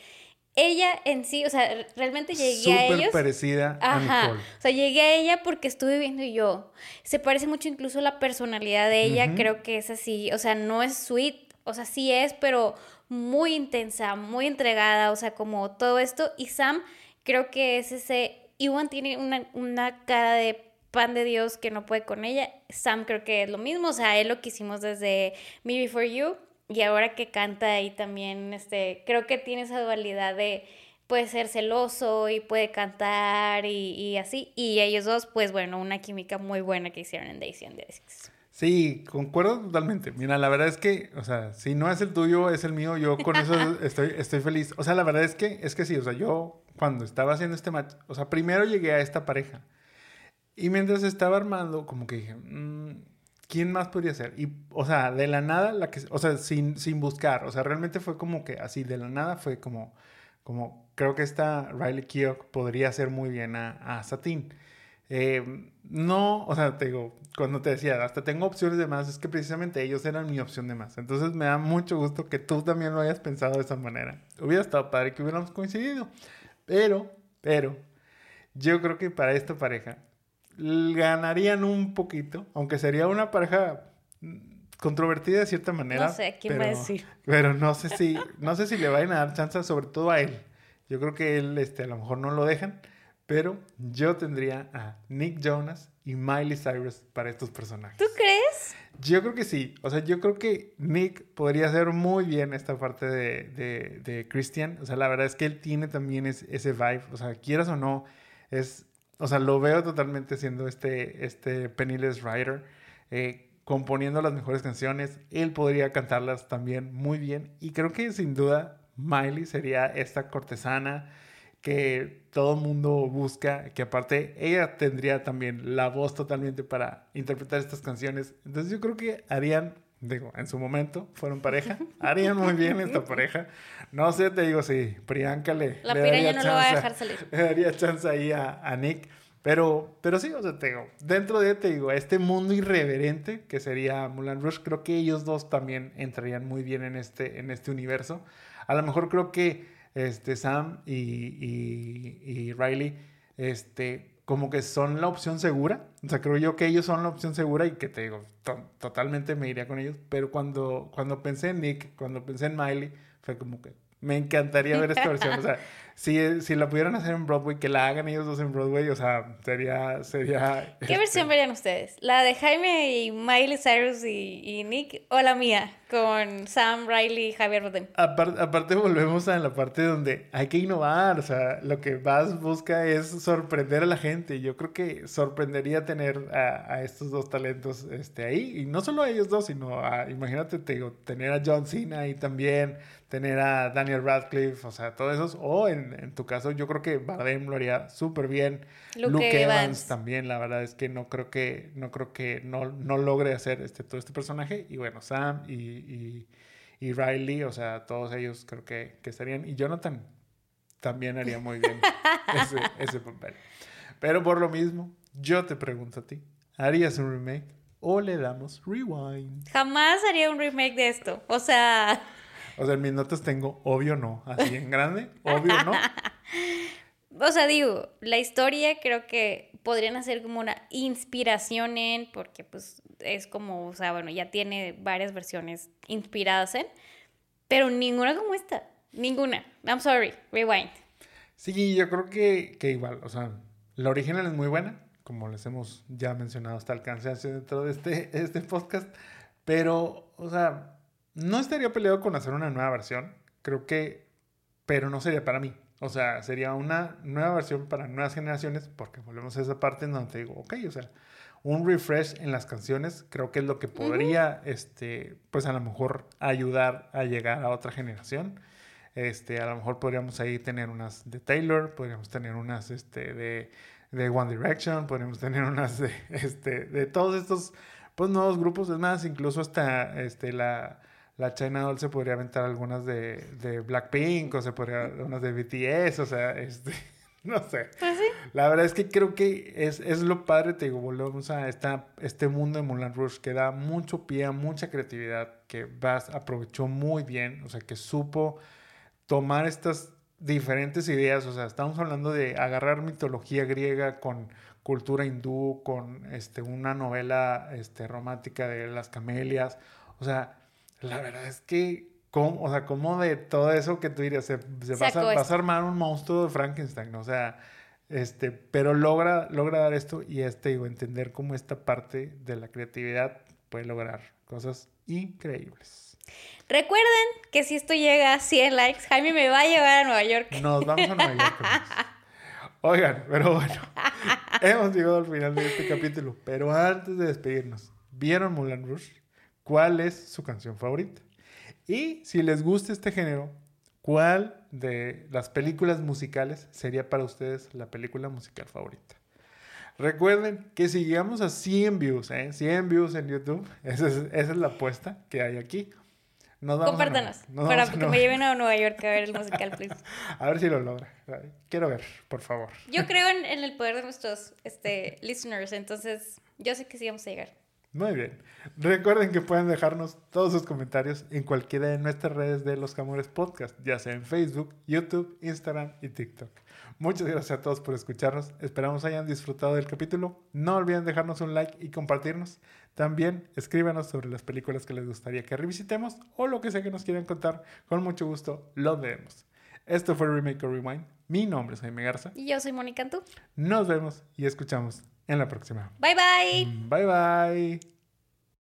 ella en sí, o sea, realmente llegué a súper ellos. parecida a Ajá. Nicole. O sea, llegué a ella porque estuve viendo y yo. Se parece mucho incluso a la personalidad de ella. Creo que es así. O sea, no es sweet. O sea, sí es, pero muy intensa, muy entregada. O sea, como todo esto. Y Sam, creo que es ese. Iwan tiene una, una cara de pan de Dios que no puede con ella. Sam creo que es lo mismo. O sea, él lo que hicimos desde Me Before You. Y ahora que canta ahí también, este, creo que tiene esa dualidad de puede ser celoso y puede cantar y, y así. Y ellos dos, pues bueno, una química muy buena que hicieron en Daisy and the Six. Sí, concuerdo totalmente. Mira, la verdad es que, o sea, si no es el tuyo, es el mío, yo con eso estoy, estoy feliz. O sea, la verdad es que, es que sí, o sea, yo cuando estaba haciendo este match, o sea, primero llegué a esta pareja. Y mientras estaba armando, como que dije, "Mm, ¿quién más podría ser? Y, o sea, de la nada, la que, o sea, sin, sin buscar, o sea, realmente fue como que así, de la nada fue como, como, creo que esta Riley Keough podría hacer muy bien a, a Satine. Eh, no, o sea, te digo, cuando te decía, hasta tengo opciones de más, es que precisamente ellos eran mi opción de más. Entonces me da mucho gusto que tú también lo hayas pensado de esa manera. Hubiera estado padre que hubiéramos coincidido. Pero, pero, yo creo que para esta pareja ganarían un poquito, aunque sería una pareja mm, controvertida de cierta manera. No sé, ¿quién va a pero- decir? Pero no sé si, no sé si le vayan a dar chance, sobre todo a él. Yo creo que él, este, a lo mejor no lo dejan, pero yo tendría a Nick Jonas y Miley Cyrus para estos personajes. ¿Tú crees? Yo creo que sí. O sea, yo creo que Nick podría hacer muy bien esta parte de, de, de Christian. O sea, la verdad es que él tiene también es- ese vibe. O sea, quieras o no, es... O sea, lo veo totalmente siendo este, este Penniless Writer, eh, componiendo las mejores canciones. Él podría cantarlas también muy bien. Y creo que sin duda Miley sería esta cortesana que todo mundo busca, que aparte ella tendría también la voz totalmente para interpretar estas canciones. Entonces yo creo que harían, digo, en su momento fueron pareja, harían muy bien esta pareja. No sé, te digo, si Priyanka le... La le daría no lo va a chance- dejar salir. le daría chance ahí a, a Nick. Pero, pero sí, o sea, te digo, dentro de, te digo, este mundo irreverente que sería Mulan Rush, creo que ellos dos también entrarían muy bien en este, en este universo. A lo mejor creo que este, Sam y, y, y Riley, este, como que son la opción segura. O sea, creo yo que ellos son la opción segura y que te digo, to- totalmente me iría con ellos. Pero cuando, cuando pensé en Nick, cuando pensé en Miley, fue como que me encantaría ver esta versión. O sea, si, si la pudieran hacer en Broadway, que la hagan ellos dos en Broadway, o sea, sería... sería ¿Qué este, versión verían ustedes? ¿La de Jaime y Miley Cyrus y, y Nick? ¿O la mía? Con Sam, Riley y Javier Bardem. Apar- aparte volvemos a la parte donde hay que innovar, o sea, lo que más busca es sorprender a la gente. Yo creo que sorprendería tener a, a estos dos talentos este, ahí, y no solo a ellos dos, sino a, imagínate, te digo, tener a John Cena ahí también, tener a Daniel Radcliffe, o sea, todos esos, o en, en tu caso, yo creo que Bardem lo haría súper bien. Luke Luke, Evans. Evans. también, la verdad es que no creo que, no creo que no, no logre hacer este, todo este personaje. Y bueno, Sam y, y, y Riley, o sea, todos ellos creo que, que estarían. Y Jonathan también haría muy bien ese, ese papel. Pero por lo mismo, yo te pregunto a ti, ¿harías un remake o le damos rewind? Jamás haría un remake de esto. O sea, O sea, en mis notas tengo obvio no, así en grande, obvio no. o sea, digo, la historia creo que podrían hacer como una inspiración en, porque pues es como, o sea, bueno, ya tiene varias versiones inspiradas en, pero ninguna como esta. Ninguna. I'm sorry. Rewind. Sí, yo creo que, que igual, o sea, la original es muy buena, como les hemos ya mencionado hasta el cansancio dentro de este, este podcast, pero, o sea, no estaría peleado con hacer una nueva versión, creo que, pero no sería para mí. O sea, sería una nueva versión para nuevas generaciones, porque volvemos a esa parte en donde digo, ok, o sea, un refresh en las canciones creo que es lo que podría, este, pues a lo mejor ayudar a llegar a otra generación. Este, a lo mejor podríamos ahí tener unas de Taylor, podríamos tener unas este, de, de One Direction, podríamos tener unas de, este, de todos estos pues, nuevos grupos. Es más, incluso hasta este, la, la China Doll se podría aventar algunas de, de Blackpink o se podría unas de BTS, o sea, este, no sé. Pues sí. La verdad es que creo que es, es lo padre, te digo, volvemos a esta, este mundo de Mulan Rush que da mucho pie a mucha creatividad, que Bass aprovechó muy bien, o sea, que supo tomar estas diferentes ideas, o sea, estamos hablando de agarrar mitología griega con cultura hindú, con este, una novela este, romántica de las camelias, o sea, la verdad es que, ¿cómo, o sea, como de todo eso que tú dirías, se, se vas, a, vas a armar un monstruo de Frankenstein, o sea, este, pero logra, logra dar esto y este, digo, entender cómo esta parte de la creatividad puede lograr cosas increíbles. Recuerden que si esto llega a 100 likes, Jaime me va a llevar a Nueva York. Nos vamos a Nueva York. Oigan, pero bueno, hemos llegado al final de este capítulo. Pero antes de despedirnos, ¿vieron Mulan Rush? ¿Cuál es su canción favorita? Y si les gusta este género, ¿cuál de las películas musicales sería para ustedes la película musical favorita? Recuerden que si llegamos a 100 views, ¿eh? 100 views en YouTube, esa es, esa es la apuesta que hay aquí. Nos vamos Compártanos. nos Para vamos que me lleven a Nueva York a ver el musical, please. A ver si lo logra. Quiero ver, por favor. Yo creo en, en el poder de nuestros este, listeners, entonces yo sé que sí vamos a llegar. Muy bien. Recuerden que pueden dejarnos todos sus comentarios en cualquiera de nuestras redes de Los Camores Podcast, ya sea en Facebook, YouTube, Instagram y TikTok. Muchas gracias a todos por escucharnos. Esperamos hayan disfrutado del capítulo. No olviden dejarnos un like y compartirnos. También escríbanos sobre las películas que les gustaría que revisitemos o lo que sea que nos quieran contar. Con mucho gusto los leemos. Esto fue Remake or Rewind. Mi nombre es Jaime Garza. Y yo soy Mónica Antú. Nos vemos y escuchamos en la próxima. Bye bye. Bye bye.